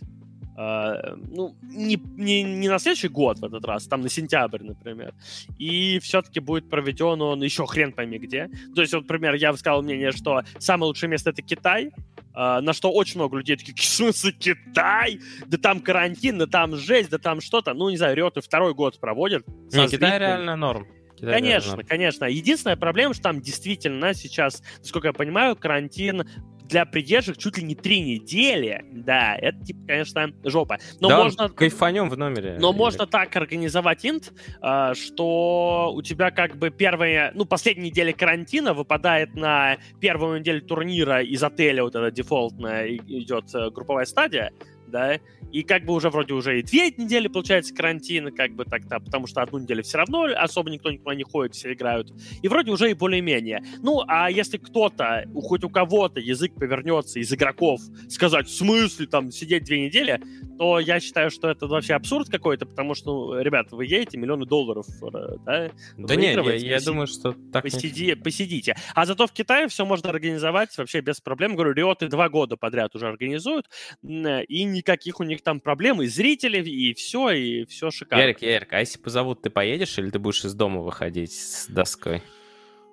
Uh, ну, не, не, не на следующий год в этот раз, там на сентябрь, например. И все-таки будет проведен он еще хрен пойми где. То есть, вот, например, я высказал мнение, что самое лучшее место это Китай, uh, на что очень много людей такие, в смысле Китай? Да там карантин, да там жесть, да там что-то. Ну, не знаю, Риоты второй год проводят. Не, Китай реально норм. Китай конечно, реально. конечно. Единственная проблема, что там действительно сейчас, насколько я понимаю, карантин для придержек чуть ли не три недели, да, это, типа, конечно, жопа. Но да, можно... кайфанем в номере. Но Или... можно так организовать инт, а, что у тебя как бы первая, ну, последняя неделя карантина выпадает на первую неделю турнира из отеля, вот эта дефолтная идет э, групповая стадия, да, и как бы уже вроде уже и две недели, получается, карантина, как бы так-то, потому что одну неделю все равно особо никто никуда не ходит, все играют. И вроде уже и более-менее. Ну, а если кто-то, хоть у кого-то язык повернется из игроков сказать, в смысле там сидеть две недели, то я считаю, что это вообще абсурд какой-то, потому что, ну, ребята, вы едете миллионы долларов, э, да? Да нет, я, я думаю, что так посиди, не... Посидите. А зато в Китае все можно организовать вообще без проблем. Говорю, Риоты два года подряд уже организуют, и никаких у них там проблем, и зрители, и все, и все шикарно. Ярик, Ярик, а если позовут, ты поедешь или ты будешь из дома выходить с доской?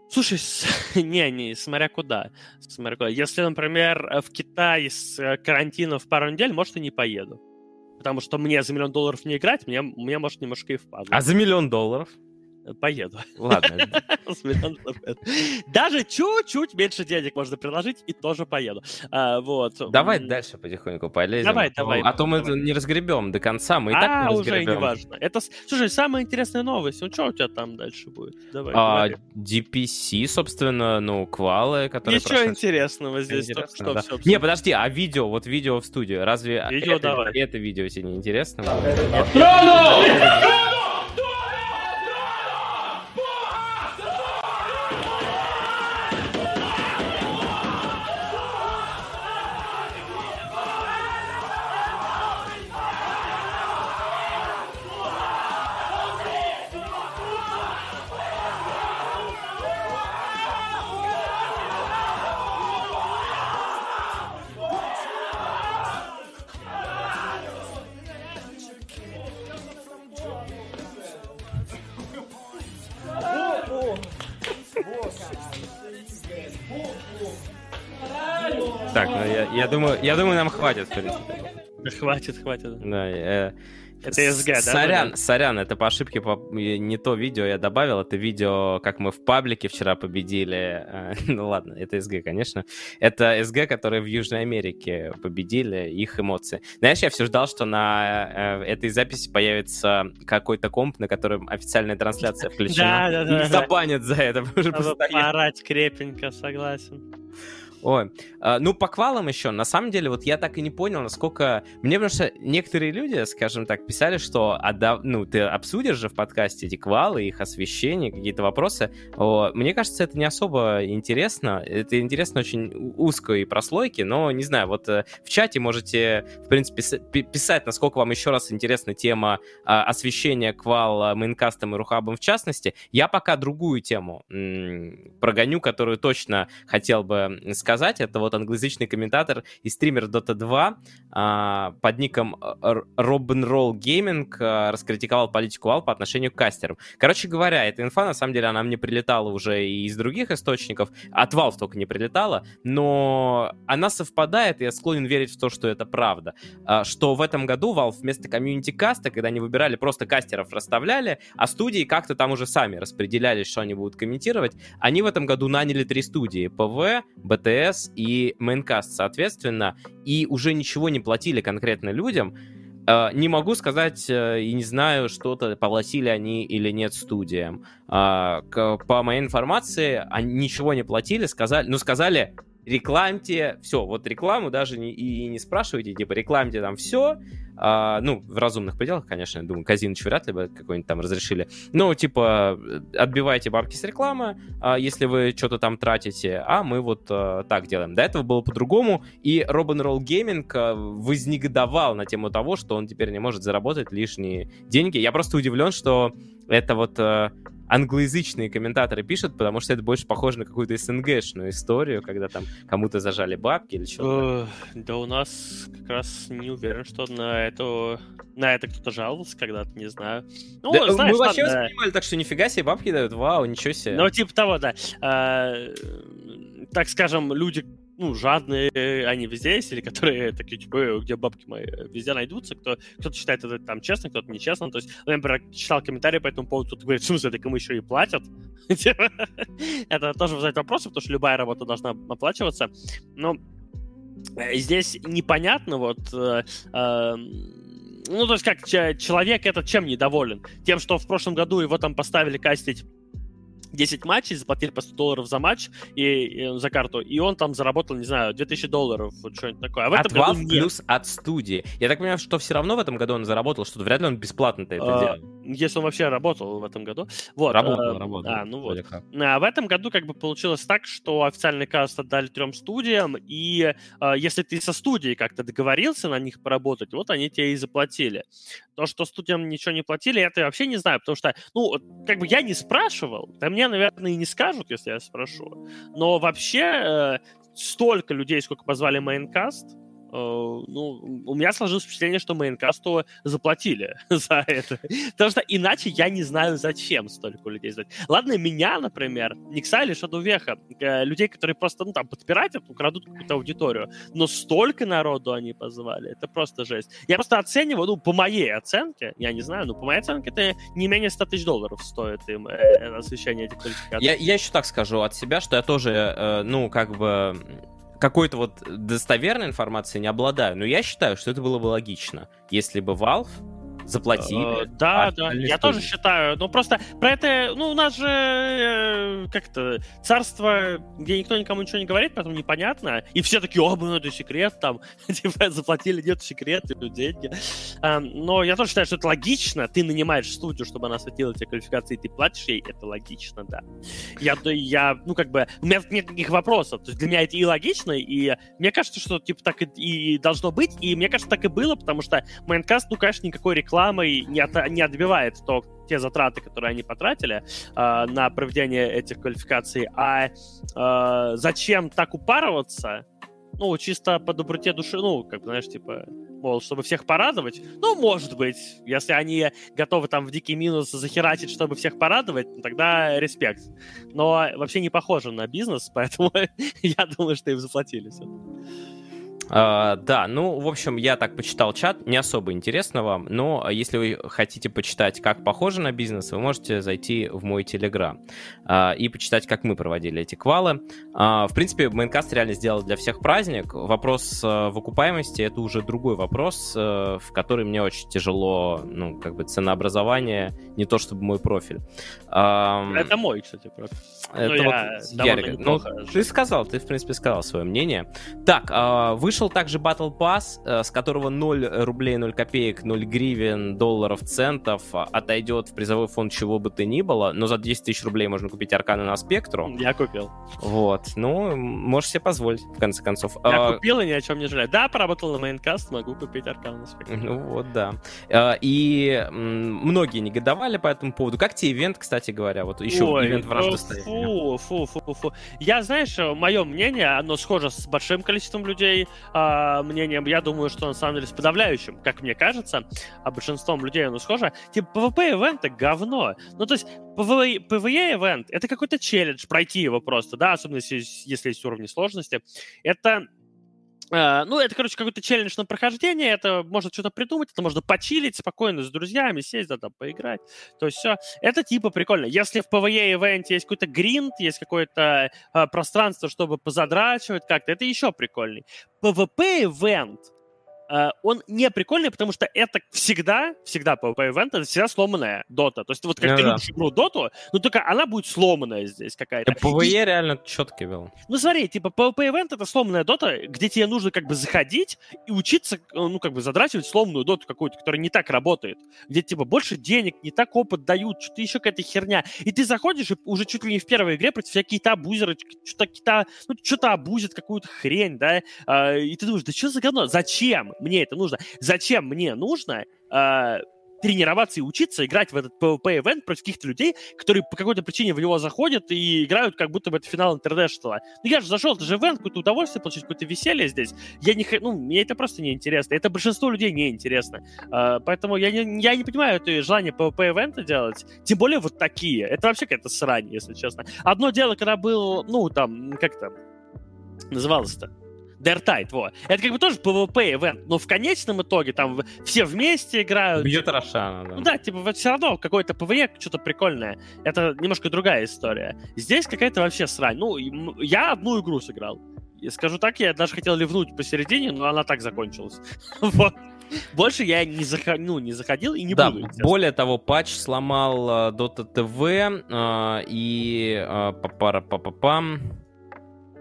Слушай, (laughs) не, не, смотря куда. Смотря куда. Если, например, в Китае с э, карантина в пару недель, может, и не поеду. Потому что мне за миллион долларов не играть, мне, мне может, немножко и впадло. А за миллион долларов? Поеду. (laughs) Ладно. Даже чуть-чуть меньше денег можно приложить, и тоже поеду. А, вот. Давай дальше потихоньку полезем. Давай, давай. А то мы не разгребем до конца, мы и так не разгребем. уже не важно. Это, слушай, самая интересная новость. Ну, что у тебя там дальше будет? Давай, а, DPC, собственно, ну, квалы, которые Ничего интересного здесь, только что все. Не, подожди, а видео, вот видео в студию, разве видео давай. это видео тебе не интересно? Так, думаю, я думаю, нам хватит, в принципе. Хватит, хватит. Да, э, Это SG, да? Сорян, сорян, это по ошибке по... не то видео я добавил, это видео, как мы в паблике вчера победили. Э, (laughs) Ну ладно, это СГ, конечно. Это СГ, которые в Южной Америке победили, их эмоции. Знаешь, я все ждал, что на э, этой записи появится какой-то комп, на котором официальная трансляция включена. Да, да, да. И забанят за это. (laughs) постоянно. поорать крепенько, согласен. Ой, а, ну по квалам еще, на самом деле, вот я так и не понял, насколько... Мне потому что некоторые люди, скажем так, писали, что отда- ну, ты обсудишь же в подкасте эти квалы, их освещение, какие-то вопросы. Мне кажется, это не особо интересно. Это интересно очень узкой прослойки, но, не знаю, вот э, в чате можете, в принципе, писать, насколько вам еще раз интересна тема а, освещения квал а, мейнкастом и рухабом в частности. Я пока другую тему прогоню, которую точно хотел бы сказать. Это вот англоязычный комментатор и стример Dota 2 а, под ником Robinroll Gaming а, раскритиковал политику Valve по отношению к кастерам. Короче говоря, эта инфа, на самом деле, она мне прилетала уже и из других источников, от Valve только не прилетала, но она совпадает, и я склонен верить в то, что это правда. А, Что в этом году Valve вместо комьюнити-каста, когда они выбирали, просто кастеров расставляли, а студии как-то там уже сами распределялись, что они будут комментировать, они в этом году наняли три студии. ПВ, БТС и Мейнкаст, соответственно, и уже ничего не платили конкретно людям. Э, Не могу сказать э, и не знаю, что-то платили они или нет студиям. А, По моей информации, они ничего не платили, сказали, ну, сказали, рекламьте, все, вот рекламу даже не, и не спрашивайте, типа, рекламьте там все, ну, в разумных пределах, конечно, я думаю, Казиныч вряд ли бы какой-нибудь там разрешили, ну, типа, отбивайте бабки с рекламы, а, если вы что-то там тратите, а мы вот э, так делаем. До этого было по-другому, и Robin Roll Gaming э, вознегодовал на тему того, что он теперь не может заработать лишние деньги. Я просто удивлен, что это вот э, англоязычные комментаторы пишут, потому что это больше похоже на какую-то СНГшную историю, когда там кому-то зажали бабки или что-то. Да у нас как раз не уверен, что на это, на это кто-то жаловался когда-то, не знаю. Ну, Да, знаешь, мы вообще ладно, воспринимали так, что нифига себе бабки дают, вау, ничего себе. Ну, типа того, да. А, так скажем, люди, ну, жадные, они везде или которые такие, типа, «Э, где бабки мои, везде найдутся. Кто, кто-то считает это там честно, кто-то нечестно. То есть, я, например, читал комментарии по этому поводу, кто-то говорит, в смысле, так им еще и платят? (laughs) Типа, это тоже вызывает вопросы, потому что любая работа должна оплачиваться. Но э, здесь непонятно, вот, э, э, ну, то есть, как че- человек этот чем недоволен? Тем, что в прошлом году его там поставили кастить 10 матчей, заплатили по 100 долларов за матч и, и за карту, и он там заработал, не знаю, 2000 долларов, вот что-нибудь такое. А в от этом году Valve нет. плюс от студии. Я так понимаю, что все равно в этом году он заработал что-то. Вряд ли он бесплатно-то это А, делал. Если он вообще работал в этом году. Вот, Работал, э, работал. А, ну вот. А в этом году как бы получилось так, что официальный каст отдали трем студиям, и э, если ты со студией как-то договорился на них поработать, вот они тебе и заплатили. То, что студиям ничего не платили, это я вообще не знаю, потому что, ну, как бы я не спрашивал, да мне, наверное, и не скажут, если я спрошу. Но вообще э, столько людей, сколько позвали Майнкаст, ну, у меня сложилось впечатление, что Майнкасту заплатили (laughs) за это. Потому что иначе я не знаю, зачем столько людей звать. Ладно, меня, например, Никса или Шадувеха, э, людей, которые просто, ну, там, подпиратят, украдут какую-то аудиторию, но столько народу они позвали, это просто жесть. Я просто оцениваю, ну, по моей оценке, я не знаю, но по моей оценке это не менее 100 тысяч долларов стоит им э, э, освещение этих квалификаций. Я, я еще так скажу от себя, что я тоже, э, ну, как бы какой-то вот достоверной информации не обладаю, но я считаю, что это было бы логично, если бы Valve заплатили. Э, Да, а да, остальные я тоже считаю. Ну, просто про это, ну, у нас же, э, как-то, царство, где никто никому ничего не говорит, поэтому непонятно. И все такие, о, ну, это секрет, там, (laughs) типа, заплатили, нет, секрет, деньги. А, Но я тоже считаю, что это логично. Ты нанимаешь студию, чтобы она осветила тебе квалификации, и ты платишь ей, это логично, да. Я, да, я, ну, как бы, у меня нет никаких вопросов. То есть для меня это и логично, и мне кажется, что, типа, так и, и должно быть, и мне кажется, так и было, потому что Майнкаст, ну, конечно, никакой рекламой не, от- не отбивает то, те затраты, которые они потратили э, на проведение этих квалификаций. А э, зачем так упарываться? ну, чисто по доброте души, ну, как бы, знаешь, типа, мол, чтобы всех порадовать. Ну, может быть, если они готовы там в дикий минус захерачить, чтобы всех порадовать, ну, тогда респект. Но вообще не похоже на бизнес, (laughs) поэтому (laughs) я думаю, что им заплатили все. Uh, да, ну, в общем, я так почитал чат, не особо интересно вам, но если вы хотите почитать, как похоже на бизнес, вы можете зайти в мой телеграм uh, и почитать, как мы проводили эти квалы. Uh, в принципе, Майнкаст реально сделал для всех праздник. Вопрос в окупаемости — это уже другой вопрос, в который мне очень тяжело, ну, как бы ценообразование, не то чтобы мой профиль. Это мой, кстати, профиль. Это ну, вот я Ярик, ну, ты сказал, ты, в принципе, сказал свое мнение. Так, выше Вышел также Battle Pass, э, с которого 0 рублей, 0 копеек, 0 гривен, долларов, центов а, отойдет в призовой фонд чего бы то ни было, но за 10 тысяч рублей можно купить Аркана на Спектру. Я купил. Вот, ну, можешь себе позволить, в конце концов. Я а... купил и ни о чем не жалею. Да, поработал на мейнкаст, могу купить Аркана на Спектру. Ну вот, да. А, и многие негодовали по этому поводу. Как тебе ивент, кстати говоря? Вот еще Ой, ивент вражды фу, фу, фу, фу, фу. Я, знаешь, мое мнение, оно схоже с большим количеством людей, э, мнением, я думаю, что на самом деле с подавляющим, как мне кажется, а большинством людей оно схоже, типа PvP-эвенты говно. Ну, то есть PvE-эвент — это какой-то челлендж, пройти его просто, да, особенно если, если есть уровни сложности. Это ну, это, короче, какой-то челлендж на прохождение, это можно что-то придумать, это можно почилить спокойно с друзьями, сесть, да, там, поиграть. То есть все, это типа прикольно. Если в PvE-ивенте есть какой-то гринд, есть какое-то uh, пространство, чтобы позадрачивать как-то, это еще прикольней. PvP-ивент — Uh, он не прикольный, потому что это всегда, всегда PvP ивент, это всегда сломанная дота. То есть вот как ну, ты да. любишь игру доту, ну только она будет сломанная здесь какая-то. PvE и... реально четкий был. Ну смотри, типа PvP ивент это сломанная дота, где тебе нужно как бы заходить и учиться, ну как бы задрачивать сломанную доту какую-то, которая не так работает. Где типа больше денег, не так опыт дают, что-то еще какая-то херня. И ты заходишь и уже чуть ли не в первой игре против себя какие-то абузеры, что-то какие-то, ну что-то абузят какую-то хрень, да, uh, и ты думаешь, да что за говно? Зачем? Мне это нужно. Зачем мне нужно э, тренироваться и учиться играть в этот PvP-эвент против каких-то людей, которые по какой-то причине в него заходят и играют, как будто бы это финал Интернешнала. Ну, я же зашел, это же ивент, какое-то удовольствие получить, какое-то веселье здесь. Я не... Ну, мне это просто не интересно. Это большинство людей не интересно. Uh, поэтому я не, я не понимаю это желание PvP-эвента делать. Тем более вот такие. Это вообще какая-то срань, если честно. Одно дело, когда был, ну, там, как там, называлось-то? Дертайт, во. Это как бы тоже PvP event, но в конечном итоге там все вместе играют. Бьет Рошана, да. Ну да, типа вот все равно какой-то PvE, что-то прикольное. Это немножко другая история. Здесь какая-то вообще срань. Ну, я одну игру сыграл. И скажу так, я даже хотел ливнуть посередине, но она так закончилась. (laughs) Вот. Больше я не, заход... ну, не заходил и не да, буду. Более того, патч сломал uh, Dota TV uh, и uh, папара-папапам.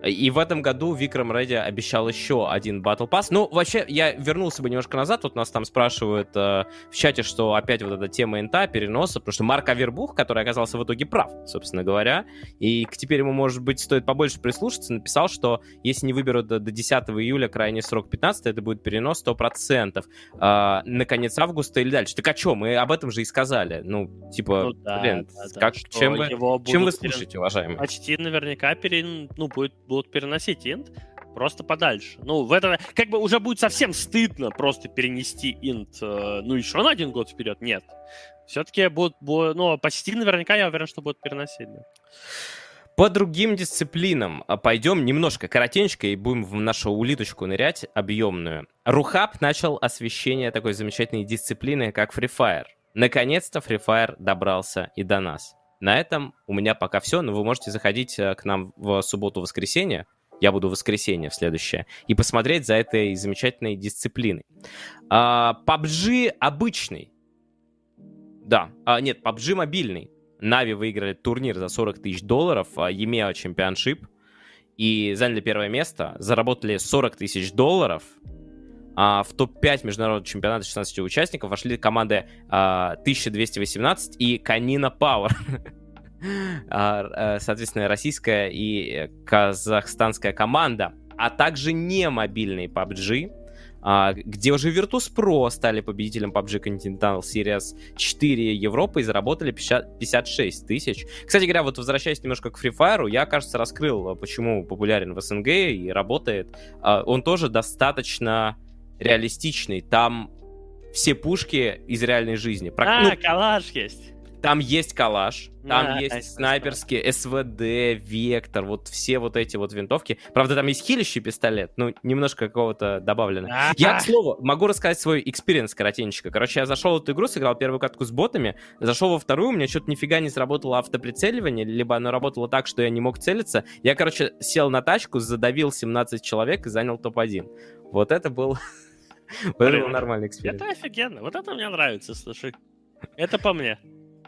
И в этом году Викрам Редди обещал еще один Battle Pass. Ну, вообще, я вернулся бы немножко назад. Вот нас там спрашивают э, в чате, что опять вот эта тема инта, переноса, потому что Марк Авербух, который оказался в итоге прав, собственно говоря, и теперь ему, может быть, стоит побольше прислушаться, написал, что если не выберут до, до 10 июля крайний срок 15, это будет перенос 100%. Э, на конец августа или дальше. Так а что? Мы об этом же и сказали. Ну, типа, ну, да, блин, да, как, да, чем, вы, чем вы слушаете, уважаемые? Почти наверняка перен... ну, будет будут переносить инт просто подальше. Ну, в это как бы уже будет совсем стыдно просто перенести инт, э, ну, еще на один год вперед. Нет. Все-таки будут, будут, ну, почти наверняка я уверен, что будут переносить, да. По другим дисциплинам а, пойдем немножко коротенько и будем в нашу улиточку нырять объемную. Рухаб начал освещение такой замечательной дисциплины, как Free Fire. Наконец-то Free Fire добрался и до нас. На этом у меня пока все, но вы можете заходить э, к нам в субботу-воскресенье, я буду в воскресенье в следующее, и посмотреть за этой замечательной дисциплиной. А, PUBG обычный. Да, а, нет, PUBG мобильный. Нави выиграли турнир за 40 тысяч долларов, EMEA Championship, и заняли первое место, заработали 40 тысяч долларов, а в топ-5 международного чемпионата 16 участников вошли команды а, 1218 и Канина Пауэр. (laughs) А, э, соответственно, российская и казахстанская команда, а также не мобильный PUBG. а, где уже Virtus.pro стали победителем PUBG Continental Series 4 Европы и заработали 50, 56 тысяч. Кстати говоря, вот возвращаясь немножко к Free Fire, я, кажется, раскрыл, почему популярен в СНГ и работает. А, он тоже достаточно реалистичный. Там все пушки из реальной жизни. А, ну, калаш есть. Там есть калаш, там а, есть снайперские, СВД, Вектор, вот все вот эти вот винтовки. Правда, там есть хилищий пистолет, ну, немножко какого-то добавлено. А-а-а. Я, к слову, могу рассказать свой experience коротенько. Короче, я зашел в эту игру, сыграл первую катку с ботами, зашел во вторую, у меня что-то нифига не сработало автоприцеливание, либо оно работало так, что я не мог целиться. Я, короче, сел на тачку, задавил 17 человек и занял топ-1. Вот это был... (laughs) (laughs) Вот это был нормальный эксперимент. Это офигенно. Вот это мне нравится, слушай. Это по мне.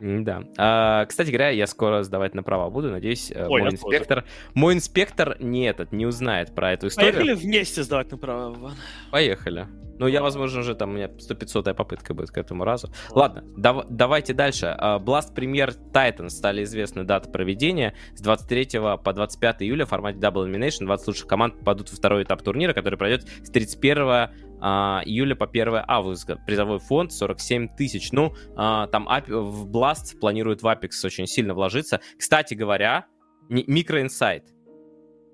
Да. А, кстати говоря, я скоро сдавать на права буду. Надеюсь, э, Ой, мой инспектор. Тоже. Мой инспектор не этот, не узнает про эту историю. Поехали вместе сдавать на права, Ван. Поехали. Ну, я, возможно, уже там, у меня 100-500 попытка будет к этому разу. Ладно, дав- давайте дальше. А, Blast Premier Titan стали известны даты проведения. С 23 по 25 июля в формате Double Elimination 20 лучших команд попадут во второй этап турнира, который пройдет с 31 а, июля по 1 августа. Призовой фонд 47 тысяч. Ну, а, там в Blast планируют в Apex очень сильно вложиться. Кстати говоря, микроинсайт.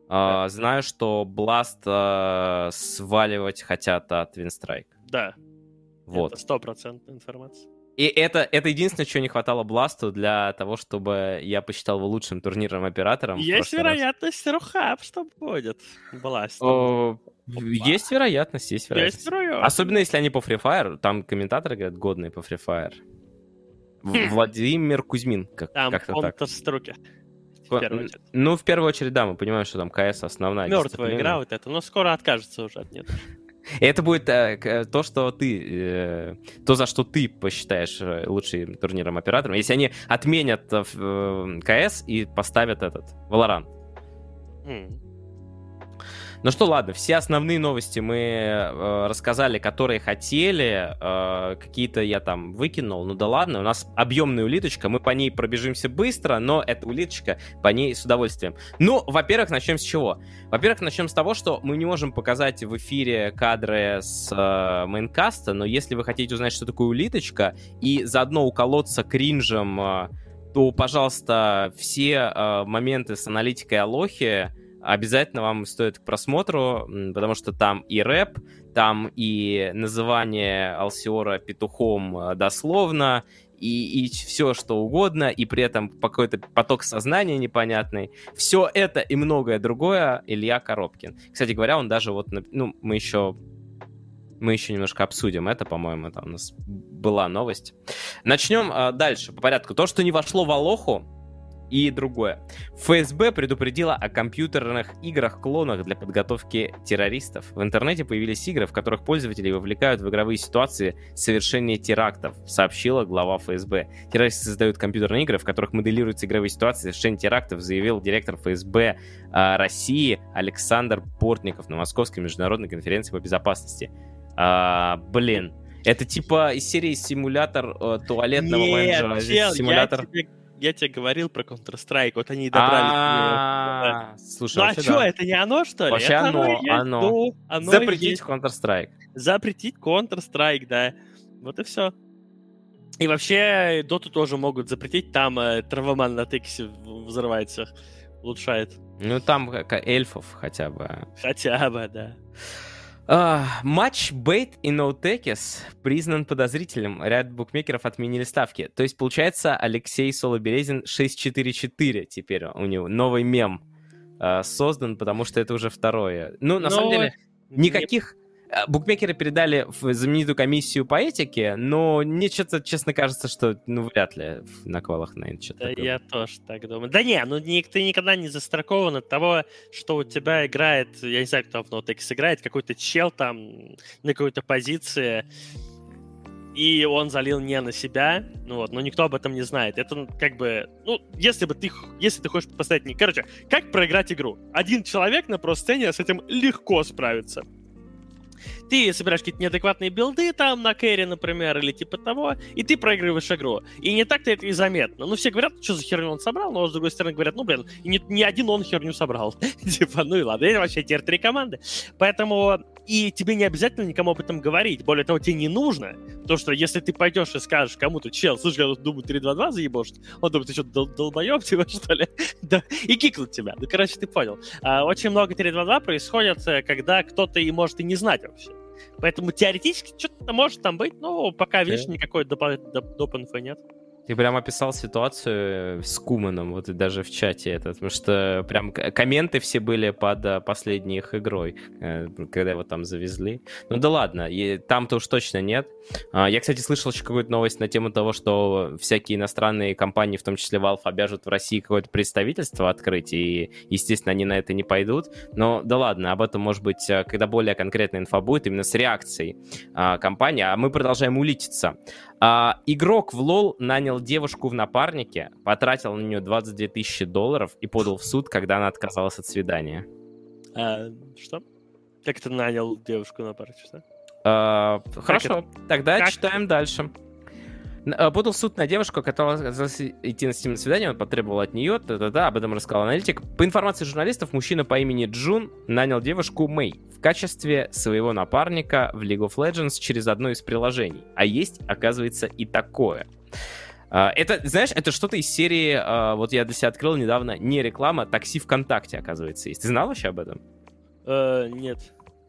Uh, знаю, что Blast сваливать хотят от Winstrike. Да. Вот. Это стопроцентная информация. И это, это единственное, чего не хватало Бласту для того, чтобы я посчитал его лучшим турнирным оператором. Есть вероятность Рухаб, что будет Бласт. Есть вероятность, есть вероятность. Есть вероятность. Особенно если они по Free Fire, там комментаторы говорят, годные по Free Fire. Хм. Владимир Кузьмин, как, там как-то так. Струки. Ну, в первую очередь, да, мы понимаем, что там КС основная. Мертвая игра вот эта, но скоро откажется уже от нет. Это будет э, то, что ты, э, то, за что ты посчитаешь э, лучшим турниром оператором. Если они отменят э, э КС и поставят этот Valorant. Mm. Ну что, ладно, все основные новости мы э, рассказали, которые хотели. Э, какие-то я там выкинул. Ну да ладно, у нас объемная улиточка, мы по ней пробежимся быстро, но эта улиточка по ней с удовольствием. Ну, во-первых, начнем с чего? Во-первых, начнем с того, что мы не можем показать в эфире кадры с э, мейнкаста, но если вы хотите узнать, что такое улиточка, и заодно уколоться кринжем, э, то, пожалуйста, все э, моменты с аналитикой Алохи обязательно вам стоит к просмотру, потому что там и рэп, там и называние Алсиора петухом э, дословно, и, и все что угодно, и при этом какой-то поток сознания непонятный. Все это и многое другое Илья Коробкин. Кстати говоря, он даже вот, ну, мы еще мы еще немножко обсудим это, по-моему, это у нас была новость. Начнем э, дальше по порядку. То, что не вошло в Алоху, и другое. ФСБ предупредила о компьютерных играх-клонах для подготовки террористов. В интернете появились игры, в которых пользователи вовлекают в игровые ситуации совершения терактов, сообщила глава ФСБ. Террористы создают компьютерные игры, в которых моделируются игровые ситуации совершения терактов, заявил директор ФСБ э, России Александр Портников на Московской международной конференции по безопасности. А, блин, это типа из серии симулятор э, туалетного Нет, менеджера. Чел, симулятор... Я тебе я тебе говорил про Counter-Strike, вот они и добрались. Слушай, ну а что, это не оно, что ли? Вообще оно, оно. Запретить Counter-Strike. Запретить Counter-Strike, да. Вот и все. И вообще, доту тоже могут запретить, там э, травоман на тексе взрывается, улучшает. Ну, там эльфов хотя бы. Хотя бы, да. Uh, матч Бейт и Ноутекис признан подозрительным. Ряд букмекеров отменили ставки. То есть, получается, Алексей Солоберезин 644 теперь у него. Новый мем uh, создан, потому что это уже второе. Ну, на Но... самом деле, никаких... Э, букмекеры передали в знаменитую комиссию по этике, но мне что-то, честно кажется, что ну вряд ли на квалах, наверное, что-то. Да, я тоже так думаю. Да не, ну ты никогда не застрахован от того, что у тебя играет, я не знаю, кто в Notex играет, какой-то чел там на какой-то позиции, и он залил не на себя, ну вот, но никто об этом не знает. Это как бы, ну, если бы ты, если ты хочешь поставить не... Короче, как проиграть игру? Один человек на про-сцене с этим легко справится. Ты собираешь какие-то неадекватные билды там на кэри, например, или типа того, и ты проигрываешь игру. И не так-то это и заметно. Ну, все говорят, что за херню он собрал, но с другой стороны говорят, ну, блин, и ни, один он херню собрал. (laughs) типа, ну и ладно, это вообще тир-3 команды. Поэтому и тебе не обязательно никому об этом говорить. Более того, тебе не нужно. Потому что если ты пойдешь и скажешь кому-то, чел, слушай, я тут думаю 3-2-2 заебошь, он думает, ты что, дол долбоеб, (laughs) типа, что ли? да, и кикнут тебя. Ну, короче, ты понял. А, очень много 3-2-2 происходит, э, когда кто-то и может и не знать вообще. Поэтому теоретически что-то может там быть, но пока, видишь, никакой доп, доп, доп инфы нет. Ты прям описал ситуацию с Куманом, вот и даже в чате это, потому что прям комменты все были под э, последней их игрой, э, когда его там завезли. Ну да ладно, там-то уж точно нет. А, я, кстати, слышал еще какую-то новость на тему того, что всякие иностранные компании, в том числе Valve, обяжут в России какое-то представительство открыть, и, естественно, они на это не пойдут. Но да ладно, об этом, может быть, э, когда более конкретная инфа будет, именно с реакцией а, компании. А мы продолжаем улититься. А, игрок в лол нанял девушку в напарнике, потратил на нее 22 тысячи долларов и подал в суд, когда она отказалась от свидания. А, что? Как ты нанял девушку в напарнике, что? А, хорошо, это? тогда как? читаем дальше. Э, подал в суд на девушку, которая отказалась идти на стим свидание, он потребовал от нее, да-да-да, об этом рассказал аналитик. По информации журналистов, мужчина по имени Джун нанял девушку Мэй в качестве своего напарника в League of Legends через одно из приложений. А есть, оказывается, и такое. А, это, знаешь, это что-то из серии, а, вот я для себя открыл недавно, не реклама, такси ВКонтакте, оказывается, есть. Ты знал вообще об этом? Uh, нет.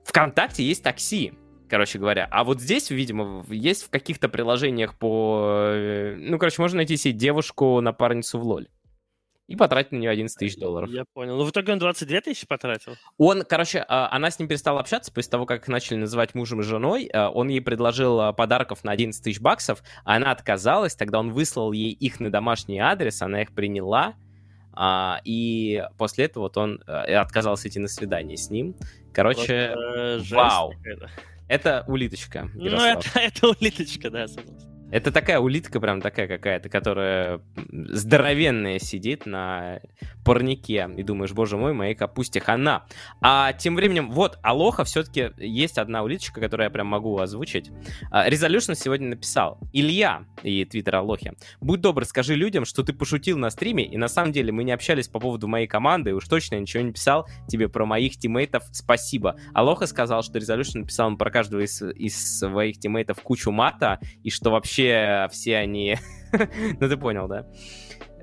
ВКонтакте есть такси короче говоря. А вот здесь, видимо, есть в каких-то приложениях по... Э, ну, короче, можно найти себе девушку-напарницу в лоль. И потратить на нее 11 тысяч долларов. Я понял. Ну, в итоге он 22 тысячи потратил? Он, короче, а, она с ним перестала общаться после того, как начали называть мужем и женой. А, он ей предложил а, подарков на 11 тысяч баксов, а она отказалась. Тогда он выслал ей их на домашний адрес, она их приняла. И после этого вот он отказался идти на свидание с ним. Короче, вау. Это улиточка. Ну, это, (laughs) это улиточка, да, согласен. Это такая улитка прям такая какая-то, которая здоровенная сидит на парнике. И думаешь, боже мой, моей капусте хана. А тем временем, вот, Алоха все-таки есть одна улиточка, которую я прям могу озвучить. Resolution сегодня написал. Илья, и твиттер Алохи, будь добр, скажи людям, что ты пошутил на стриме, и на самом деле мы не общались по поводу моей команды, и уж точно ничего не писал тебе про моих тиммейтов. Спасибо. Алоха сказал, что Resolution написал про каждого из, из своих тиммейтов кучу мата, и что вообще вообще все они... (laughs) ну, ты понял, да?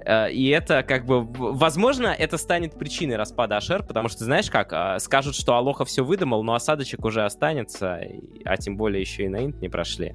Э, и это как бы, возможно, это станет причиной распада Ашер, потому что, знаешь как, э, скажут, что Алоха все выдумал, но осадочек уже останется, а тем более еще и на инт не прошли.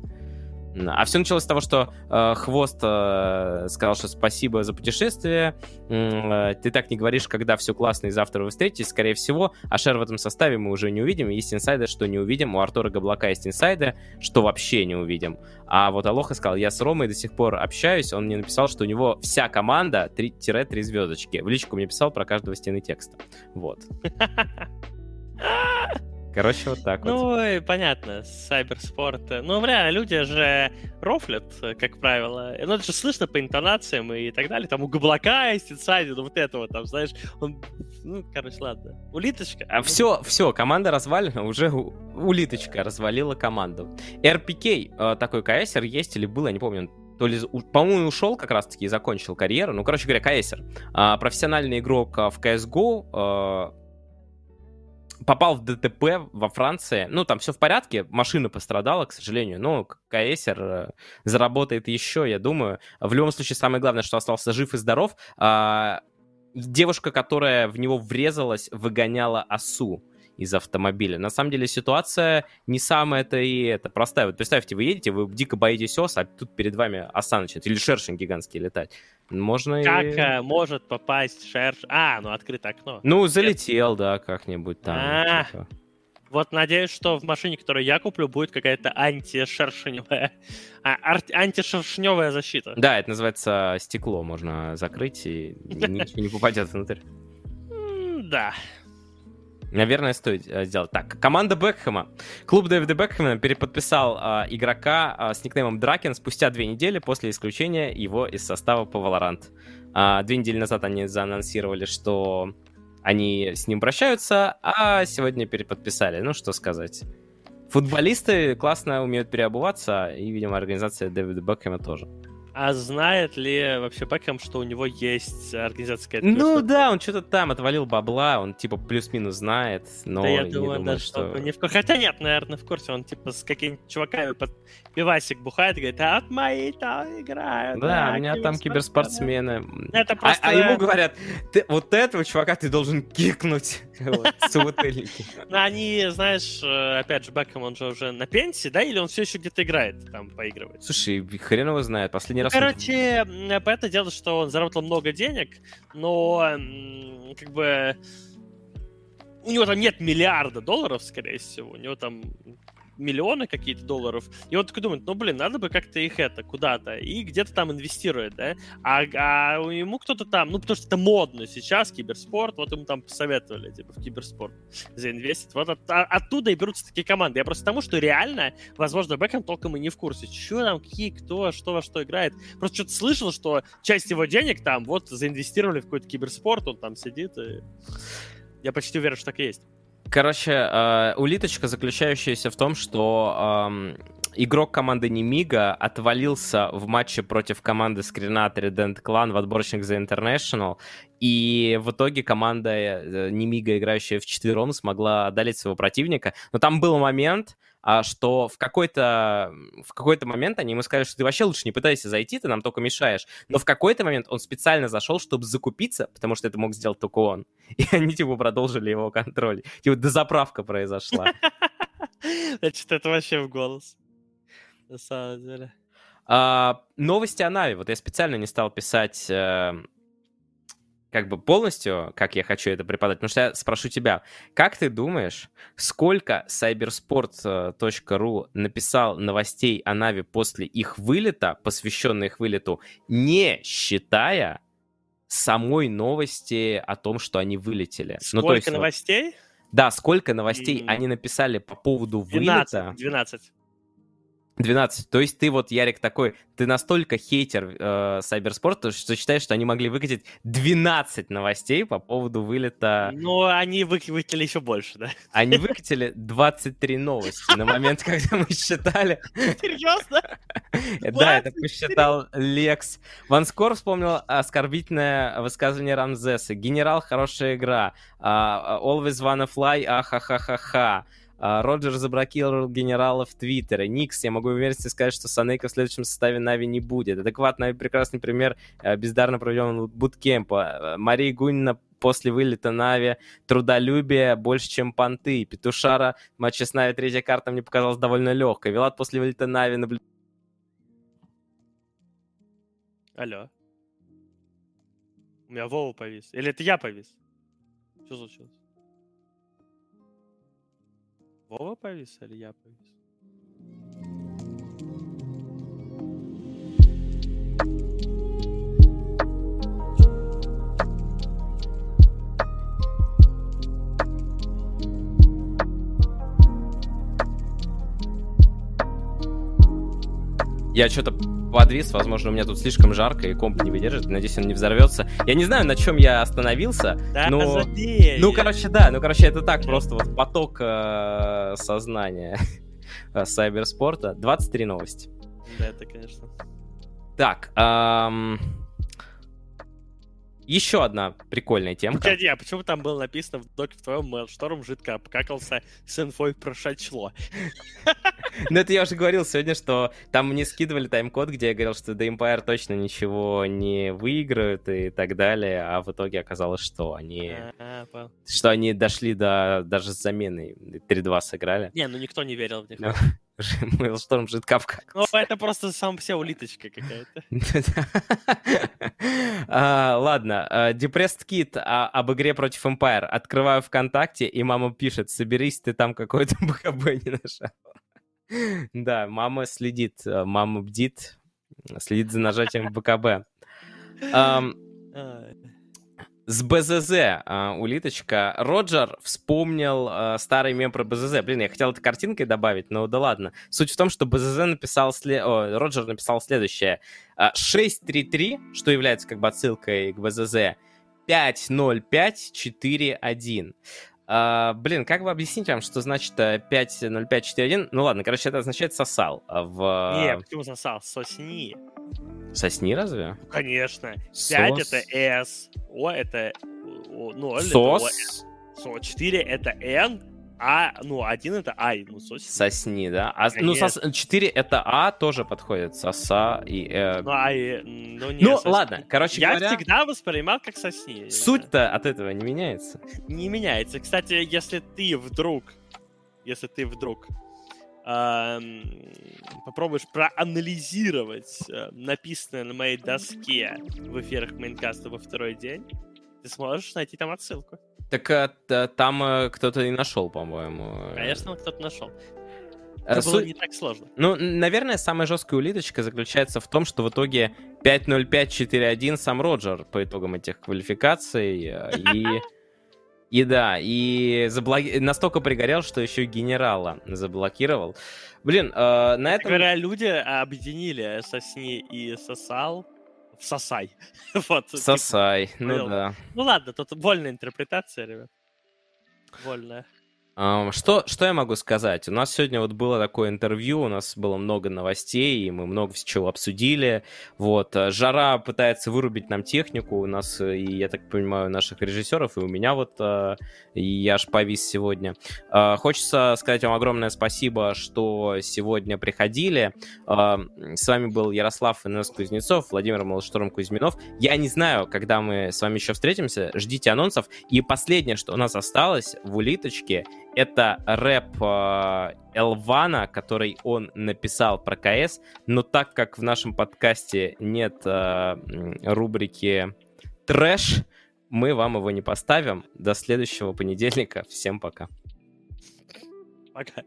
А все началось с того, что э, Хвост э, сказал, что спасибо за путешествие. Э, ты так не говоришь, когда все классно и завтра вы встретитесь. Скорее всего, Ашер в этом составе мы уже не увидим. Есть инсайды, что не увидим. У Артура Габлака есть инсайды, что вообще не увидим. А вот Алоха сказал, я с Ромой до сих пор общаюсь. Он мне написал, что у него вся команда 3-3 звездочки. В личку мне писал про каждого стены текста. Вот. (laughs) (laughs) Короче, вот так ну, вот. Ну, понятно, сайберспорт. Ну, бля, люди же рофлят, как правило. Ну, это же слышно по интонациям и так далее. Там у Габлака есть инсайдер, ну, вот этого там, знаешь, он... Ну, короче, ладно. Улиточка. А все, все, команда развалена, уже улиточка развалила команду. RPK, э, такой КСР есть или был, я не помню, то ли, по-моему, ушел как раз-таки и закончил карьеру. Ну, короче говоря, КСер. А, профессиональный игрок а, в CSGO, попал в ДТП во Франции. Ну, там все в порядке, машина пострадала, к сожалению, но КСер э, заработает еще, я думаю. В любом случае, самое главное, что остался жив и здоров. А, девушка, которая в него врезалась, выгоняла осу из автомобиля. На самом деле ситуация не самая-то и это простая. Вот представьте, вы едете, вы дико боитесь ос, а тут перед вами оса начинает, или шершень гигантский летать. Можно как и... Как может попасть шерш... А, ну открыто окно. Ну, залетел, да, как-нибудь там. А, типа. Вот надеюсь, что в машине, которую я куплю, будет какая-то антишершневая, (laughs) а, антишершневая защита. Да, это называется стекло, можно закрыть, и (laughs) ничего не попадет внутрь. Да. Наверное, стоит э, сделать так. Команда Бекхэма. Клуб Дэвида Бекхэма переподписал э, игрока э, с никнеймом Дракен спустя две недели после исключения его из состава по Valorant. Э, две недели назад они заанонсировали, что они с ним прощаются, а сегодня переподписали. Ну, что сказать. Футболисты классно умеют переобуваться, и, видимо, организация Дэвида Бекхэма тоже. А знает ли вообще Бекхэм, что у него есть организация Ну да, он что-то там отвалил бабла, он типа плюс-минус знает, но да, я не думаю, да, что... Не в... Хотя нет, наверное, в курсе, он типа с какими-нибудь чуваками под пивасик бухает и говорит, а от мои там играют. Да, у меня там киберспортсмены. Это просто... а, а ему говорят, ты, вот этого чувака ты должен кикнуть. (laughs) Собутыльники. (laughs) Ну, они, знаешь, э, опять же, Бекхэм, он же уже на пенсии, да, или он все еще где-то играет, там, поигрывает? Слушай, хрен его знает, последний раз... Короче, по это дело, что он заработал много денег, но как бы у него там нет миллиарда долларов, скорее всего. У него там миллионы какие-то долларов, и он такой думает, ну, блин, надо бы как-то их это, куда-то, и где-то там инвестирует, да, а, а ему кто-то там, ну, потому что это модно сейчас, киберспорт, вот ему там посоветовали, типа, в киберспорт заинвестить, вот от, а, оттуда и берутся такие команды. Я просто тому, что реально, возможно, Бекхэм толком и не в курсе, что там, какие, кто, что во что играет. Просто что-то слышал, что часть его денег там вот заинвестировали в какой-то киберспорт, он там сидит, и я почти уверен, что так и есть. Короче, э, улиточка, заключающаяся в том, что игрок команды Немига отвалился в матче против команды Скринат Redent Clan в отборочник за International, и в итоге команда э, Немига, играющая в четвером, смогла одолеть своего противника. Но там был момент, что в какой-то в какой-то момент они ему сказали, что ты вообще лучше не пытайся зайти, ты нам только мешаешь. Но в какой-то момент он специально зашел, чтобы закупиться, потому что это мог сделать только он. (laughs) И они типа продолжили его контроль. Типа дозаправка произошла. Значит, (laughs) это вообще в голос. На самом деле. А, новости о Нави. Вот я специально не стал писать э, как бы полностью, как я хочу это преподать, потому что я спрошу тебя, как ты думаешь, сколько cybersport.ru написал новостей о Нави после их вылета, посвященных их вылету, не считая самой новости о том, что они вылетели? Сколько ну, то есть, новостей? Да, сколько новостей mm. они написали по поводу 12, вылета? 12. 12. То есть ты вот, Ярик, такой, ты настолько хейтер э, что считаешь, что они могли выкатить 12 новостей по поводу вылета... Ну, они вы, выкатили еще больше, да? (laughs) Они выкатили 23 новости на момент, когда мы считали... Серьезно? (laughs) Да, это посчитал Лекс. Ванскор вспомнил оскорбительное высказывание Рамзеса. Генерал, хорошая игра. А, AlwaysWannaFly, ахахахаха. А, Роджер заблокировал генерала в Твиттере. Никс, я могу уверенно сказать, что Санейка в следующем составе Нави не будет. Адекватный прекрасный пример э, бездарно проведенного буткемпа. Э, Мария Гунина после вылета Нави трудолюбие больше, чем понты. Петушара в с Нави третья карта мне показалась довольно легкой. Вилат после вылета Нави наблюдал... Алло. У меня Вова повис. Или это я повис? Что случилось? Вова повис или я что-то подвис, возможно, у меня тут слишком жарко, и комп не выдержит. Надеюсь, он не взорвется. Я не знаю, на чем я остановился. Да, но... Ну, короче, да, ну, короче, это так, просто вот поток э, сознания (laughs) сайберспорта. 23 новости. Да, это, конечно. Так, эм... Еще одна прикольная тема. Погоди, а почему там было написано в доке в твоем Mailstorm жидко обкакался с инфой про шачло? Ну, это я уже говорил сегодня, что там мне скидывали тайм-код, где я говорил, что The Empire точно ничего не выиграют и так далее, а в итоге оказалось, что они... А, что они дошли до даже с заменой. 3-2 сыграли. Не, ну никто не верил в них. (laughs) Mailstorm жидко Ну, это просто сам все улиточка какая-то. (laughs) А, ладно, Depressed Kid об игре против Empire. Открываю ВКонтакте, и мама пишет, соберись, ты там какой-то БКБ (laughs) не нажал. Да, мама следит, мама бдит, следит за нажатием БКБ. С БЗЗ, а, улиточка. Роджер вспомнил а, старый мем про БЗЗ. Блин, я хотел это картинкой добавить, но да ладно. Суть в том, что БЗЗ написал... След... О, Роджер написал следующее. 633, а, что является как бы отсылкой к БЗЗ, 50541. А, блин, как бы объяснить вам, что значит 5.05.4.1? Ну ладно, короче, это означает сосал. В... Не, почему сосал? Сосни. Сосни разве? Ну, Конечно. 5 Сос. это S, О это о, 0 Сос. это О, 4 это N, а, ну, 1 это I, ну, сосни. Сосни, да? А, ну, сос... Конечно. 4 это А тоже подходит. Соса и... э, Ну, I, м, ну, не, Ну, сосни. ладно, короче Я говоря, всегда воспринимал как сосни. я суть-то от этого не меняется. не меняется. Кстати, если ты вдруг, если ты вдруг попробуешь проанализировать э, написанное на моей доске в эфирах Майнкаста во второй день, ты сможешь найти там отсылку. Так т- там э, кто-то и нашел, по-моему. Конечно, кто-то нашел. Это было суть- не так сложно. Ну, наверное, самая жесткая улиточка заключается в том, что в итоге 5.05.4.1 сам Роджер по итогам этих квалификаций. И, (laughs) и да, и заблоки- настолько пригорел, что еще и генерала заблокировал. Блин, э, на этом... Говоря, люди объединили сосни и сосал в сосай. (laughs) вот. типа, Сосай, ну понял. да. Ну ладно, тут вольная интерпретация, ребят. Вольная. Что, что я могу сказать? У нас сегодня вот было такое интервью, у нас было много новостей, и мы много чего обсудили. Вот. э, Жара пытается вырубить нам технику, у нас, э, и, я так понимаю, наших режиссеров, и у меня вот, э, и я аж повис сегодня. Хочется сказать вам огромное спасибо, что сегодня приходили. С вами был Ярослав Инес Кузнецов, Владимир Малышторм Кузьминов. Я не знаю, когда мы с вами еще встретимся, ждите анонсов. И последнее, что у нас осталось в улиточке, это рэп э, Элвана, который он написал про КС, но так как в нашем подкасте нет э, рубрики трэш, мы вам его не поставим. До следующего понедельника. Всем пока. Пока.